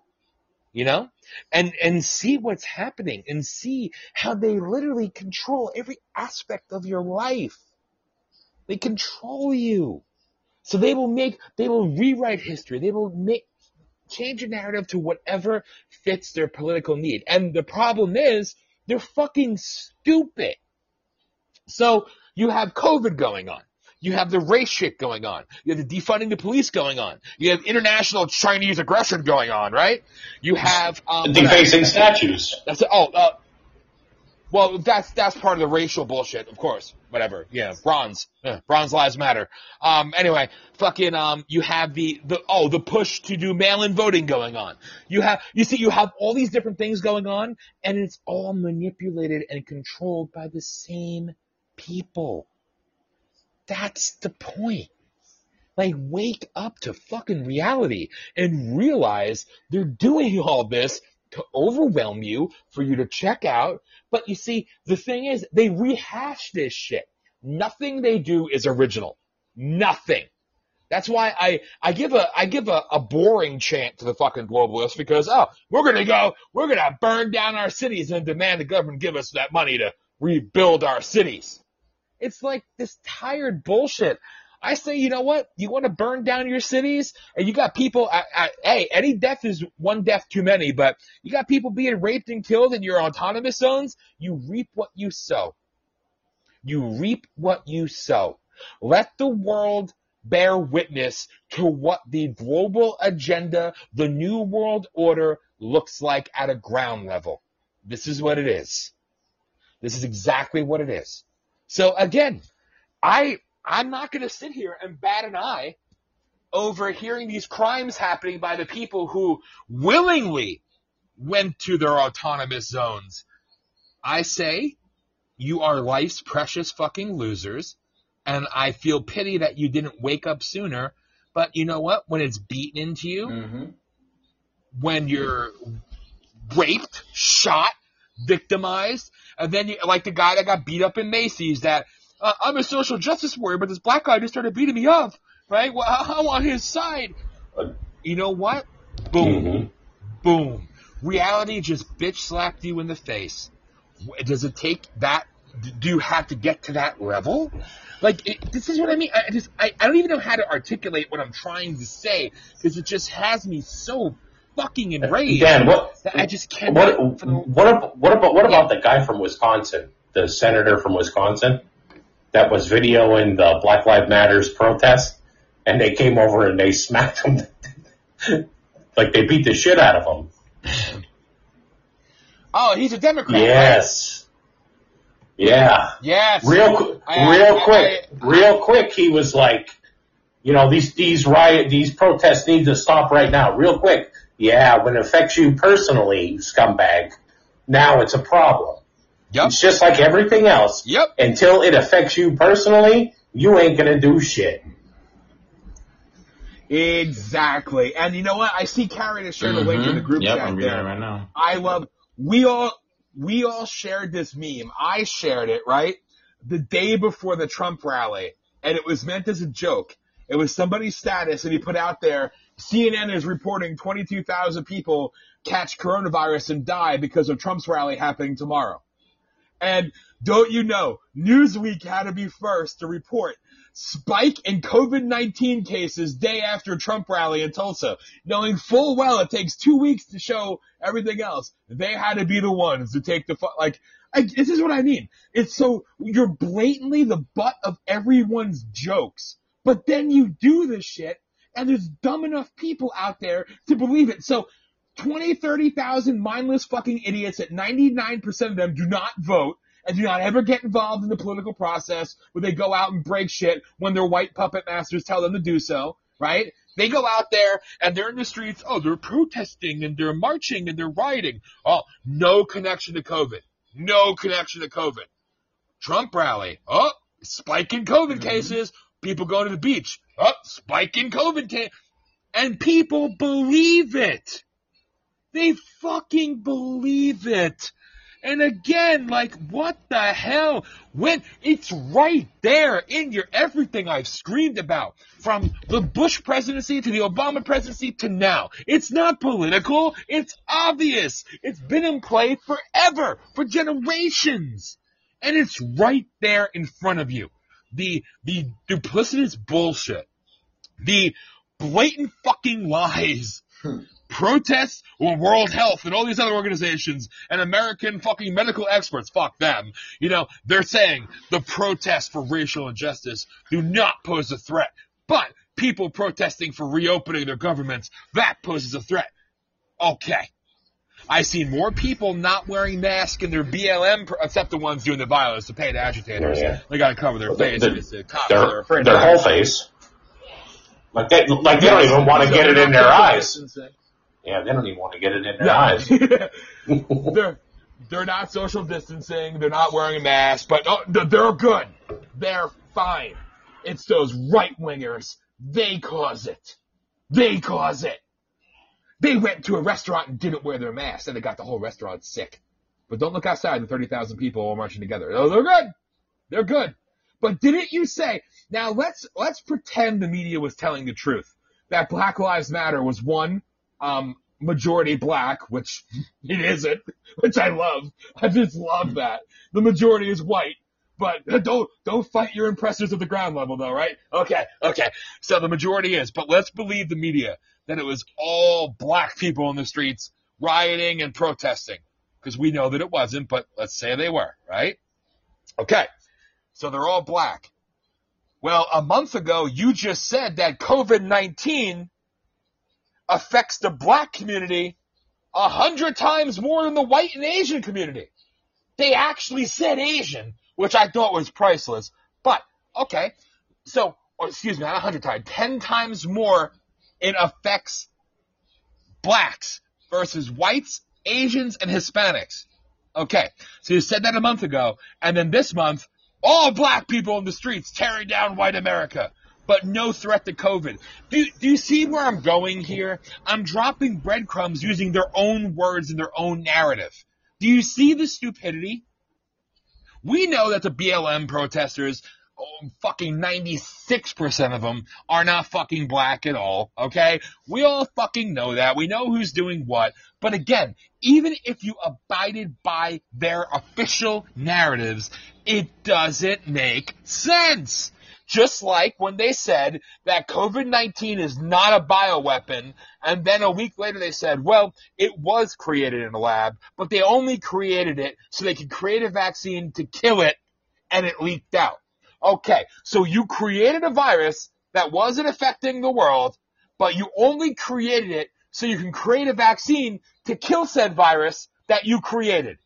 you know and and see what's happening and see how they literally control every aspect of your life they control you so they will make they will rewrite history they will make change the narrative to whatever fits their political need and the problem is they're fucking stupid so you have covid going on you have the race shit going on. You have the defunding the police going on. You have international Chinese aggression going on, right? You have um, Defacing statues. That's it. Oh, uh, well, that's that's part of the racial bullshit, of course. Whatever. Yeah, bronze. Bronze lives matter. Um, anyway, fucking um, you have the the oh the push to do mail-in voting going on. You have you see you have all these different things going on, and it's all manipulated and controlled by the same people. That's the point. Like, wake up to fucking reality and realize they're doing all this to overwhelm you, for you to check out. But you see, the thing is, they rehash this shit. Nothing they do is original. Nothing. That's why I, I give a, I give a, a boring chant to the fucking globalists because, oh, we're gonna go, we're gonna burn down our cities and demand the government give us that money to rebuild our cities. It's like this tired bullshit. I say, you know what? You want to burn down your cities, and you got people. I, I, hey, any death is one death too many, but you got people being raped and killed in your autonomous zones. You reap what you sow. You reap what you sow. Let the world bear witness to what the global agenda, the new world order looks like at a ground level. This is what it is. This is exactly what it is. So again, I I'm not going to sit here and bat an eye over hearing these crimes happening by the people who willingly went to their autonomous zones. I say you are life's precious fucking losers, and I feel pity that you didn't wake up sooner. But you know what? When it's beaten into you, Mm-hmm. when you're raped, shot, victimized, and then you, like the guy that got beat up in Macy's that uh, I'm a social justice warrior, but this black guy just started beating me up, right? Well, <laughs> I'm on his side. You know what? Boom, Mm-hmm. boom. Reality just bitch slapped you in the face. Does it take that? Do you have to get to that level? Like it, this is what I mean. I just I, I don't even know how to articulate what I'm trying to say because it just has me so fucking enraged. Dan, what? I just can't. What? What? ab- What about? What about the guy from Wisconsin, the senator from Wisconsin, that was videoing the Black Lives Matters protest, and they came over and they smacked him, <laughs> like they beat the shit out of him. Oh, he's a Democrat. right? Yes. Yeah. Yes. Real, I- real I- quick, real quick. He was like, you know, these these riot, these protests need to stop right now, real quick. Yeah, when it affects you personally, scumbag, now it's a problem. Yep. It's just like everything else. Yep. Until it affects you personally, you ain't gonna do shit. Exactly. And you know what? I see Carrie to share the link in the group Mm-hmm. Yep, chat there. right now. I love. We all we all shared this meme. I shared it right the day before the Trump rally, and it was meant as a joke. It was somebody's status, and he put out there. CNN is reporting 22,000 people catch coronavirus and die because of Trump's rally happening tomorrow. And don't you know, Newsweek had to be first to report spike in COVID-19 cases day after Trump rally in Tulsa, knowing full well it takes two weeks to show everything else. They had to be the ones to take the, fu- like, I, this is what I mean. It's so you're blatantly the butt of everyone's jokes, but then you do this shit, and there's dumb enough people out there to believe it. So 20, 30,000 mindless fucking idiots that 99% of them do not vote and do not ever get involved in the political process where they go out and break shit when their white puppet masters tell them to do so, right? They go out there and they're in the streets. Oh, they're protesting and they're marching and they're rioting. Oh, no connection to COVID. No connection to COVID. Trump rally. Oh, spike in COVID mm-hmm. cases. People going to the beach. Oh, spike in COVID cases. And people believe it. They fucking believe it. And again, like, what the hell? When it's right there in your everything I've screamed about, from the Bush presidency to the Obama presidency to now. It's not political. It's obvious. It's been in play forever, for generations. And it's right there in front of you. The, the duplicitous bullshit. The blatant fucking lies hmm. Protests or World Health and all these other organizations and American fucking medical experts, fuck them. You know, they're saying the protests for racial injustice do not pose a threat. But people protesting for reopening their governments, that poses a threat. Okay. I've seen more people not wearing masks in their BLM, pro- except the ones doing the violence, to pay the paid agitators. Yeah. They gotta cover their face. Their- It's the cops their, their whole face. Like they, like they don't even want to get it in their eyes. Yeah, they don't even want to get it in their Yeah. eyes. <laughs> they're they're not social distancing. They're not wearing a mask, but oh, they're- good. They're fine. It's those right wingers. They cause it. They cause it. They went to a restaurant and didn't wear their mask, and they got the whole restaurant sick. But don't look outside. The thirty thousand people all marching together. Oh, they're good. They're good. But didn't you say? Now let's let's pretend the media was telling the truth. That Black Lives Matter was one um, majority black, which <laughs> it isn't, which I love. I just love that. The majority is white. But <laughs> don't don't fight your impressors at the ground level though, right? Okay, okay. So the majority is, but let's believe the media that it was all black people in the streets rioting and protesting. Because we know that it wasn't, but let's say they were, right? Okay. So they're all black. Well, a month ago, you just said that COVID-19 affects the black community a hundred times more than the white and Asian community. They actually said Asian, which I thought was priceless. But, okay. So, excuse me, not a hundred times, ten times more it affects blacks versus whites, Asians, and Hispanics. Okay. So you said that a month ago, and then this month, all black people in the streets tearing down white America, but no threat to COVID. Do you, do you see where I'm going here? I'm dropping breadcrumbs using their own words and their own narrative. Do you see the stupidity? We know that the BLM protesters, oh, fucking 96% of them are not fucking black at all, okay? We all fucking know that. We know who's doing what. But again, even if you abided by their official narratives, it doesn't make sense. Just like when they said that COVID-19 is not a bioweapon, and then a week later they said, well, it was created in a lab, but they only created it so they could create a vaccine to kill it, and it leaked out. Okay, so you created a virus that wasn't affecting the world, but you only created it so you can create a vaccine to kill said virus that you created.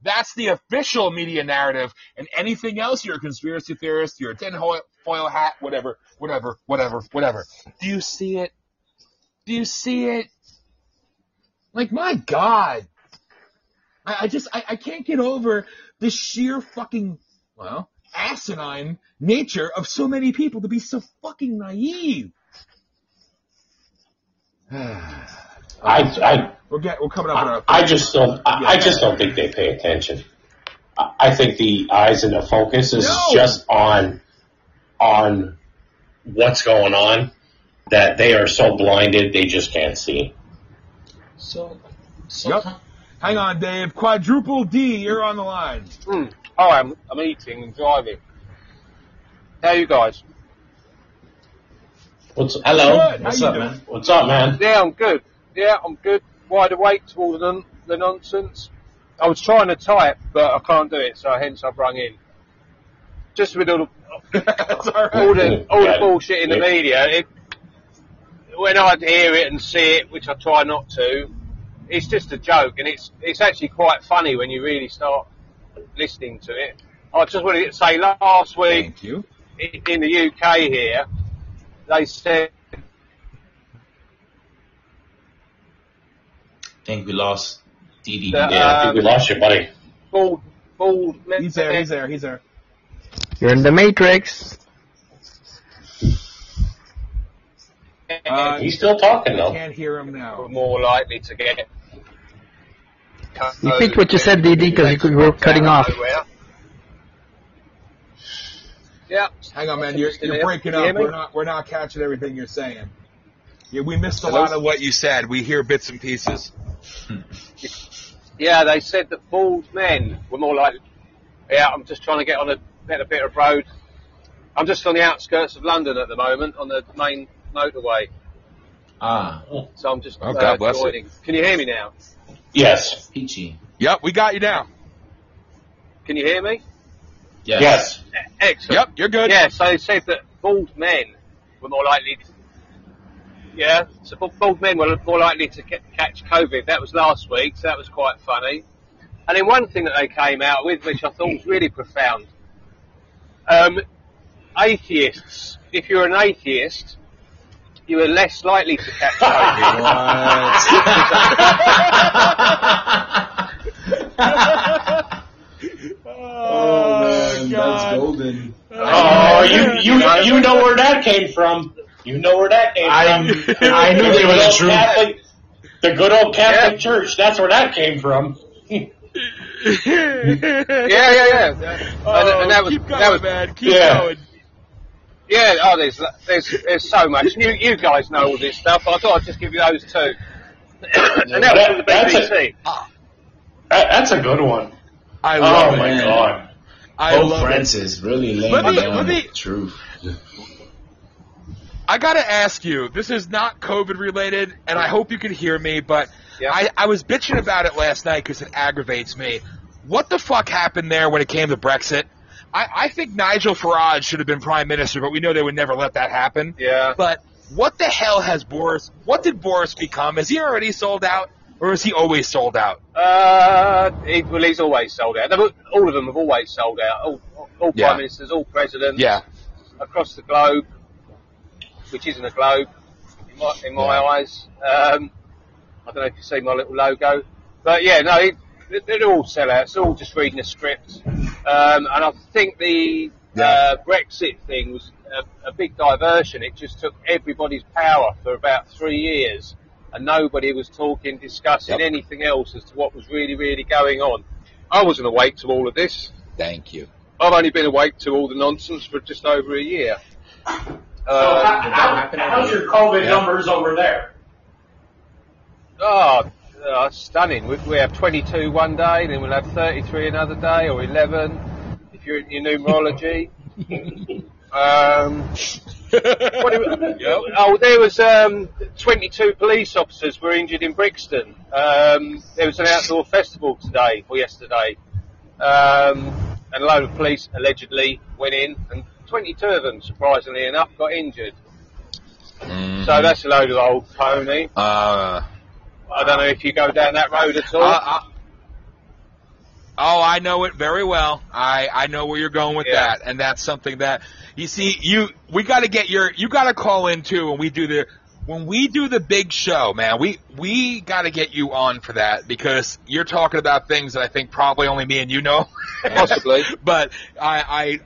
That's the official media narrative, and anything else, you're a conspiracy theorist, you're a tinfoil foil hat, whatever, whatever, whatever, whatever. Do you see it? Do you see it? Like, my God. I, I just, I, I can't get over the sheer fucking, well, asinine nature of so many people to be so fucking naive. I, I, We're get, we're coming up on I, our. I just don't. I, I just don't think they pay attention. I, I think the eyes and the focus is No. just on on what's going on that they are so blinded they just can't see. So, so Yep. Hang on, Dave. Quadruple D, you're on the line. Mm. Hi, I'm, I'm eating and driving. How are you guys? What's Hello. Good. What's you up, doing? man? what's up, man? Yeah, I'm good. Yeah, I'm good. Wide awake to all the, the nonsense. I was trying to type, but I can't do it, so hence I've rung in. Just with <laughs> all the, all the, all the bullshit in the media, it, when I hear it and see it, which I try not to, it's just a joke, and it's it's actually quite funny when you really start listening to it. I just wanted to say last week you. i- in the UK here, they said I think we lost DD. Yeah, I think we lost you, uh, buddy. bald, bald. He's there. He's there. He's there. You're in the Matrix. Uh, He's still talking I though. can't hear him now. were more likely to get. It. Repeat what you said, DD, because you were cutting off. Nowhere. Yeah. Hang on, man. You're, you're breaking up. We're not. We're not catching everything you're saying. Yeah, we missed a A lot lot of what you said, we hear bits and pieces. Yeah, they said that bald men were more likely. Yeah, I'm just trying to get on a better bit of road. I'm just on the outskirts of London at the moment, on the main motorway. Ah, So I'm just Oh, uh, God bless it. Can you hear me now? Yes. peachy. Yep, we got you now. Can you hear me? Yes. Yes. Excellent. Yep, you're good. Yeah, so they said that bald men were more likely. To, yeah, so bald- bald men were more likely to ca- catch COVID. That was last week, so that was quite funny. And then one thing that they came out with, which I thought was really profound, um, atheists. If you're an atheist, you are less likely to catch <laughs> COVID. <laughs> Oh, man, that's golden. Oh, you you you know where that came from. You know where that came I- from. <laughs> I knew The they good were old true. Catholic, the good old Catholic Church. That's where that came from. Yeah, yeah, yeah. Oh, and, and that was keep going, that was man. Keep Yeah. going. Yeah, oh, there's there's there's so much. You you guys know all this stuff. I thought I'd just give you those two. <coughs> and that was from the That's a- That, that's a good one. I Oh love my it. man. god. I Pope love it. Francis really laying Let me- down let me- the truth. I gotta ask you. This is not COVID related, and I hope you can hear me. But Yeah. I, I was bitching about it last night because it aggravates me. What the fuck happened there when it came to Brexit? I, I think Nigel Farage should have been prime minister, but we know they would never let that happen. Yeah. But what the hell has Boris? What did Boris become? Is he already sold out, or is he always sold out? Uh, he, well, he's always sold out. All of them have always sold out. All, all Yeah. prime ministers, all presidents. Yeah. Across the globe, which isn't a globe in my, in my Yeah. eyes. Um, I don't know if you see my little logo, but yeah, no, it, they- they're all sellouts. They're all just reading a script. Um, and I think the uh, Brexit thing was a, a big diversion. It just took everybody's power for about three years, and nobody was talking, discussing Yep. anything else as to what was really, really going on. I wasn't awake to all of this. Thank you. I've only been awake to all the nonsense for just over a year. So Uh, how, how, how's your COVID numbers over there? oh, uh, stunning. We, we have 22 one day, then we'll have 33 another day, or 11 if you're in your numerology. <laughs> um, what do we- oh, there was um, 22 police officers were injured in Brixton. Um, there was an outdoor festival today or yesterday, um, and a load of police allegedly went in, and 22 of them, surprisingly enough, got injured. Mhm. So that's a load of old pony. Uh, I don't know if you go down that road at all. Uh, uh, oh, I know it very well. I, I know where you're going with Yeah. that, and that's something that you see. You we got to get your you got to call in too when we do the when we do the big show, man. We we got to get you on for that because you're talking about things that I think probably only me and you know. Possibly. <laughs> but I, I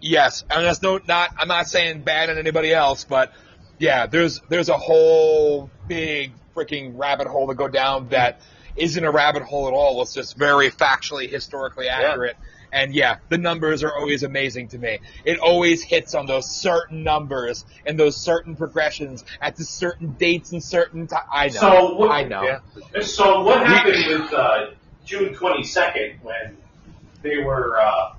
yes, and that's no not. I'm not saying bad on anybody else, but yeah, there's there's a whole big freaking rabbit hole to go down that isn't a rabbit hole at all. It's just very factually, historically accurate. And yeah, the numbers are always amazing to me. It always hits on those certain numbers and those certain progressions at the certain dates and certain time. I know. So what- I know. Yeah. So what happened with uh, June 22nd when they were uh,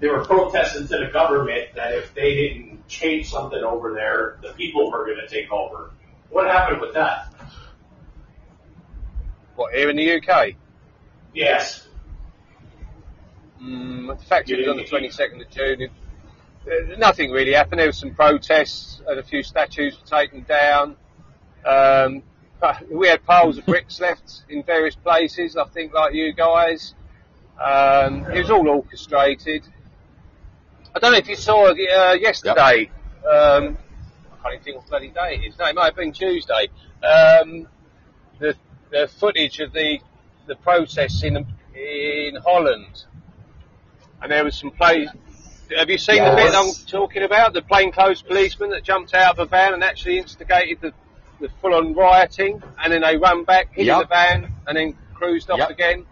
they were protesting to the government that if they didn't change something over there, the people were going to take over. What happened with that? What here in the UK? Yes. Mm, the fact it was on the 22nd of June, it, uh, nothing really happened. There were some protests and a few statues were taken down. Um, we had piles of bricks <laughs> left in various places, I think, like you guys. Um, it was all orchestrated. I don't know if you saw uh, yesterday. Um, I can't even think what bloody day it is. No, it might have been Tuesday. Um, the, the footage of the the protests in in Holland, and there was some play. Have you seen the bit I'm talking about? The plainclothes policeman that jumped out of a van and actually instigated the, the full-on rioting, and then they run back, hit Yep. the van, and then cruised off Yep. again.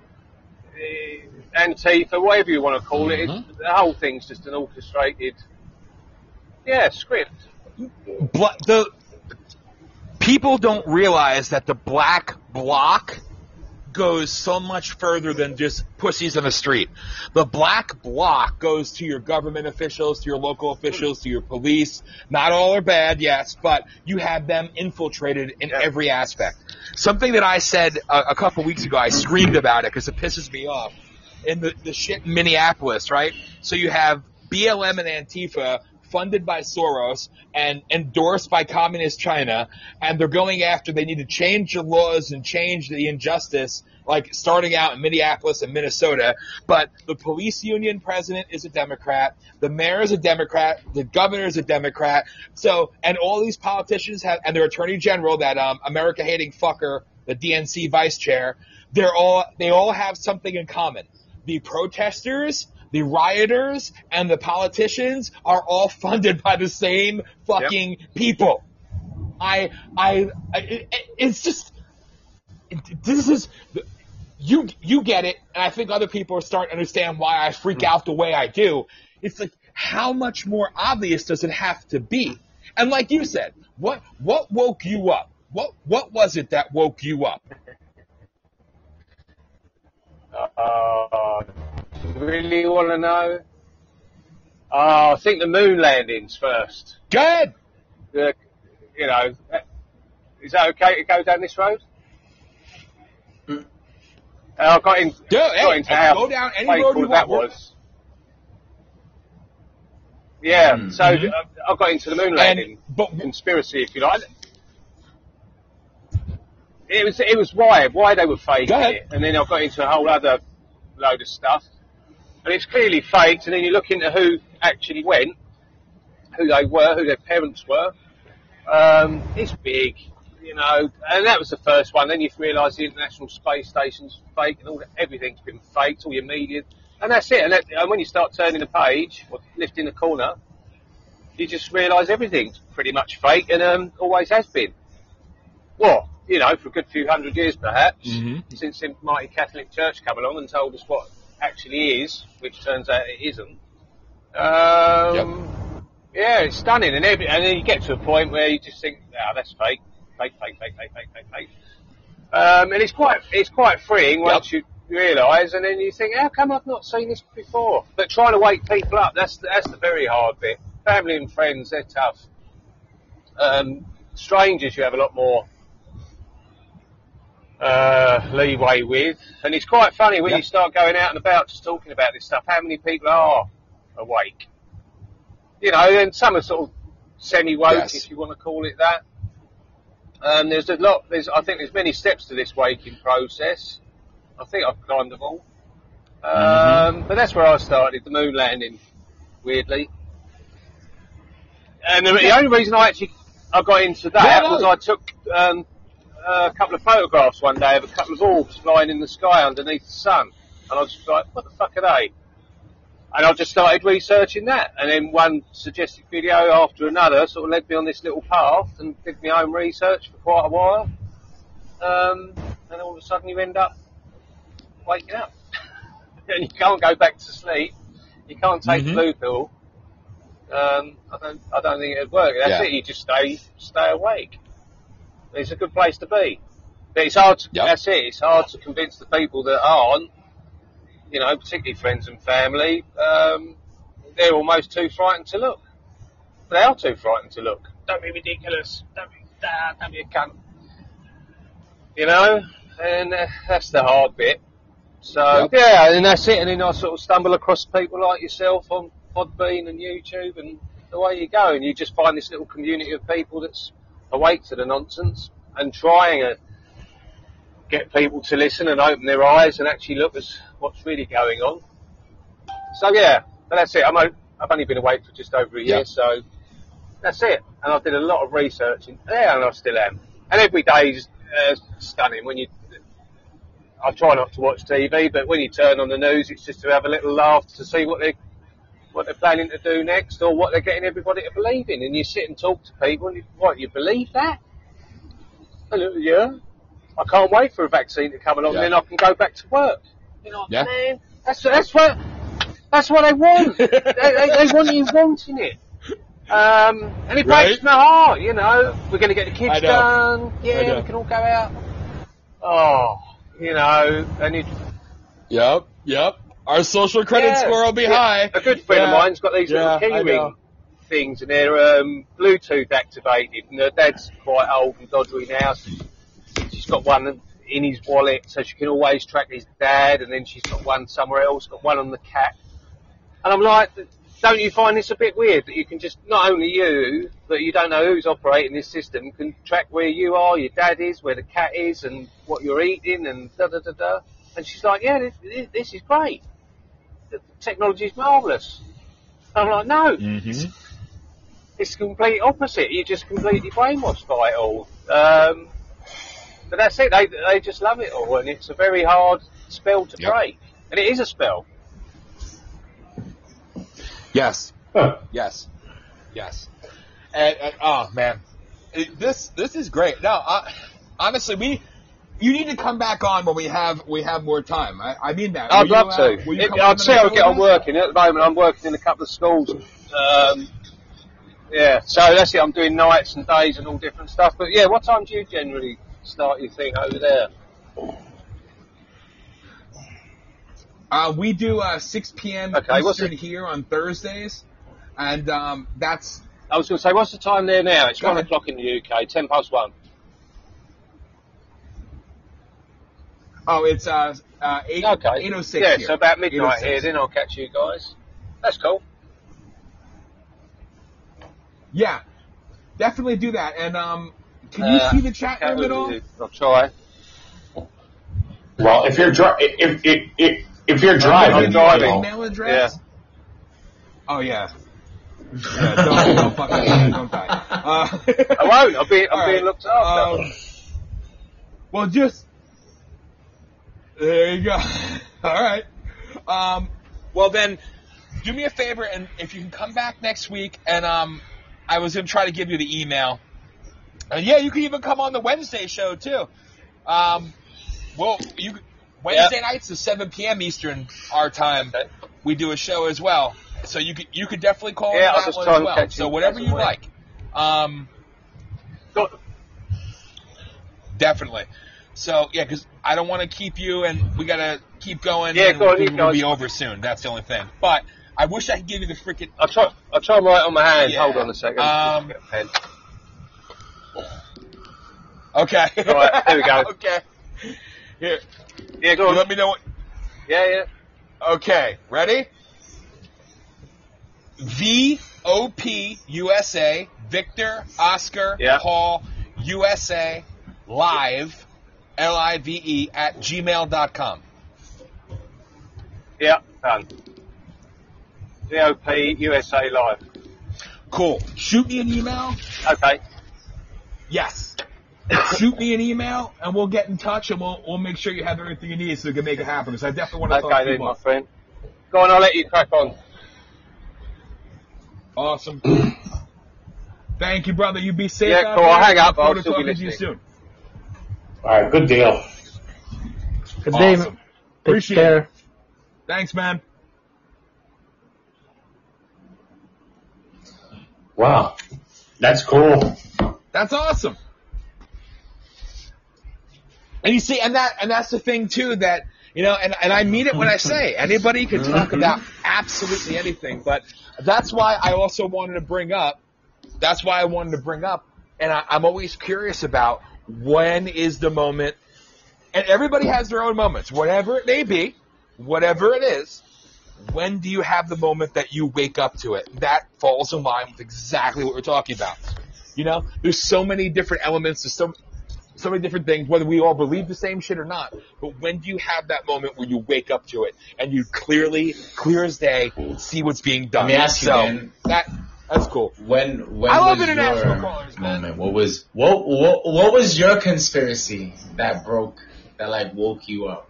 Uh, Antifa, whatever you want to call it, Mm-hmm. it, the whole thing's just an orchestrated, yeah, script. Bla- the people don't realize that the black bloc goes so much further than just pussies in the street. The black bloc goes to your government officials, to your local officials, to your police. Not all are bad, yes, but you have them infiltrated in every aspect. Something that I said a, a couple weeks ago, I screamed about it because it pisses me off. In the, the shit in Minneapolis, right? So you have BLM and Antifa funded by Soros and endorsed by communist China, and they're going after, they need to change the laws and change the injustice, like starting out in Minneapolis and Minnesota. But the police union president is a Democrat, the mayor is a Democrat, the governor is a Democrat, so, and all these politicians have, and their attorney general, that um, America hating fucker, the DNC vice chair, they're all, they all have something in common. The protesters, the rioters and the politicians are all funded by the same fucking people. I, I, I it, it's just, this is, you, you get it, and I think other people are starting to understand why I freak mm-hmm. out the way I do. It's like, how much more obvious does it have to be? And like you said, what, what woke you up? What, what was it that woke you up? Uh, really want to know? Uh, I think the moon landings first. Good. The, you know, is that okay to go down this road? Uh, I got, in, got hey, into how go down any painful road you that want. was. Yeah, Mm. so Mhm. uh, I got into the moon landing conspiracy, if you like. It was it was why why they were faking it, and then I got into a whole other load of stuff, and it's clearly faked. And then you look into who actually went, who they were, who their parents were. Um, it's big, you know, and that was the first one. Then you realise the International Space Station's fake, and all that, everything's been faked, all your media, and that's it. And, that, and when you start turning the page or lifting the corner, you just realise everything's pretty much fake and um, always has been. Well, you know, for a good few hundred years perhaps, since the mighty Catholic Church come along and told us what actually is, which turns out it isn't. Um, Yeah, it's stunning, and, every, and then you get to a point where you just think, "Ah, that's fake, fake, fake, fake, fake, fake, fake, fake." Um, and it's quite, it's quite freeing once you realise, and then you think, "How come I've not seen this before?" But trying to wake people up, that's the, that's the very hard bit. Family and friends, they're tough. Um, strangers, you have a lot more uh, leeway with, and it's quite funny when you start going out and about just talking about this stuff. How many people are awake? You know, and some are sort of semi-woke, Yes. if you want to call it that. Um, there's a lot. There's, I think, there's many steps to this waking process. I think I've climbed them all. Um, But that's where I started, the moon landing, weirdly. And the, the only reason I actually I got into that Yeah, no. was I took um, a couple of photographs one day of a couple of orbs flying in the sky underneath the sun, and I was just like, "What the fuck are they?" And I just started researching that, and then one suggested video after another sort of led me on this little path, and did my own research for quite a while. Um, and all of a sudden, you end up waking up, <laughs> and you can't go back to sleep. You can't take the Mhm. blue pill. Um, I don't, I don't think it'd work. That's Yeah. it. You just stay, stay awake. It's a good place to be. But it's hard. To, That's it. It's hard to convince the people that aren't, you know, particularly friends and family. Um, they're almost too frightened to look. They are too frightened to look. Don't be ridiculous. Don't be that. Don't be a cunt. You know, and uh, that's the hard bit. So Yep. yeah, and that's it. And then I sort of stumble across people like yourself on Podbean and YouTube, and away you go. And you just find this little community of people that's awake to the nonsense and trying to get people to listen and open their eyes and actually look at what's really going on. So yeah, but that's it. I'm o- I've only been awake for just over a year, Yeah. so that's it. And I did a lot of research, and yeah, and I still am. And every day is uh, stunning when you. I try not to watch TV, but when you turn on the news, it's just to have a little laugh to see what they what they're planning to do next, or what they're getting everybody to believe in. And you sit and talk to people, and you, what you believe that? And, uh, yeah, I can't wait for a vaccine to come along, Yeah. then I can go back to work. You know, Yeah. man, that's that's what that's what they want. <laughs> they, they, they want you wanting it. Um, and it breaks Right. my heart, you know. We're going to get the kids done. Yeah, we can all go out. Oh, you know, and it, Yep, yep. Our social credit Yeah. score will be Yeah. high. A good friend of mine's got these Yeah, little keyring things, and they're um, Bluetooth activated. And her dad's quite old and dodgy now. So she's got one in his wallet, so she can always track his dad. And then she's got one somewhere else, got one on the cat. And I'm like, don't you find this a bit weird that you can just not only you, but you don't know who's operating this system, can track where you are, your dad is, where the cat is, and what you're eating, and da da da da. And she's like, yeah, this, this is great. The technology is marvellous. I'm like, no, Mm-hmm. it's the complete opposite. You're just completely brainwashed by it all. Um, but that's it. They they just love it all, and it's a very hard spell to Yep. break. And it is a spell. Yes, Huh. yes, yes. And, and oh man, It- this this is great. Now, I, honestly, we you need to come back on when we have we have more time. I, I mean that. I'd Will love to. you It, I'd say I'll get on working. At the moment, I'm working in a couple of schools. Um, yeah, so that's it. I'm doing nights and days and all different stuff. But yeah, what time do you generally start your thing over there? Uh, we do uh, 6 p.m. Okay, Eastern here on Thursdays, and um, that's I was going to say, what's the time there now? It's one o'clock in the UK, ten past one. Oh, it's uh, uh, eight Okay. eight oh six. Yeah, here. so about midnight here. Then I'll catch you guys. That's cool. Yeah, definitely do that. And um, can you Uh, see the chat Can't room at all? I'll try. Well, if you're dri- if, if, if, if you're driving, driving. Email address? Oh yeah. yeah don't, don't fucking yeah, don't die. Uh, I won't. I'll be. I'm All being right. looked after. Um, well, just there you go. <laughs> All right. Um, well then, do me a favor, and if you can come back next week, and um, I was gonna try to give you the email, and yeah, you can even come on the Wednesday show too. Um, well, you Wednesday nights is 7 p.m. Eastern our time. Okay. We do a show as well, so you could you could definitely call Yeah, that just one as well. So whatever you well. like. Um, Got- Definitely. So yeah, because I don't want to keep you, and we gotta keep going. Yeah, and go on, will be over soon. That's the only thing. But I wish I could give you the freaking. I'll try. I'll try and write on my hand. Yeah. Hold on a second. Um, a. <laughs> Okay. All right, there we go. <laughs> okay. Here, Yeah, go on. let me know what. Yeah, yeah. Okay, ready? V O P USA Victor Oscar Yeah. Paul USA live L I V E at gmail.com. Yeah, done. VOP USA Live. Cool. Shoot me an email. Okay. Yes. Shoot me an email and we'll get in touch and we'll, we'll make sure you have everything you need so we can make it happen. Because I definitely want to talk Okay to then, you my more. friend. Go on, I'll let you crack on. Awesome. <clears throat> Thank you, brother. You be safe. Yeah, cool. I'll hang up. I'll to still be to you soon. All right, good deal. Good day. Take Appreciate care. it. Thanks, man. Wow, that's cool. That's awesome. And you see, and that and that's the thing too that you know, and and I mean it when I say anybody can talk mm-hmm. about absolutely anything, but that's why I also wanted to bring up. That's why I wanted to bring up, and I, I'm always curious about when is the moment And everybody has their own moments, whatever it may be, whatever it is. When do you have the moment that you wake up to it? That falls in line with exactly what we're talking about. You know, there's so many different elements. There's so so many different things, whether we all believe the same shit or not. But when do you have that moment where you wake up to it and you clearly, clear as day, see what's being done? Let me ask you, so, Ben. That that's cool. When when I love was international your callers, man. moment? What was what, what what was your conspiracy that broke that like woke you up?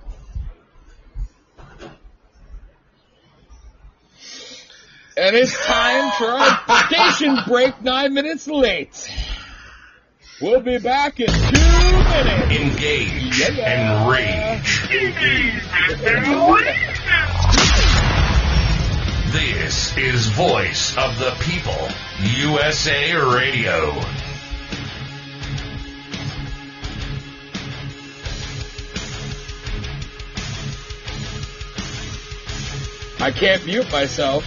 And it's time for our station break nine minutes late. We'll be back in two minutes. Engage Yeah. and rage. This is Voice of the People, USA Radio. I can't mute myself.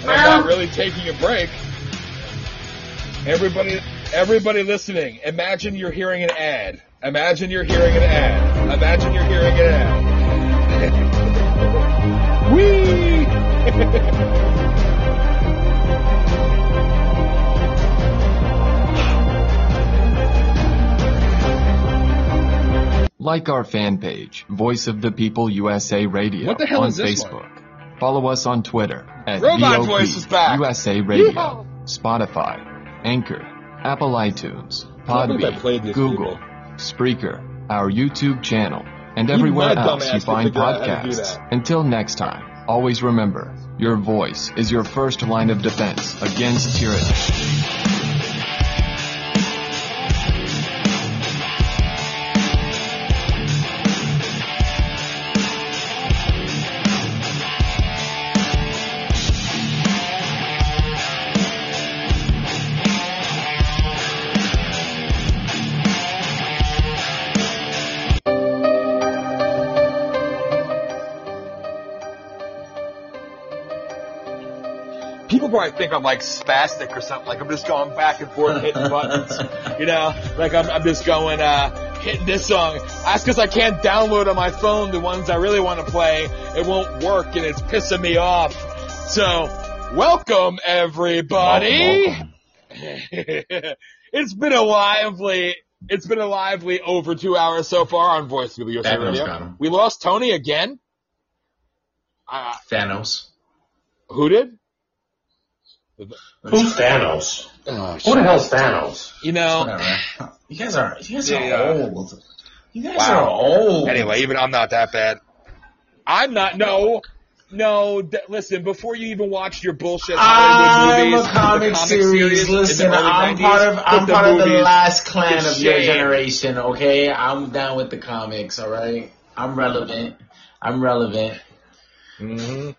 And I'm not really taking a break. Everybody, everybody listening, imagine you're hearing an ad. Imagine you're hearing an ad. Imagine you're hearing an ad. <laughs> Whee! Like our fan page, Voice of the People USA Radio What the hell on Facebook. Follow us on Twitter at Robot VOP. USA Radio, Yeehaw. Spotify, Anchor, Apple iTunes, I believe I played Podbean, Google, people. Spreaker, our YouTube channel, and everywhere else you find figure out how to do podcasts. Until next time, always remember, your voice is your first line of defense against tyranny. People probably think I'm like spastic or something. Like I'm just going back and forth hitting buttons. You know, like I'm, I'm just going, uh, hitting this song. That's because I can't download on my phone the ones I really want to play. It won't work and it's pissing me off. So, welcome everybody. Welcome, <laughs> it's been a lively, it's been a lively over two hours so far on Voice of the USA Radio. We lost Tony again. Uh, Thanos. who did? Who's Thanos? Oh, Who the hell's Thanos? You know, Whatever. You guys are you guys Yeah, are yeah. old. You guys Wow. are old. Anyway, even I'm not that bad. I'm not. No, no. D- listen, before you even watched your bullshit Hollywood I'm movies, a comic, the series. in the Listen, I'm 90s, part of I'm the part of the last clan to of your shame. generation. Okay, I'm down with the comics. All right, I'm relevant. I'm relevant. Mhm.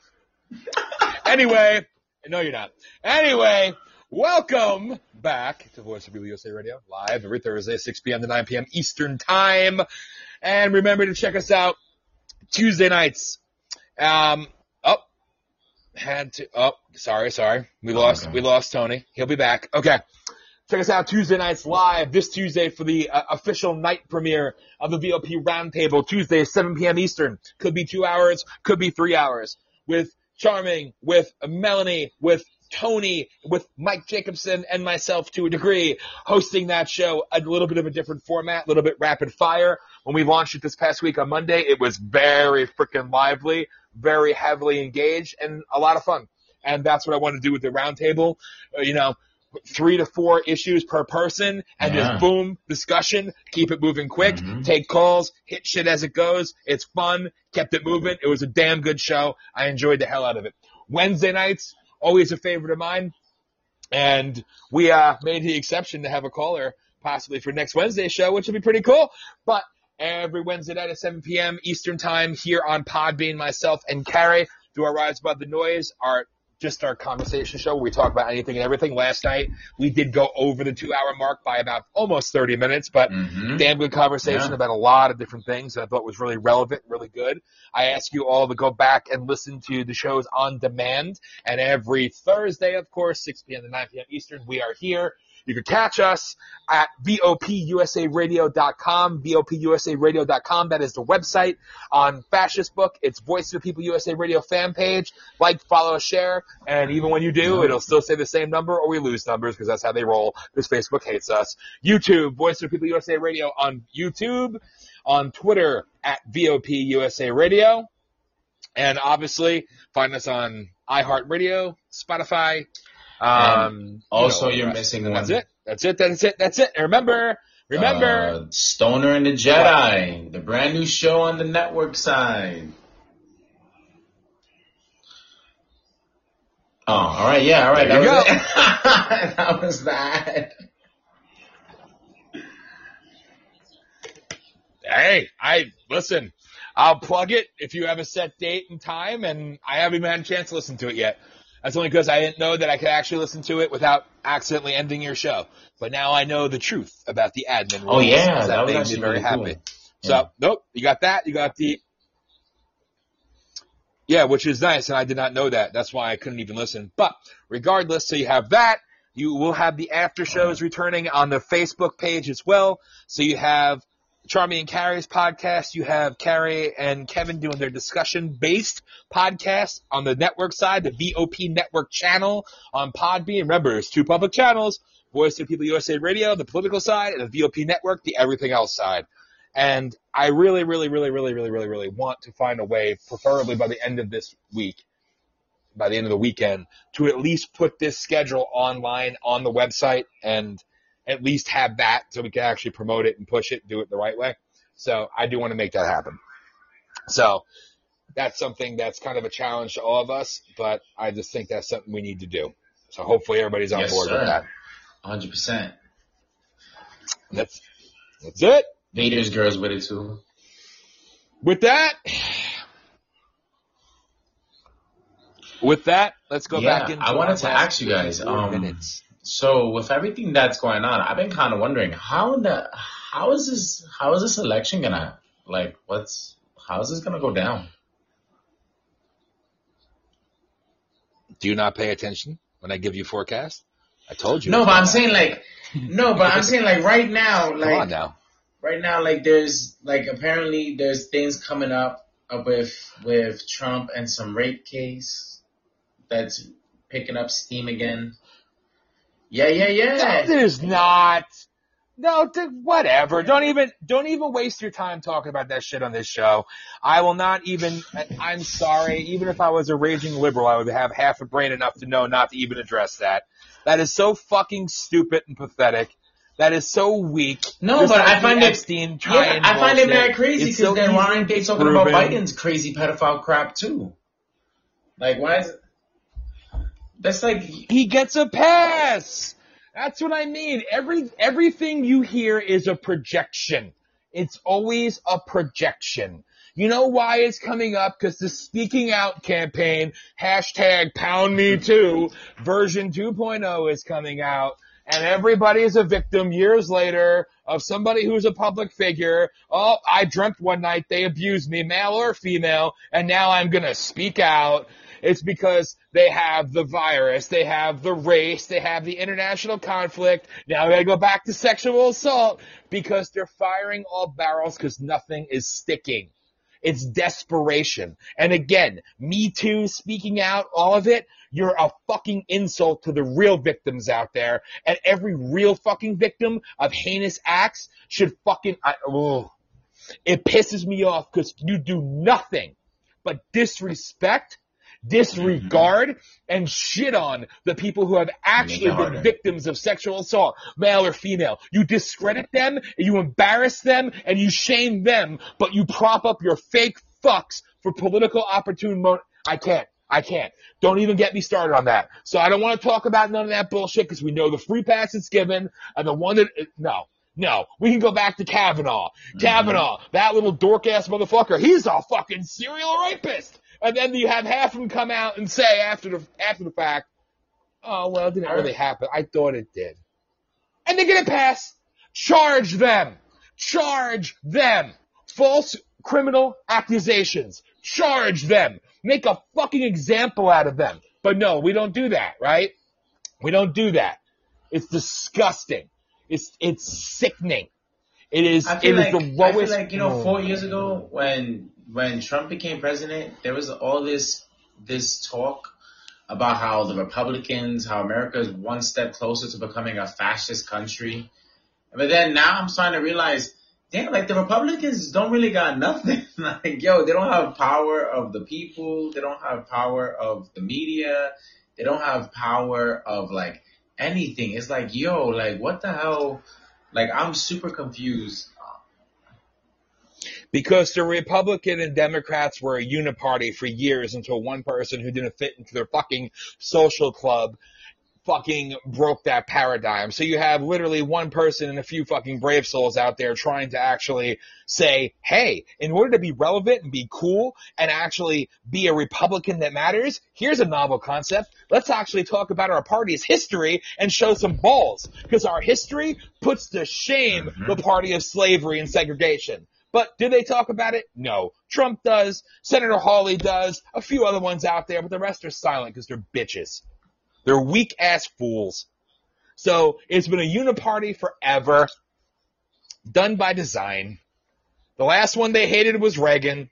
anyway, no, you're not. Anyway, welcome back to Voice of the USA Radio, live every Thursday, 6 p.m. to 9 p.m. Eastern Time. And remember to check us out Tuesday nights. Um, oh, had to, oh, sorry, sorry. We lost, okay. we lost Tony. He'll be back. Okay. Check us out Tuesday nights live this Tuesday for the uh, official night premiere of the VOP Roundtable Tuesday, 7 p.m. Eastern. Could be two hours, could be three hours with Charmy, with Melanie, with Tony, with Mike Jacobson and myself to a degree hosting that show. A little bit of a different format, a little bit rapid fire. When we launched it this past week on Monday, it was very freaking lively, very heavily engaged and a lot of fun. And that's what I want to do with the roundtable. Uh, you know, three to four issues per person and Yeah. just boom, discussion, keep it moving quick, Mhm. take calls, hit shit as it goes. It's fun, kept it moving. It was a damn good show. I enjoyed the hell out of it. Wednesday nights, always a favorite of mine. And we, uh, made the exception to have a caller possibly for next Wednesday's show, which would be pretty cool. But every Wednesday night at 7 p.m. Eastern time here on Podbean, myself and Carrie do our Rise Above the Noise, our just our conversation show where we talk about anything and everything. Last night we did go over the two hour mark by about almost 30 minutes, but Mhm. damn good conversation Yeah. about a lot of different things that I thought was really relevant, really good. I ask you all to go back and listen to the shows on demand. And every Thursday, of course, 6 p.m. to 9 p.m. Eastern, we are here. You can catch us at VOPUSARadio.com, VOPUSARadio.com. That is the website. On Fascist Book, it's Voice of the People USA Radio fan page. Like, follow, share, and even when you do, it'll still say the same number or we lose numbers because that's how they roll because Facebook hates us. YouTube, Voice of the People USA Radio on YouTube, on Twitter at VOPUSA Radio. And obviously, find us on iHeartRadio, Spotify. Um, also, you know, rest. missing one. That's it. That's it. That's it. That's it. Remember, remember, Uh, Stoner and the Jedi, the brand new show on the network side. Oh, all right, yeah, all right. There that you was it. that was <laughs> that. hey, I listen. I'll plug it if you have a set date and time, and I haven't even had a chance to listen to it yet. That's only because I didn't know that I could actually listen to it without accidentally ending your show. But now I know the truth about the admin. Oh, yeah, that was made me very really happy. cool. So Yeah. nope, you got that. You got the yeah, which is nice, and I did not know that. That's why I couldn't even listen. But regardless, so you have that. You will have the after shows returning on the Facebook page as well. So you have Charmy and Carrie's podcast. You have Carrie and Kevin doing their discussion based podcast on the network side, the VOP network channel on Podbean. Remember, it's two public channels. Voice of People USA Radio, the political side, and the VOP network, the everything else side. And I really, really, really, really, really, really, really want to find a way, preferably by the end of this week, by the end of the weekend, to at least put this schedule online on the website and at least have that so we can actually promote it and push it, do it the right way. So I do want to make that happen. So that's something that's kind of a challenge to all of us, but I just think that's something we need to do. So hopefully everybody's on Yes, board sir. with that. 100%. That's that's it. Vader's girls with it too. With that, with that, let's go yeah, back into. I wanted to ask you guys. Um, minutes. So with everything that's going on, I've been kind of wondering how the how is this how is this election gonna like what's how is this gonna go down? Do you not pay attention when I give you forecast? I told you. No, but I'm saying like no, but I'm saying like right now, <laughs> like now. right now, like there's like apparently there's things coming up uh, with with Trump and some rape case that's picking up steam again. Yeah, yeah, yeah. No, there's not. No, th- whatever. Don't even don't even waste your time talking about that shit on this show. I will not even. I'm sorry. Even if I was a raging liberal, I would have half a brain enough to know not to even address that. That is so fucking stupid and pathetic. That is so weak. No, but I find it. Yeah, I find it very crazy because so then why aren't they talking about. Biden's crazy pedophile crap too? Like, why is it? That's like he gets a pass. That's what I mean. Every everything you hear is a projection. It's always a projection. You know why it's coming up? Because the speaking out campaign, hashtag pound me too, version 2.0 is coming out. And everybody is a victim years later of somebody who's a public figure. Oh, I dreamt one night they abused me, male or female, and now I'm gonna speak out. It's because they have the virus, they have the race, they have the international conflict. Now we gotta go back to sexual assault because they're firing all barrels because nothing is sticking. It's desperation. And again, Me Too, speaking out, all of it, you're a fucking insult to the real victims out there. And every real fucking victim of heinous acts should fucking, I, oh, it pisses me off because you do nothing but disrespect, disregard, and shit on the people who have actually been victims of sexual assault, male or female. You discredit them, you embarrass them, and you shame them, but you prop up your fake fucks for political opportune mo- I can't. I can't. Don't even get me started on that. So I don't want to talk about none of that bullshit because we know the free pass it's given and the one that, uh, no. No, we can go back to Kavanaugh. Mm-hmm. Kavanaugh, that little dork ass motherfucker, he's a fucking serial rapist. And then you have half of them come out and say after the after the fact, oh well, it didn't really happen. I thought it did. And they get a pass. Charge them. Charge them. False criminal accusations. Charge them. Make a fucking example out of them. But no, we don't do that, right? We don't do that. It's disgusting. It's it's sickening. It is I it feel is like the I feel like you know four years ago when when Trump became president, there was all this this talk about how the Republicans, how America is one step closer to becoming a fascist country. But then now I'm starting to realize, damn, like the Republicans don't really got nothing. <laughs> like, yo, they don't have power of the people. They don't have power of the media. They don't have power of like anything. It's like, yo, like what the hell? Like I'm super confused. Because the Republican and Democrats were a uniparty for years until one person who didn't fit into their fucking social club fucking broke that paradigm. So you have literally one person and a few fucking brave souls out there trying to actually say, hey, in order to be relevant and be cool and actually be a Republican that matters, here's a novel concept. Let's actually talk about our party's history and show some balls. Because our history puts to shame mm-hmm. the party of slavery and segregation. But do they talk about it? No. Trump does, Senator Hawley does, a few other ones out there, but the rest are silent because they're bitches. They're weak ass fools. So it's been a uniparty forever, done by design. The last one they hated was Reagan.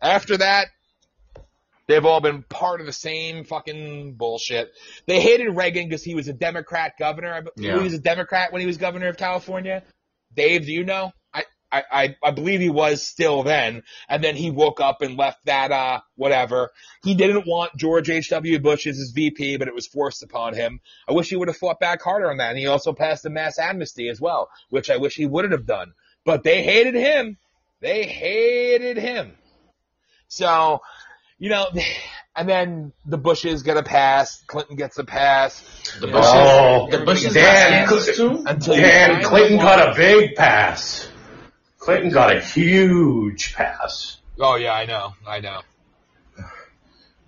After that, they've all been part of the same fucking bullshit. They hated Reagan because he was a Democrat governor. Yeah. He was a Democrat when he was governor of California. Dave, do you know? I, I, I, I believe he was still then, and then he woke up and left that, uh, whatever. He didn't want George H.W. Bush as his VP, but it was forced upon him. I wish he would have fought back harder on that, and he also passed a mass amnesty as well, which I wish he wouldn't have done. But they hated him. They hated him. So, you know, <sighs> and then the Bushes get a pass, Clinton gets a pass. The You Bushes, Oh, the Bushes Dan, got scandals. Until Dan Clinton one- got a big pass. Clinton got a huge pass. Oh yeah, I know, I know.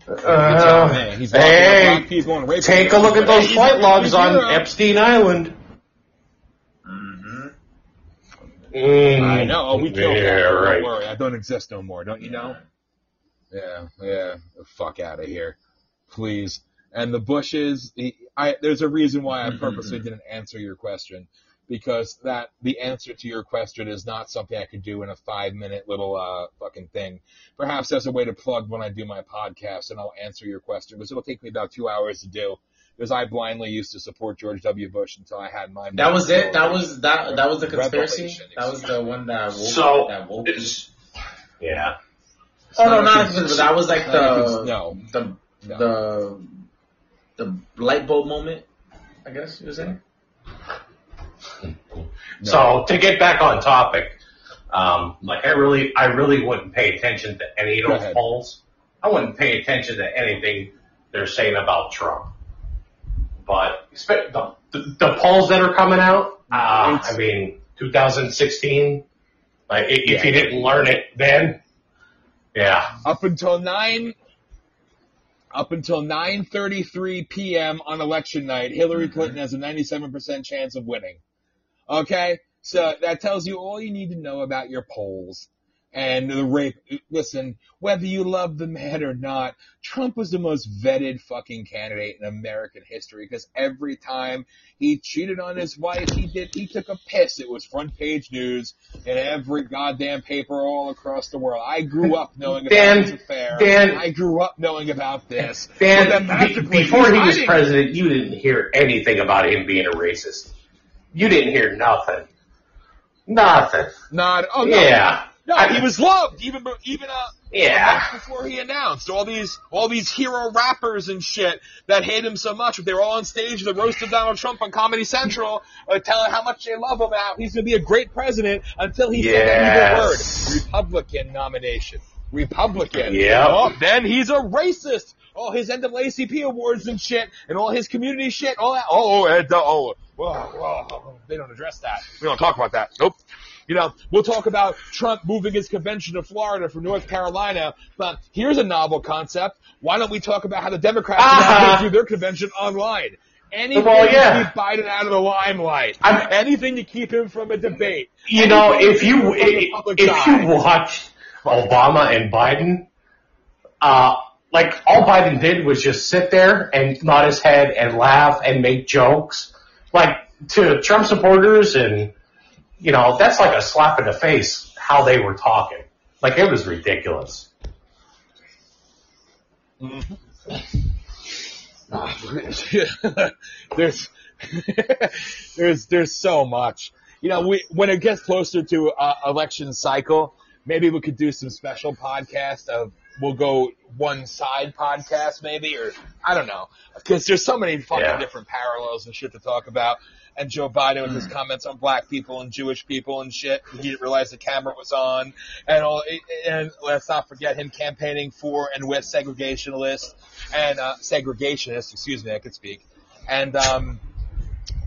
Uh, Hey, he's hey, he's going rape take a look at those flight logs on. Epstein Island. Mm-hmm. Mm, I know. Oh, we killed yeah, that. Don't worry, I don't exist no more. Don't you know? Yeah, yeah. The fuck out of here, please. And the Bushes. He, I there's a reason why I purposely <laughs> didn't answer your question because that the answer to your question is not something I could do in a five minute little uh fucking thing. Perhaps as a way to plug when I do my podcast and I'll answer your question because it'll take me about two hours to do. Because I blindly used to support George W. Bush until I had my. That was it. That was that. That was the conspiracy. That was the one that woke. So, that woke. it's- yeah. Oh no, not not a a conspiracy. That was like the cons- no. the No. the the light bulb moment. I guess you were saying. So to get back on topic, um, like I really, I really wouldn't pay attention to any of those polls. I wouldn't pay attention to anything they're saying about Trump. But the, the, the polls that are coming out, uh, I mean, 2016, like if Yeah. you didn't learn it then, yeah, up until nine up until 9:33 p.m. on election night, Hillary Clinton has a 97% chance of winning. Okay? So that tells you all you need to know about your polls. And the rape, listen, whether you love the man or not, Trump was the most vetted fucking candidate in American history because every time he cheated on his wife, he did, he took a piss. It was front page news in every goddamn paper all across the world. I grew <laughs> up knowing about Dan, this affair. Dan- I grew up knowing about this. Dan, be- before he was president, you didn't hear anything about him being a racist. You didn't hear nothing. Nothing. Not, oh no. Yeah. No, he was loved even even uh, Yeah. before he announced all these all these hero rappers and shit that hate him so much. They were all on stage the roast of Donald Trump on Comedy Central, uh, telling how much they love him. How he's going to be a great president until he said that evil word, Republican nomination, Republican. Yeah. Oh, then he's a racist. All his NAACP awards and shit, and all his community shit, all that. Oh, and, uh, oh, whoa, they don't address that. We don't talk about that. Nope. You know, we'll talk about Trump moving his convention to Florida from North Carolina, but here's a novel concept. Why don't we talk about how the Democrats Uh-huh. uh do their convention online? Anything Well, yeah. to keep Biden out of the limelight. I'm- Anything to keep him from a debate. You know, if you keep him from the if, you watched Obama and Biden, uh, like all Biden did was just sit there and nod his head and laugh and make jokes. Like to Trump supporters, and you know that's like a slap in the face how they were talking. Like it was ridiculous. <laughs> there's <laughs> there's there's so much. You know, we when it gets closer to uh, election cycle, maybe we could do some special podcast of we'll go one side podcast maybe or I don't know because there's so many fucking Yeah. different parallels and shit to talk about. And Joe Biden with his comments on black people and Jewish people and shit. He didn't realize the camera was on. And all, and let's not forget him campaigning for and with segregationalists and uh, segregationists. Excuse me, I could speak. And um,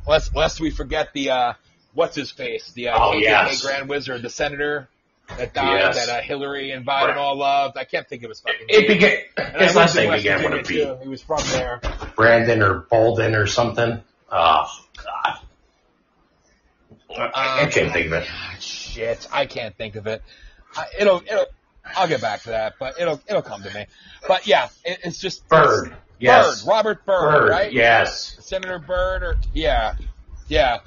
lest lest we forget the uh, what's his face, the uh, Oh, KKK yes. Grand Wizard, the senator that died, Yes. that uh, Hillary and Biden all loved. I can't think of his fucking It began. And I His lived last in name West began with a Virginia, too. He was from there. Brandon or Bolden or something. Oh God. I, I can't think of it. Shit, I can't think of it. I, it'll, it'll, I'll get back to that, but it'll, it'll come to me. But yeah, it, it's just Byrd. Yes. Byrd, Robert Byrd, Byrd. right? Yes. Senator Byrd, or yeah, yeah.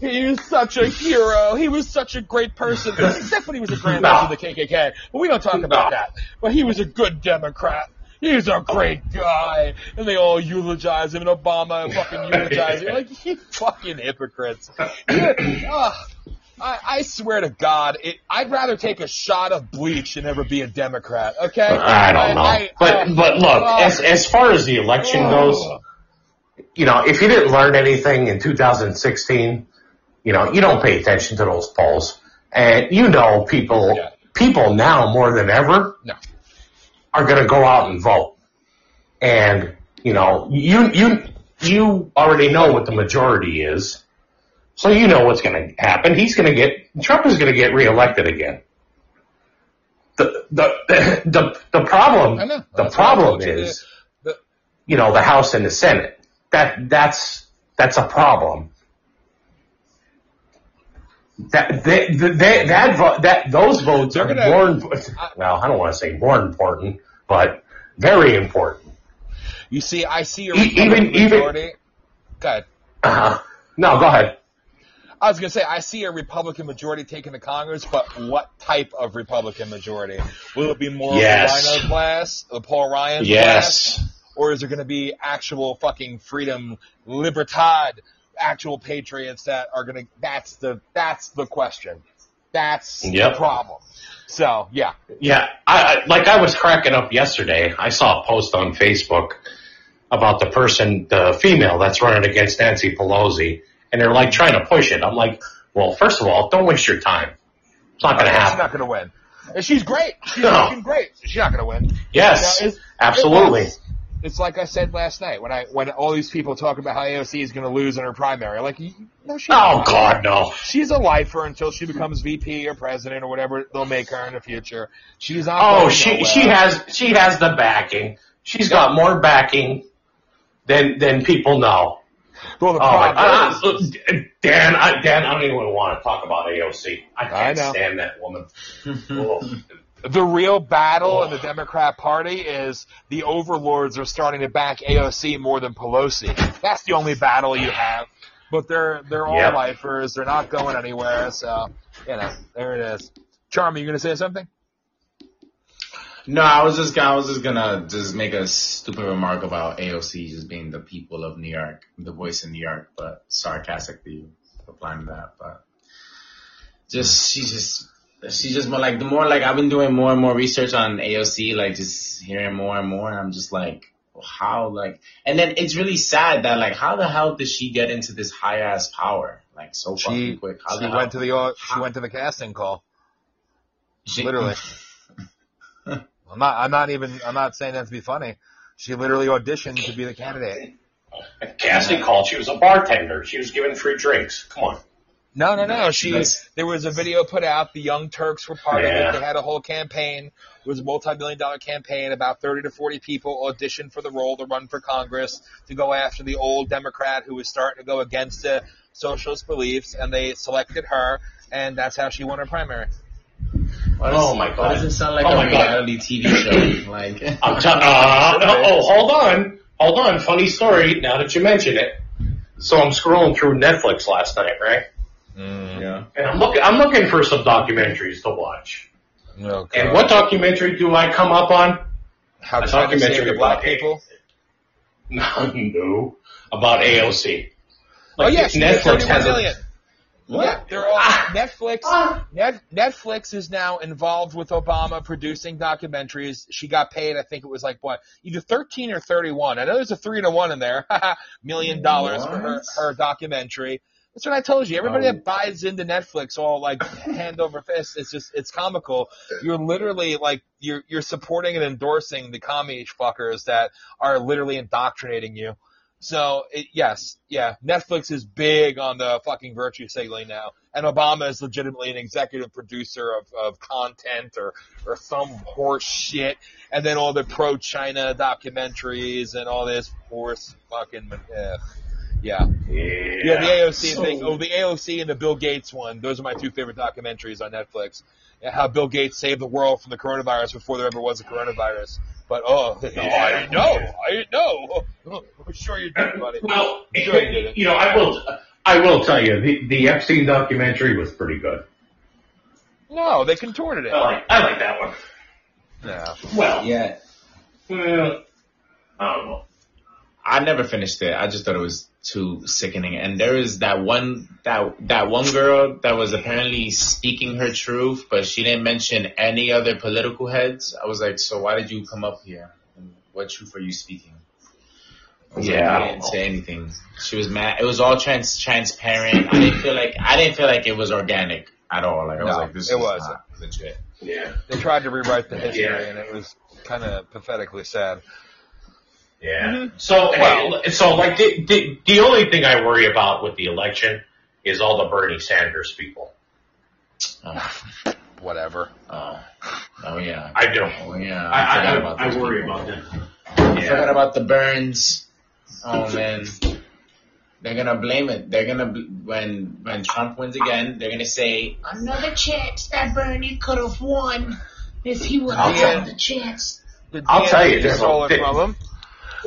He was such a hero. He was such a great person. <laughs> Except when he was a grand No. of the KKK. But we don't talk about that. But he was a good Democrat. He's a great guy. And they all eulogize him, and Obama fucking <laughs> eulogize him. Like, you fucking hypocrites. Ugh. I, I swear to God, it, I'd rather take a shot of bleach than ever be a Democrat. Okay? I don't know. I- but uh, but look, uh, as as far as the election goes, you know, if you didn't learn anything in 2016, you know, you don't pay attention to those polls, and you know, people Yeah. people now more than ever No. are going to go out and vote, and you know, you you you already know what the majority is. So you know what's going to happen. He's going to get Trump is going to get reelected again. The the <coughs> the the problem the That's why I problem is the- you know the House and the Senate. That that's that's a problem. That they, they, that vo- that those votes They're gonna- more important. Well, I don't want to say more important, but very important. You see, I see a even- Republican even- majority. Go ahead. Uh, no, go ahead. I was going to say, I see a Republican majority taking the Congress, but what type of Republican majority? Will it be more Yes. of the RINO class, the Paul Ryan class, Yes. or is it going to be actual fucking freedom, libertad, actual patriots that are going to? That's the that's the question. That's Yep. the problem. So yeah, Yeah, I, I like I was cracking up yesterday. I saw a post on Facebook about the person, the female that's running against Nancy Pelosi, and they're like trying to push it. I'm like, well, first of all, don't waste your time. It's not going to happen. she's not going to win. And she's great. She's No. great. She's not going to win. Yes, Now, absolutely. It's, it's like I said last night when I when all these people talk about how AOC is going to lose in her primary. Like, no, she's Oh. God, no. She's a lifer until she becomes VP or president or whatever they'll make her in the future. She's not. Oh, she nowhere. she has she has the backing. She's got more backing than than people know. Well, the Oh, my, problem is, uh, Dan, I, Dan, I don't even want to talk about AOC. I I can't know. stand that woman. Oh. <laughs> the real battle in the oh. Democrat Party is the overlords are starting to back AOC more than Pelosi. That's the only battle you have. But they're they're all Yep. lifers. They're not going anywhere. So you know, there it is. Charmy, you gonna say something? No, I was just I was just gonna just make a stupid remark about AOC just being the people of New York, the voice in New York, but sarcastically applying that. But just she just she just more like the more like I've been doing more and more research on AOC, like just hearing more and more, and I'm just like how like and then it's really sad that like how the hell did she get into this high ass power like so She fucking quick? How she the hell? went to the she went to the casting call. She- Literally. <laughs> I'm not I'm not even I'm not saying that to be funny. She literally auditioned to be the candidate. A casting call. She was a bartender. She was giving free drinks. Come on. No, no, no. She That's- there was a video put out. The Young Turks were part Yeah. of it. They had a whole campaign. It was a multi-million dollar campaign. About 30 to 40 people auditioned for the role to run for Congress to go after the old Democrat who was starting to go against the socialist beliefs, and they selected her, and that's how she won her primary. Why Oh does- my Why God. does it sound like Oh a my God. reality TV show? <laughs> Like I'm t- uh, oh, hold on. Hold on. Funny story. Now that you mention it. So I'm scrolling through Netflix last night, right? Mm. Yeah. And I'm looking, I'm looking for some documentaries to watch. Oh, And what documentary do I come up on? How a China saved documentary the black about people? <laughs> No, no, about AOC. oh Like, yeah, she Netflix 31 has a- million. Yeah, they're all Netflix. Ah. Net, Netflix is now involved with Obama producing documentaries. She got paid, I think it was like what, either thirteen or thirty-one. I know there's a three to one in there, <laughs> million dollars for her, her documentary. That's what I told you. Everybody Oh. that buys into Netflix all like <laughs> hand over fist. It's just it's comical. You're literally like you're you're supporting and endorsing the commie fuckers that are literally indoctrinating you. So it, yes, yeah, Netflix is big on the fucking virtue signaling now, and Obama is legitimately an executive producer of, of content or or some horse shit, and then all the pro China documentaries and all this horse fucking eh. Yeah. Yeah, the AOC So- thing. Oh, the AOC and the Bill Gates one. Those are my two favorite documentaries on Netflix. How Bill Gates saved the world from the coronavirus before there ever was a coronavirus. But oh, <laughs> no, I didn't know. I didn't know. Oh, I'm sure you did, buddy. Well, Sure you did it. you know, I will, I will tell you, the, the Epstein documentary was pretty good. No, they contorted it. I like, I like that one. Yeah. Well, Yeah. well, I don't know. I never finished it. I just thought it was too sickening. And there is that one that that one girl that was apparently speaking her truth, but she didn't mention any other political heads. I was like, so why did you come up here? And what truth are you speaking? I was like, Yeah, I I didn't say anything. She was mad. It was all trans transparent. I didn't feel like I didn't feel like it was organic at all. Like I was No, like, this it is wasn't. not legit. Yeah. They tried to rewrite the history, Yeah. and it was kind of pathetically sad. Yeah. Mm-hmm. So, Well- hey, so like the, the the only thing I worry about with the election is all the Bernie Sanders people. Oh, Whatever. oh, oh yeah. I do. Oh yeah. I, forgot I, about I, I worry people. about them. Forgot Yeah. about the burns. Oh <laughs> man, they're gonna blame it. They're gonna when when Trump wins again, they're gonna say Another chance that Bernie could have won if he would have had the chance. The I'll tell you, DNC there's a- it from him.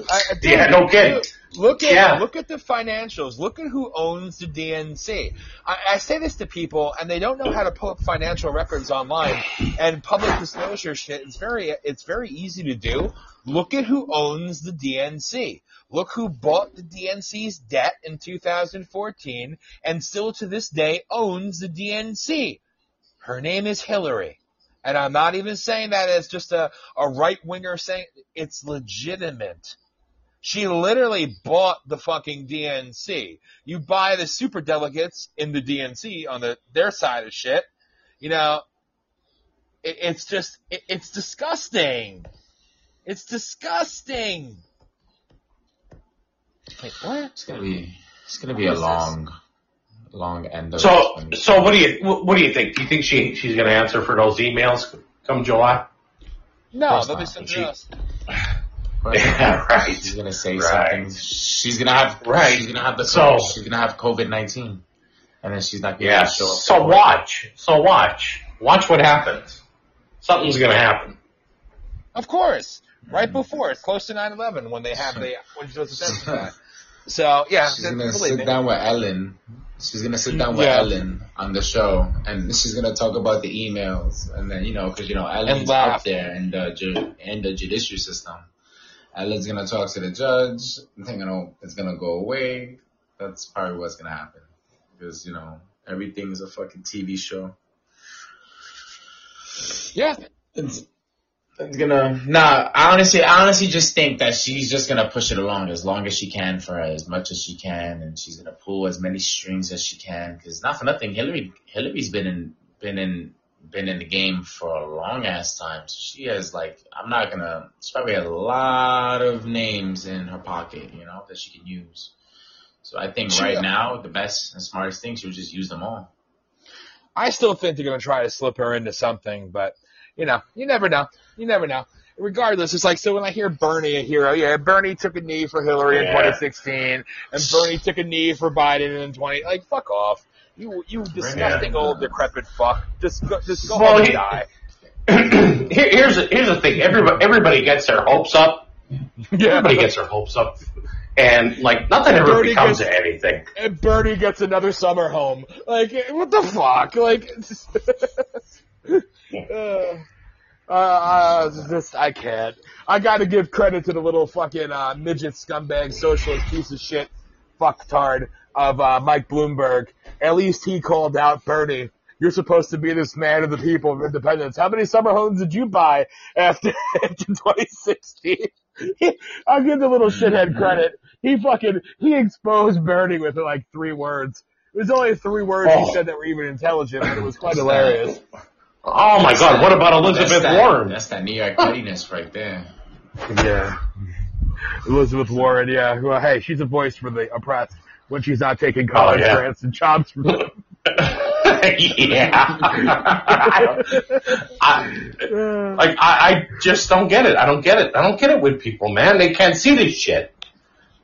I, I- Yeah, no kidding. Look, look at Yeah. look at the financials. Look at who owns the DNC. I, I say this to people, and they don't know how to pull up financial records online and public disclosure shit. It's very it's very easy to do. Look at who owns the DNC. Look who bought the DNC's debt in 2014 and still to this day owns the DNC. Her name is Hillary. And I'm not even saying that as just a, a right winger saying it's legitimate. She literally bought the fucking DNC. You buy the super delegates in the DNC on the their side of shit. You know, it, it's just it, it's disgusting. It's disgusting. Wait, what? it's gonna be it's gonna be a long, long end of. So, so what do you what do you think? Do you think she she's going to answer for those emails come July? No, course they'll be not. sent She- <laughs> Yeah, right. She's gonna say Right. something. She's gonna have Right. She's gonna have the So- she's gonna have COVID nineteen, and then she's not gonna Yeah. show up. So watch. So watch. Watch what happens. Something's going to happen. Of course, right mm. before it's close to 9/11 when they have the <laughs> when she does the census. So yeah, She's gonna sit me. down with Ellen. She's gonna sit down with Yeah. Ellen on the show, and she's gonna talk about the emails, and then you know, because you know Ellen's laugh. up there in the ju- in the judiciary system. Ellen's gonna talk to the judge. They're gonna oh, it's gonna go away. That's probably what's gonna happen, because you know everything is a fucking TV show. Yeah, It's, it's gonna nah. I honestly, I honestly just think that she's just gonna push it along as long as she can for as much as she can, and she's gonna pull as many strings as she can. Because not for nothing, Hillary, Hillary's been in, been in, been in the game for a long ass time. So she has like, I'm not gonna. She probably a lot of names in her pocket, you know, that she can use. So I think She- right now the best and smartest thing she would just use them all. I still think they're to try to slip her into something, but you know, you never know. You never know. Regardless, it's like so when I hear Bernie, a hear, oh yeah, Bernie took a knee for Hillary in 2016, and Bernie took a knee for Biden in 20. Like, fuck off. You you disgusting it. old decrepit fuck. Just go, just go Well, home and he- die. <clears throat> Here's the, here's the thing. Everybody everybody gets their hopes up. Yeah. Everybody gets their hopes up. and like nothing ever Bernie becomes gets- anything. And Bernie gets another summer home. Like, what the fuck? Like, <laughs> uh, uh, uh, just, I can't. I gotta give credit to the little fucking, uh, midget scumbag socialist piece of shit fucktard of, uh, Mike Bloomberg. At least he called out Bernie. You're supposed to be this man of the people of independence. How many summer homes did you buy after, <laughs> after 2016? I'll give the little shithead credit. He fucking, he exposed Bernie with like three words. It was only three words he Oh. said that were even intelligent, but it was quite hilarious. Oh my God! What about That's Elizabeth that, Warren? That's that New York pettiness right there. Yeah. Elizabeth Warren, yeah. Well, hey, she's a voice for the oppressed when she's not taking college Oh, yeah. grants and jobs from <laughs> them. yeah. I, like I, I just don't get it. I don't get it. I don't get it with people, man. They can't see this shit.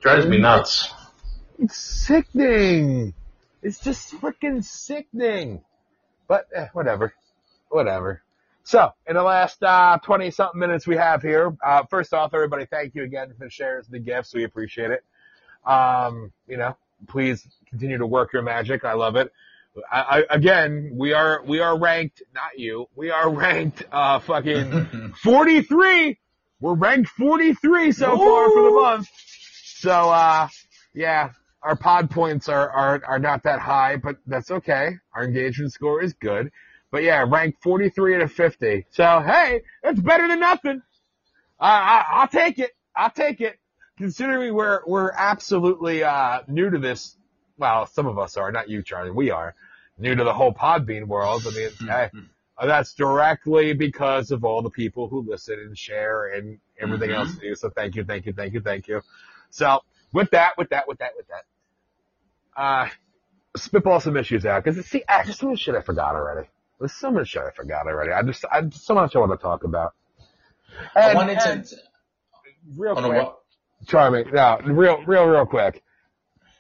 Drives me nuts. It's sickening. It's just freaking sickening. But eh, whatever, whatever. So in the last uh, twenty something minutes we have here, uh, first off, everybody, thank you again for the shares and the gifts. We appreciate it. Um, you know, please continue to work your magic. I love it. I, I, again, we are we are ranked, not you. We are ranked uh, fucking <laughs> forty three. We're ranked forty three so far for the month. So uh, yeah, our pod points are, are, are not that high, but that's okay. Our engagement score is good. But yeah, ranked 43 out of 50. So hey, that's better than nothing. Uh, I, I'll take it. I'll take it. Considering we're, we're absolutely, uh, new to this. Well, some of us are, not you, Charlie. We are new to the whole Podbean world. I mean, hey, uh, that's directly because of all the people who listen and share and everything else do. So thank you, thank you, thank you, thank you. So with that, with that, with that, with that, uh, spitball some issues out because see, ah, there's so much shit I forgot already. There's so much shit I forgot already. I just, I so much I want to talk about. I wanted and to. real quick? Charmy. Now, real, real, real quick.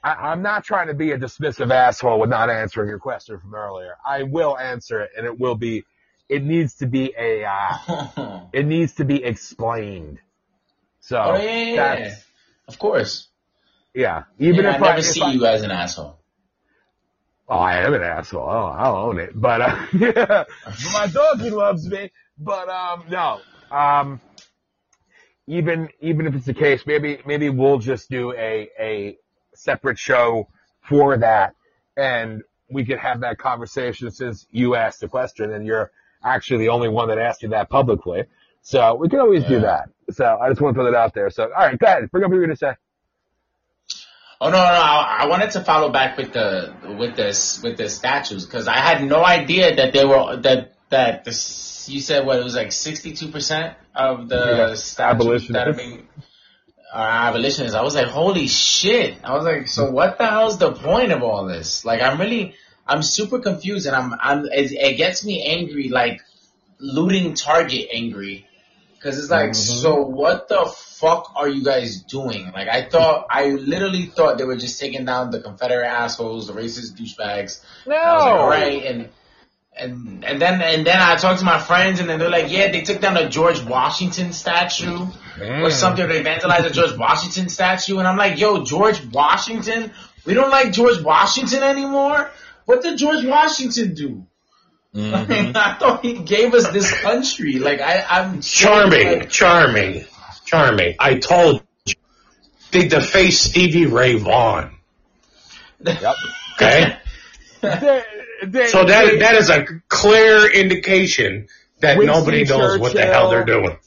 I, I'm not trying to be a dismissive asshole with not answering your question from earlier. I will answer it, and it will be. It needs to be a. Uh, <laughs> it needs to be explained. So Oh, yeah, yeah, yeah. Of course. yeah. Even if I never if see I- you as an asshole. Oh, I am an asshole. Oh, I'll own it. But uh, <laughs> my doggy loves me. But um, no. Um, even even if it's the case, maybe maybe we'll just do a a separate show for that, and we could have that conversation since you asked the question and you're actually the only one that asked you that publicly. So we can always do that. So I just want to throw that out there. So all right, go ahead. Bring up what you're gonna say. Oh no, no, I, I wanted to follow back with the with this with the statues because I had no idea that they were that that this you said what it was like sixty two percent of the Yeah, statues that are abolitionists. being are abolitionists. I was like, holy shit! I was like, so what the hell's the point of all this? Like, I'm really I'm super confused and I'm I'm it, it gets me angry like looting Target angry because it's like, Mhm. so what the fuck are you guys doing? Like, I thought, I literally thought they were just taking down the Confederate assholes, the racist douchebags. No. I was like, all right, and and and then and then I talked to my friends, and then they're like, yeah, they took down a George Washington statue or something. They vandalized a George Washington statue, and I'm like, yo, George Washington? We don't like George Washington anymore. What did George Washington do? Mm-hmm. <laughs> I thought he gave us this country. Like I, I'm so, Charmy, like, Charmy, Charmy. I told you. They defaced Stevie Ray Vaughan. Yep. Okay? <laughs> They- so that that is a clear indication that Winston nobody knows what the hell they're doing.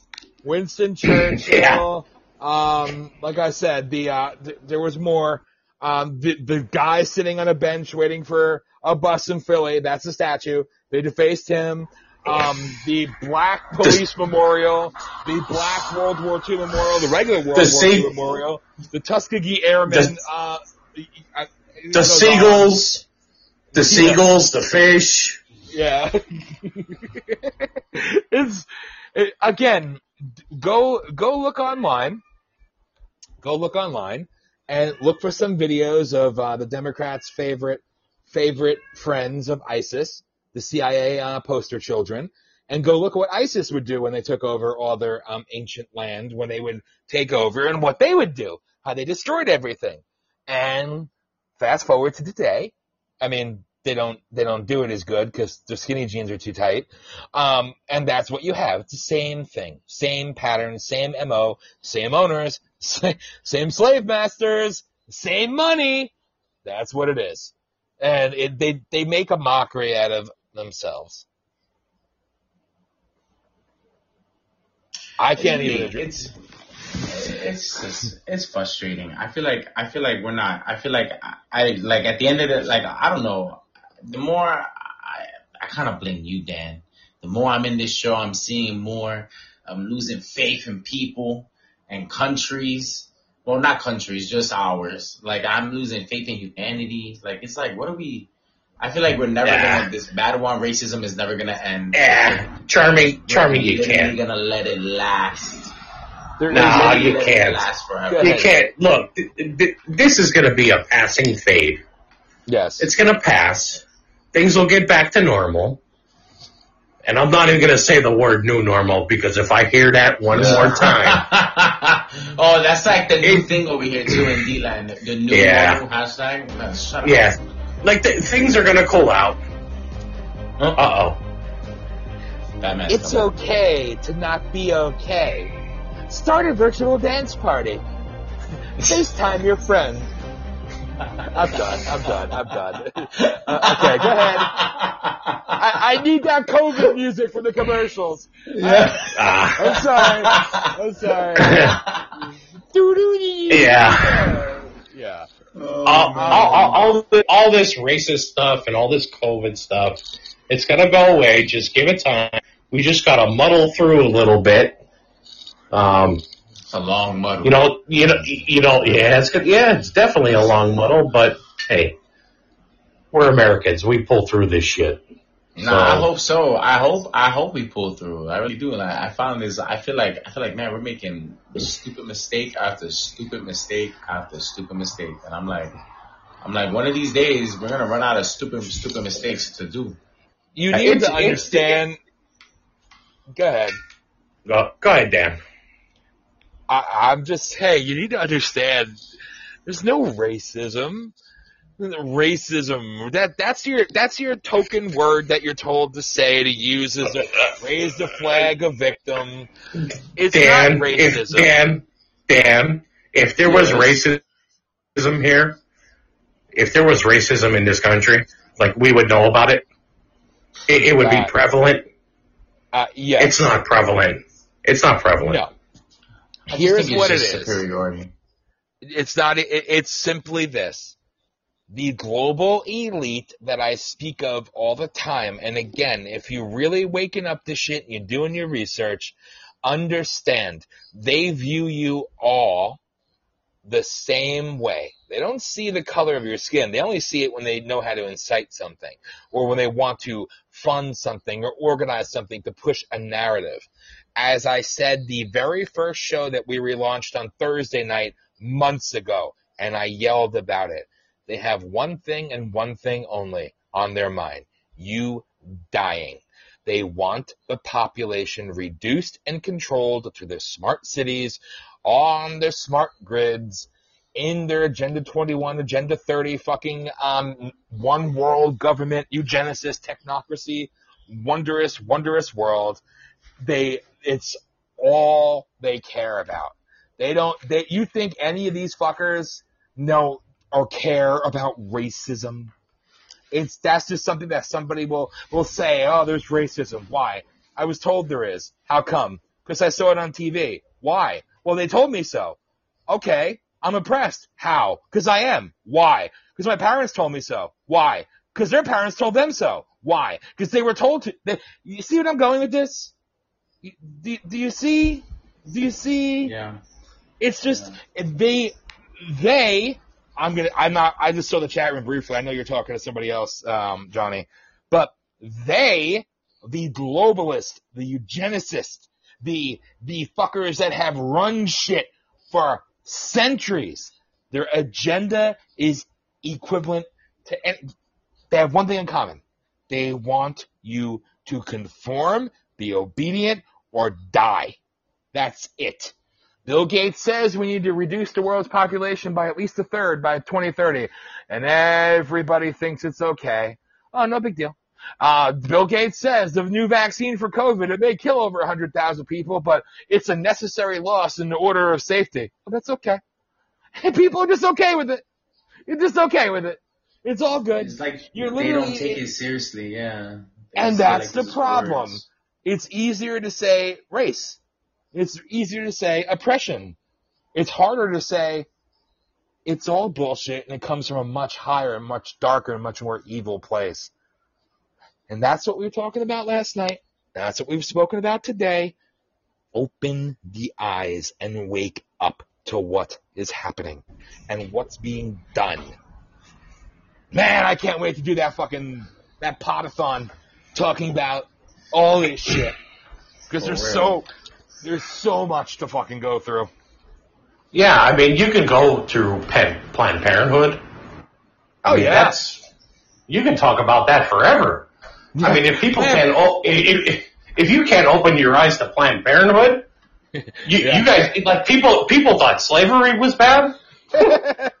Winston <laughs> Churchill. yeah. Um, like I said, the uh, th- there was more. Um, the the guy sitting on a bench waiting for a bus in Philly. That's a statue. They defaced him. Um, the Black <laughs> Police Memorial, the Black World War II Memorial, the regular World The War II Memorial, the Tuskegee Airmen. The- uh, the, uh, The seagulls, the seagulls, the fish. Yeah. <laughs> it's it, again, go go look online. Go look online and look for some videos of uh, the Democrats' favorite favorite friends of ISIS, the CIA uh, poster children, and go look at what ISIS would do when they took over all their um, ancient land, when they would take over, and what they would do. how they destroyed everything. And fast forward to today. I mean, they don't they don't do it as good because their skinny jeans are too tight. Um, and that's what you have. It's the same thing, same pattern, same mo, same owners, <laughs> same slave masters, same money. That's what it is. And it, they they make a mockery out of themselves. I can't even. It's it's just, it's frustrating. I feel like I feel like we're not. I feel like I, I like at the end of it. Like I don't know. The more I I kind of blame you, Dan. The more I'm in this show, I'm seeing more. I'm losing faith in people and countries. Well, not countries, just ours. Like I'm losing faith in humanity. Like it's like, what are we? I feel like we're never gonna. This battle on racism is never gonna end. Yeah, Charmy, Charmy, you can't. gonna let it last. There- No, you gonna let it can't. Last You can't. Look, th- th- this is going to be a passing fade. Yes. It's going to pass. Things will get back to normal. And I'm not even going to say the word new normal because if I hear that one <laughs> more time, <laughs> oh, that's like the new thing over here too in D-Land. The new Yeah. normal hashtag. Man, shut up. yeah, like the, things are going to cool out. Uh oh. It's okay to not be okay. Start a virtual dance party. FaceTime your friend. I'm done. I'm done. I'm done. Uh, okay, go ahead. I, I need that COVID music for the commercials. Ah. I'm sorry. I'm sorry. <laughs> Yeah. Yeah. all, all, all, all, all this racist stuff and all this COVID stuff, it's going to go away. Just give it time. We just got to muddle through a little bit. Um, It's a long muddle. you know, you know, you know, yeah, it's good. Yeah, it's definitely a long muddle, but hey, we're Americans. We pull through this shit. No, I hope so. I hope I hope we pull through. I really do. Like I found this. I feel like I feel like man, we're making stupid mistake after stupid mistake after stupid mistake, and I'm like, I'm like, one of these days we're gonna run out of stupid stupid mistakes to do. You Uh, need it's- to understand. Go ahead. Go, go ahead, Dan. I, I'm just saying, you need to understand. There's no racism. Racism. That that's your that's your token word that you're told to say to use as a raise the flag of victim. It's Dan, not if, racism. Dan, Dan, if there was Yes. racism here, if there was racism in this country, like we would know about it, it, it would be prevalent. uh, yes. It's not prevalent. It's not prevalent. No. I Here's what it is. Superiority. It's not. It, it's simply this: the global elite that I speak of all the time. And again, if you're really waking up to shit and you're doing your research, understand they view you all the same way. They don't see the color of your skin. They only see it when they know how to incite something or when they want to fund something or organize something to push a narrative. As I said, the very first show that we relaunched on Thursday night months ago, and I yelled about it. They have one thing and one thing only on their mind. You dying. They want the population reduced and controlled to their smart cities, on their smart grids, in their Agenda 21, Agenda 30 fucking um, one world government, eugenicist technocracy, wondrous, wondrous world. They, it's all they care about. They don't, they, you think any of these fuckers know or care about racism? It's, that's just something that somebody will, will say, oh, there's racism. Why? I was told there is. How come? Because I saw it on TV. Why? Well, they told me so. Okay. I'm oppressed. How? Because I am. Why? Because my parents told me so. Why? Because their parents told them so. Why? Because they were told to. They, you see what I'm going with this? Do, do you see? Do you see? Yeah. It's just they they I'm gonna I'm not I just saw the chat room briefly. I know you're talking to somebody else, um, Johnny. But they, the globalist, the eugenicist, the the fuckers that have run shit for centuries, their agenda is equivalent to any, they have one thing in common. They want you to conform, be obedient, or die. That's it. Bill Gates says we need to reduce the world's population by at least a third by 2030, and everybody thinks it's okay. Oh, no big deal. Uh, Bill Gates says the new vaccine for COVID, it may kill over 100,000 people, but it's a necessary loss in the order of safety. Well, that's okay. <laughs> And people are just okay with it. You're just okay with it. It's all good. It's like You're they don't take it seriously. Yeah. They And that's like, the problem. words. It's easier to say race. It's easier to say oppression. It's harder to say it's all bullshit and it comes from a much higher and much darker and much more evil place. And that's what we were talking about last night. That's what we've spoken about today. Open the eyes and wake up to what is happening and what's being done. Man, I can't wait to do that fucking, that potathon talking about all this shit. Because there's real. so, there's so much to fucking go through. Yeah, I mean, you can go through Pen- Planned Parenthood. I Oh, mean, yeah. that's you can talk about that forever. I mean, if people Yeah. can, o- if, if if you can't open your eyes to Planned Parenthood, <laughs> you, Yeah. you guys like people people thought slavery was bad. <laughs>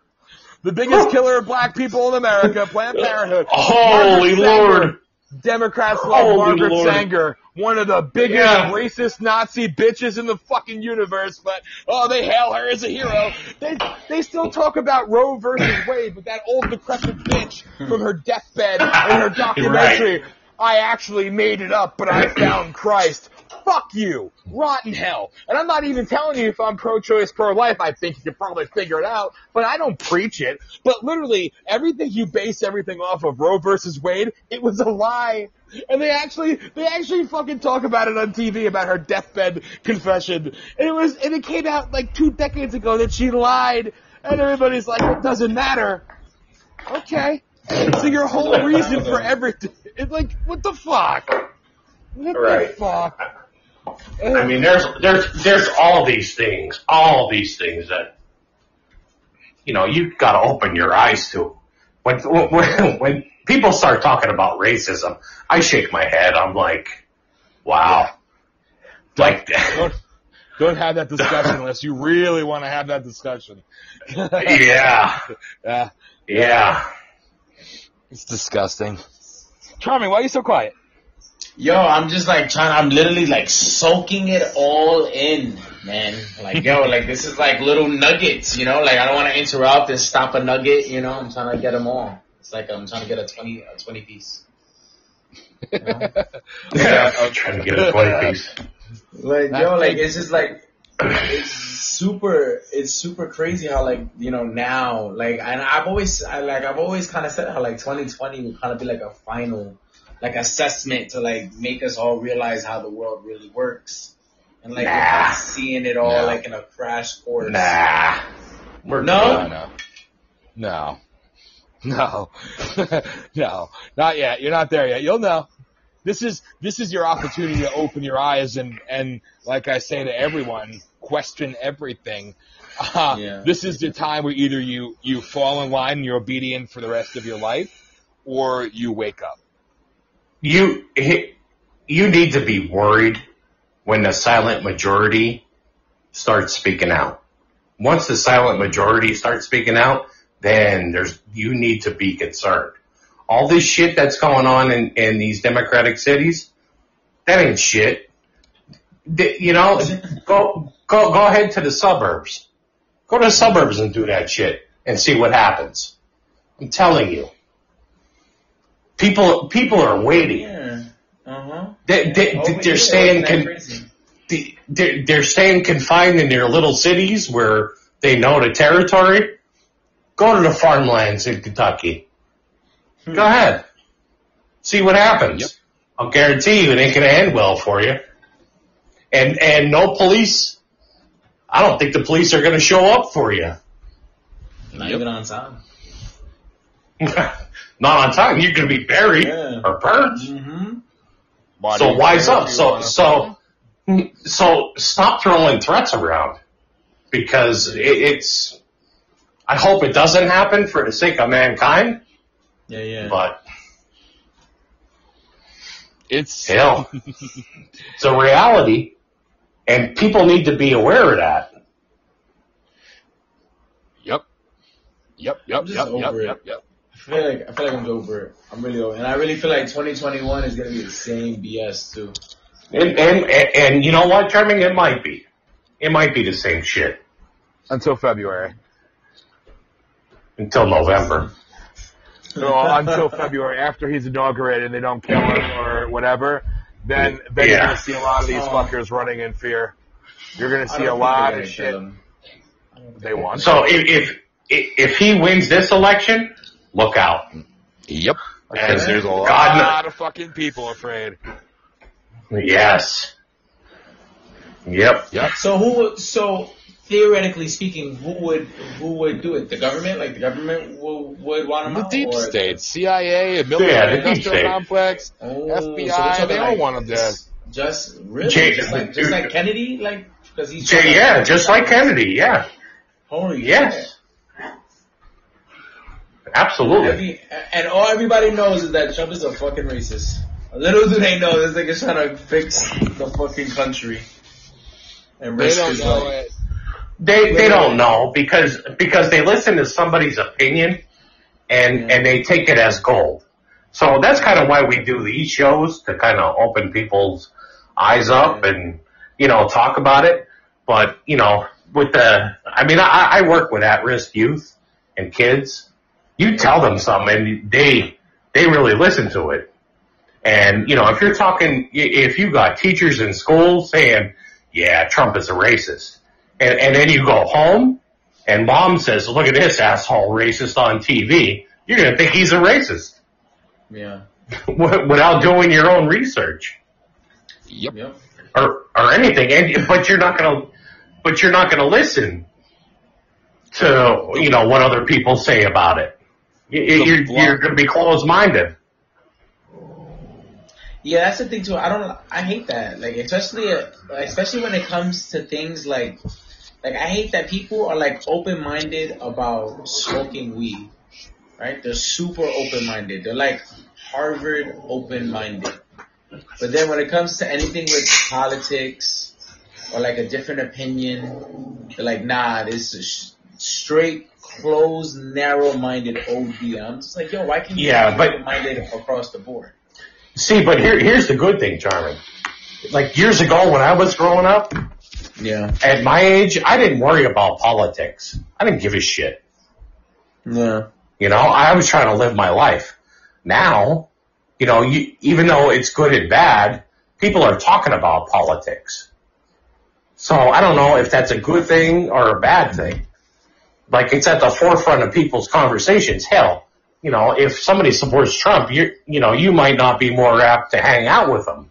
The biggest killer of black people in America, Planned Parenthood. Holy Margaret Sanger. Lord! Democrats love Holy Margaret Lord. Sanger, one of the biggest Yeah. racist Nazi bitches in the fucking universe, but oh, they hail her as a hero. They they still talk about Roe versus Wade, but that old decrepit bitch from her deathbed in her documentary, I actually made it up, but I found Christ. Fuck you. Rotten hell. And I'm not even telling you if I'm pro-choice, pro-life. I think you can probably figure it out, but I don't preach it. But literally, everything you base everything off of Roe versus Wade, it was a lie. And they actually, they actually fucking talk about it on TV about her deathbed confession. And it was, and it came out like two decades ago that she lied. And everybody's like, it doesn't matter. Okay. So your whole reason for everything, it's like, what the fuck? What Right. the fuck? I mean, there's there's there's all these things, all these things that you know you've got to open your eyes to. When when <laughs> when people start talking about racism, I shake my head. I'm like, wow, like <laughs> Don't, don't have that discussion unless you really want to have that discussion. yeah, <laughs> Yeah, yeah. it's disgusting. Charmy, why are you so quiet? Yo, I'm just like trying. I'm literally like soaking it all in, man. Like yo, <laughs> like this is like little nuggets, you know. Like I don't want to interrupt and stop a nugget, you know. I'm trying to get them all. It's like I'm trying to get a twenty, a twenty piece. You <laughs> know? Yeah, I'm trying to get a twenty piece. <laughs> Like yo, like it's just like it's super. It's super crazy how like you know now like and I've always I like I've always kind of said how like 2020 would kind of be like a final like assessment to like make us all realize how the world really works and like Nah. seeing it all Nah. like in a crash course. Nah, we're No? no, no, no, <laughs> no, not yet. You're not there yet. You'll know. This is this is your opportunity to open your eyes and and like I say to everyone, question everything. Uh, <laughs> Yeah. This is the time where either you you fall in line and you're obedient for the rest of your life, or you wake up. You you need to be worried when the silent majority starts speaking out. Once the silent majority starts speaking out, then there's you need to be concerned. All this shit that's going on in, in these democratic cities, that ain't shit. You know, go go go ahead to the suburbs. Go to the suburbs and do that shit and see what happens. I'm telling you. People people are waiting. Yeah. Uh huh. They, they, they're staying con- they- they're, they're staying confined in their little cities where they know the territory. Go to the farmlands in Kentucky. Go ahead. See what happens. Yep. I'll guarantee you it ain't going to end well for you. And and no police. I don't think the police are going to show up for you. Not even on time. <laughs> not on time, you're going to be buried yeah. or burnt. Mm-hmm. So wise up. So so so stop throwing threats around because it, it's. I hope it doesn't happen for the sake of mankind. Yeah, yeah. But it's <laughs> hell. it's a reality, and people need to be aware of that. Yep. Yep. Yep. Yep. Yep. Yep. Yep. I feel like I feel like I'm over it. I'm really over, it. and I really feel like 2021 is gonna be the same BS too. And, and, and, and you know what, Charmy? It might be. It might be the same shit Until February. until November. No, until February, after he's inaugurated and they don't kill him or whatever, then then you're gonna see a lot of these Oh. fuckers running in fear. You're gonna see a lot of shit. kill him. I don't think They want. So if, if if he wins this election, look out. Yep. Because there's a lot God, of fucking people afraid. yes. Yep. Yep. So who would so theoretically speaking, who would who would do it? The government, like the government would, would want him The out, deep or state, CIA, military Yeah, the industrial state. complex. Oh, so FBI, talking they all like want him dead. Just really, Jay- just like just like Kennedy, like because he's Jay, yeah, just like Kennedy. Yeah. Holy Yes. Absolutely. Every, and all everybody knows is that Trump is a fucking racist. Little do they know this nigga's trying to fix the fucking country. And They don't his know life. it. They they don't know because because they listen to somebody's opinion and Yeah. and they take it as gold. So that's kind of why we do these shows to kind of open people's eyes up and you know talk about it. But you know, with the I mean, I, I work with at-risk youth and kids. You tell them something, and they they really listen to it. And you know, if you're talking, if you got teachers in schools saying, "Yeah, Trump is a racist," and, and then you go home and mom says, look at this asshole racist on TV, you're going to think he's a racist Yeah. <laughs> without doing your own research Yep. Yep. or, or anything. And, but you're not going to, but you're not going to listen to, you know, what other people say about it. You- You're, you're going to be closed minded. Yeah, that's the thing too. I don't. I hate that. Like, especially, uh, especially when it comes to things like, like I hate that people are like open minded about smoking weed. Right? They're super open minded. They're like Harvard open minded. But then when it comes to anything with politics or like a different opinion, they're like, nah, this is sh- straight, closed, narrow minded OD. I'm just like, yo, why can't you Yeah, be but- open minded across the board? See, but here, here's the good thing, Charlie. Like years ago when I was growing up, Yeah. at my age, I didn't worry about politics. I didn't give a shit. Yeah. You know, I was trying to live my life. Now, you know, you, even though it's good and bad, people are talking about politics. So I don't know if that's a good thing or a bad thing. Like it's at the forefront of people's conversations. Hell, you know, if somebody supports Trump, you you know, you might not be more apt to hang out with them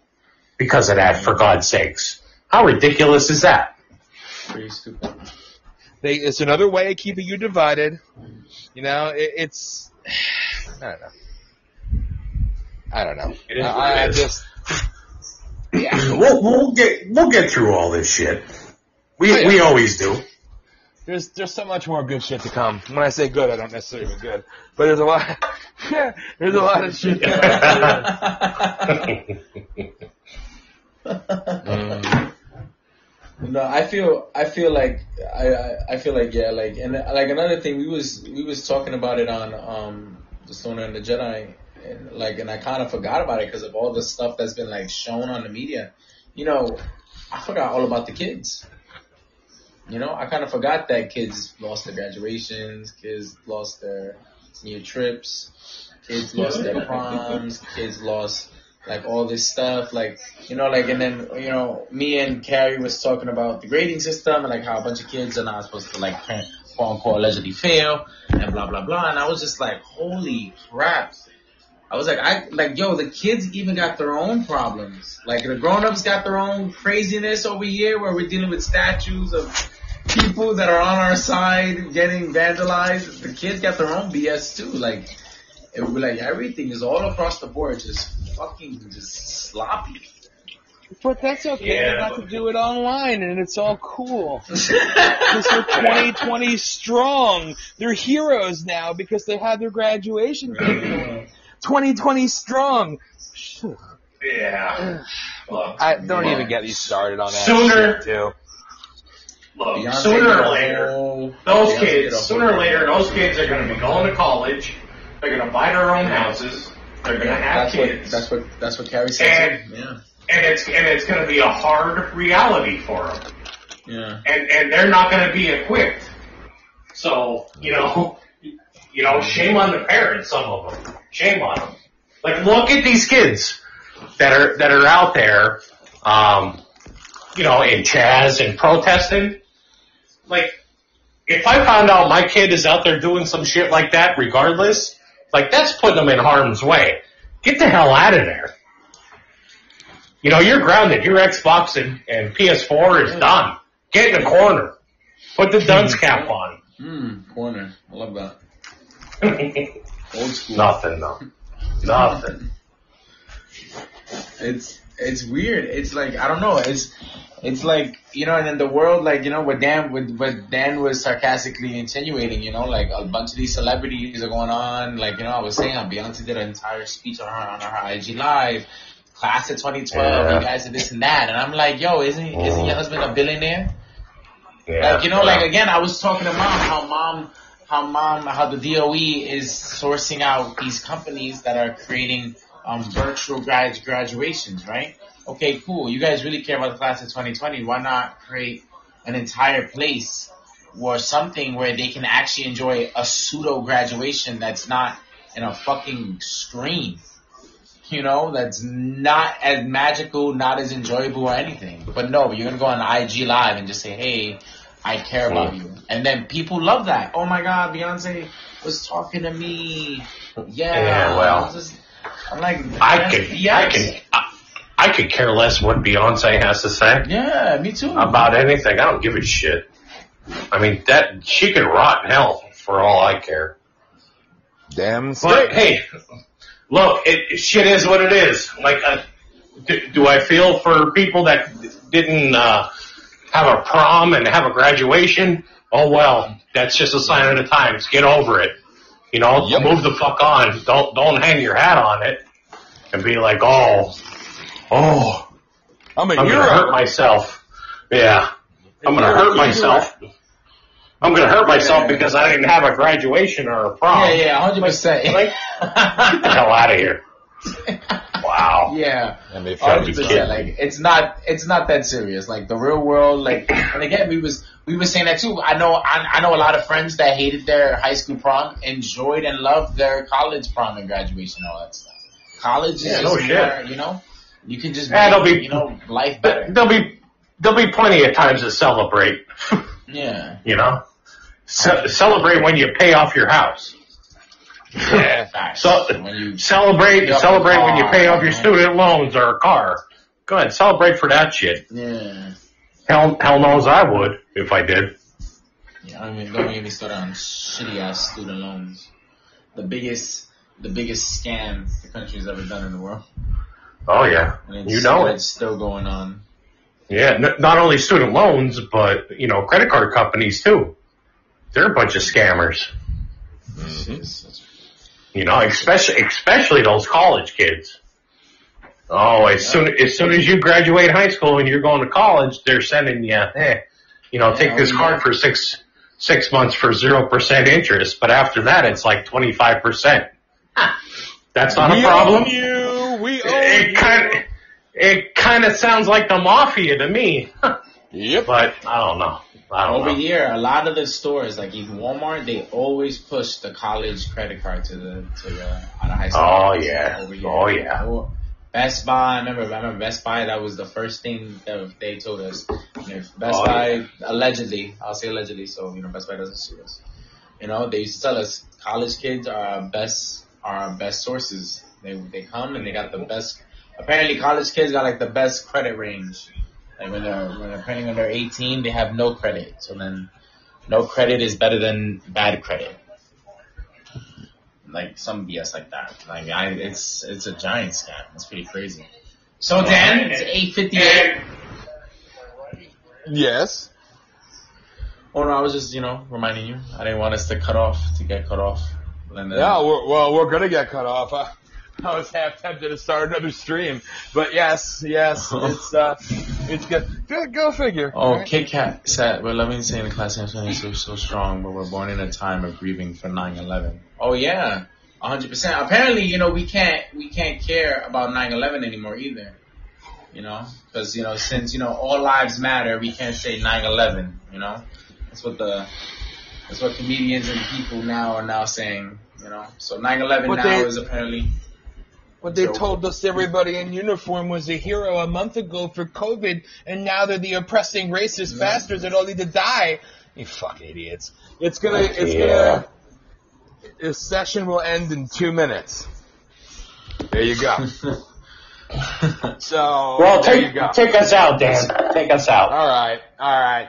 because of that. For God's sakes, how ridiculous is that? Pretty stupid. They, it's another way of keeping you divided. You know, it, it's I don't know. I don't know. It is I, I it is. just <clears throat> We'll we'll get we'll get through all this shit. We Oh, yeah. we always do. There's there's so much more good shit to come. When I say good, I don't necessarily mean good, but there's a lot. <laughs> there's a lot of shit. <laughs> No, I feel I feel like I, I feel like yeah like and like another thing we was we was talking about it on um the Stoner and the Jedi and like and I kind of forgot about it because of all the stuff that's been like shown on the media. You know, I forgot all about the kids. You know, I kind of forgot that kids lost their graduations, kids lost their senior trips, kids lost their <laughs> proms, kids lost like all this stuff, like you know, like and then you know, me and Carrie was talking about the grading system and like how a bunch of kids are not supposed to like quote unquote allegedly fail and blah blah blah, and I was just like, holy crap. I was like, I like, yo, the kids even got their own problems. Like the grown-ups got their own craziness over here, where we're dealing with statues of people that are on our side getting vandalized. The kids got their own BS too. Like, it would be like everything is all across the board, just fucking just sloppy. But that's okay. Yeah, they got but- to do it online, and it's all cool. <laughs> Because they're 2020 strong. They're heroes now because they had their graduation. taken. 2020 strong. Yeah. I don't even get me started on that Sooner- shit, too. Look, Beyonce sooner or later, those Beyonce kids, sooner or later, those kids are going to be going to college. They're going to buy their own houses. They're going to have That's what kids. that's what that's what Carrie said. and. Yeah. and it's and it's going to be a hard reality for them. Yeah. and and they're not going to be equipped. So you know, you know, shame on the parents. Some of them, shame on them. Like, look at these kids that are that are out there, um, you know, in Chaz and protesting. Like, if I found out my kid is out there doing some shit like that, regardless, like that's putting them in harm's way. Get the hell out of there. You know, you're grounded. Your Xbox and, and PS4 is done. Get in the corner. Put the dunce cap on. Hmm. Corner. I love that. <laughs> Old school. Nothing, no. <laughs> Nothing. It's it's weird. It's like I don't know. It's it's like you know, and in the world, like you know, what Dan what, what Dan was sarcastically insinuating, you know, like a bunch of these celebrities are going on. Like you know, I was saying, uh, Beyonce did an entire speech on her on her IG live. Class of 2012, Yeah. you guys are this and that, and I'm like, yo, isn't isn't your husband a billionaire? Yeah. Like you know, like again, I was talking to mom how mom how mom how the DOE is sourcing out these companies that are creating um, virtual grad graduations, right? Okay, cool. You guys really care about the class of 2020. Why not create an entire place or something where they can actually enjoy a pseudo graduation that's not in a fucking screen? You know, that's not as magical, not as enjoyable or anything. But no, you're gonna go on IG Live and just say, "Hey, I care about hmm. you," and then people love that. Oh my God, Beyonce was talking to me. Yeah, Yeah, well. I'm like, I yes, could, I yes. Could, I, I could care less what Beyonce has to say Yeah, me too. about anything. I don't give a shit. I mean, that she could rot in hell for all I care. Damn But straight. hey, look, it shit is what it is. Like, uh, do, do I feel for people that didn't uh, have a prom and have a graduation? Oh well, that's just a sign of the times. Get over it. You know, Yep. move the fuck on. Don't don't hang your hat on it and be like, oh, oh, I'm a I'm gonna hurt myself. Yeah, I'm gonna hurt myself. I'm gonna hurt myself because I didn't have a graduation or a prom. Yeah, yeah, hundred percent. Like, get the hell out of here. <laughs> Wow. Yeah, And they Gotta found be kidding. like it's not it's not that serious. Like the real world, like <coughs> and again we was we were saying that too. I know I, I know a lot of friends that hated their high school prom, enjoyed and loved their college prom and graduation, all that stuff. College is Yeah, just no shit. more, you know, you can just Yeah, make, there'll be- you know life better. There'll be there'll be plenty of times to celebrate. <laughs> Yeah, You know, Ce- celebrate when you pay off your house. Yeah. <laughs> facts. So when you celebrate celebrate your when you pay off your man. student loans or a car. Go ahead, celebrate for that shit. yeah. Hell, hell knows I would if I did. Yeah, I mean don't even don't get me started on shitty ass student loans. The biggest the biggest scam the country's ever done in the world. Oh yeah, And you know. It's still going on. Yeah, n- not only student loans, but you know, credit card companies too. They're a bunch of scammers. It's- it's- You know, especially especially those college kids. Oh, as soon as soon as you graduate high school and you're going to college, they're sending you, eh, you know, take this card yeah. for six six months for zero percent interest, but after that it's like twenty five percent. That's not we a problem. own you. We own It kind of it kind of sounds like the mafia to me, <laughs> Yep. but I don't know. I don't Over know. here, a lot of the stores, like even Walmart, they always push the college credit card to the to the uh, out of high school. Oh, yeah. Over here. Oh, yeah. Or Best Buy, I remember, I remember Best Buy. That was the first thing that they told us. If Best Oh, Buy allegedly, I'll say allegedly, so you know Best Buy doesn't sue us. You know, they used to tell us college kids are our best are our best sources. They they come and they got the best. Apparently, college kids got like the best credit range. Like when they're when they're apparently when they're 18, they have no credit. So then, no credit is better than bad credit. Like some BS like that. Like I, it's it's a giant scam. It's pretty crazy. So Dan, it's 8:58. Yes. Oh no, I was just you know reminding you. I didn't want us to cut off to get cut off. Then, Yeah. We're, well, we're gonna get cut off. <laughs> I was half tempted to start another stream, but yes, yes, <laughs> it's uh, it's good. Go, go figure. Oh, right? Kit Kat said, we're loving saying the class is so, so strong, but we're born in a time of grieving for 9-11. Oh yeah, 100%. Apparently, you know, we can't, we can't care about 9-11 anymore either. You know, because, you know, since, you know, all lives matter, we can't say 9-11, you know? That's what the, that's what comedians and people now are now saying, you know? So 9-11 But now they- is apparently, But they So- told us everybody in uniform was a hero a month ago for COVID, and now they're the oppressing racist bastards that all need to die. You fucking idiots. It's gonna, it's Yeah. gonna, this session will end in two minutes. There you go. <laughs> So, Well, there take you go. take us out, Dan. Take us out. All right, all right.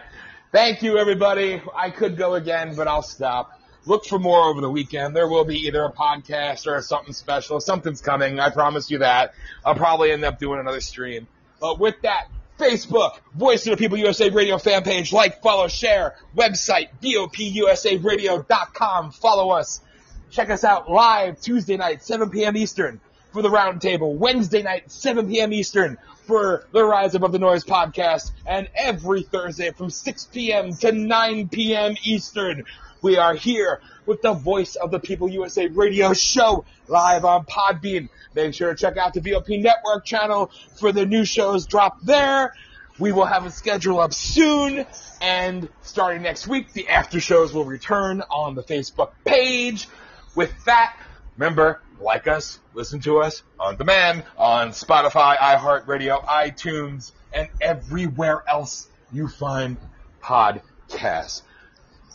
Thank you, everybody. I could go again, but I'll stop. Look for more over the weekend. There will be either a podcast or something special. Something's coming. I promise you that. I'll probably end up doing another stream. But with that, Facebook, Voice of the People USA Radio fan page. Like, follow, share. Website, VOPUSARadio.com. Follow us. Check us out live Tuesday night, 7 p.m. Eastern for the Roundtable. Wednesday night, 7 p.m. Eastern for the Rise Above the Noise podcast. And every Thursday from 6 p.m. to 9 p.m. Eastern, we are here with the Voice of the People USA radio show live on Podbean. Make sure to check out the VOP Network channel for the new shows drop there. We will have a schedule up soon, and starting next week, the after shows will return on the Facebook page. With that, remember, like us, listen to us on demand on Spotify, iHeartRadio, iTunes, and everywhere else you find podcasts.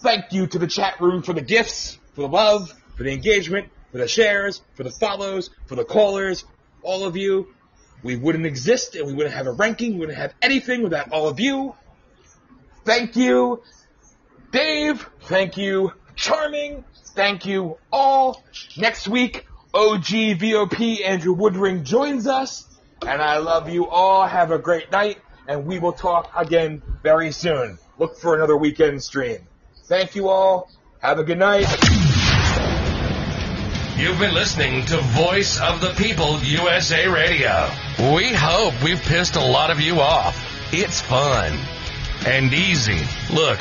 Thank you to the chat room for the gifts, for the love, for the engagement, for the shares, for the follows, for the callers, all of you. We wouldn't exist and we wouldn't have a ranking, we wouldn't have anything without all of you. Thank you, Dave. Thank you, Charmy. Thank you all. Next week, OG VOP Andrew Woodring joins us. And I love you all. Have a great night. And we will talk again very soon. Look for another weekend stream. Thank you all. Have a good night. You've been listening to Voice of the People USA Radio. We hope we've pissed a lot of you off. It's fun and easy. Look,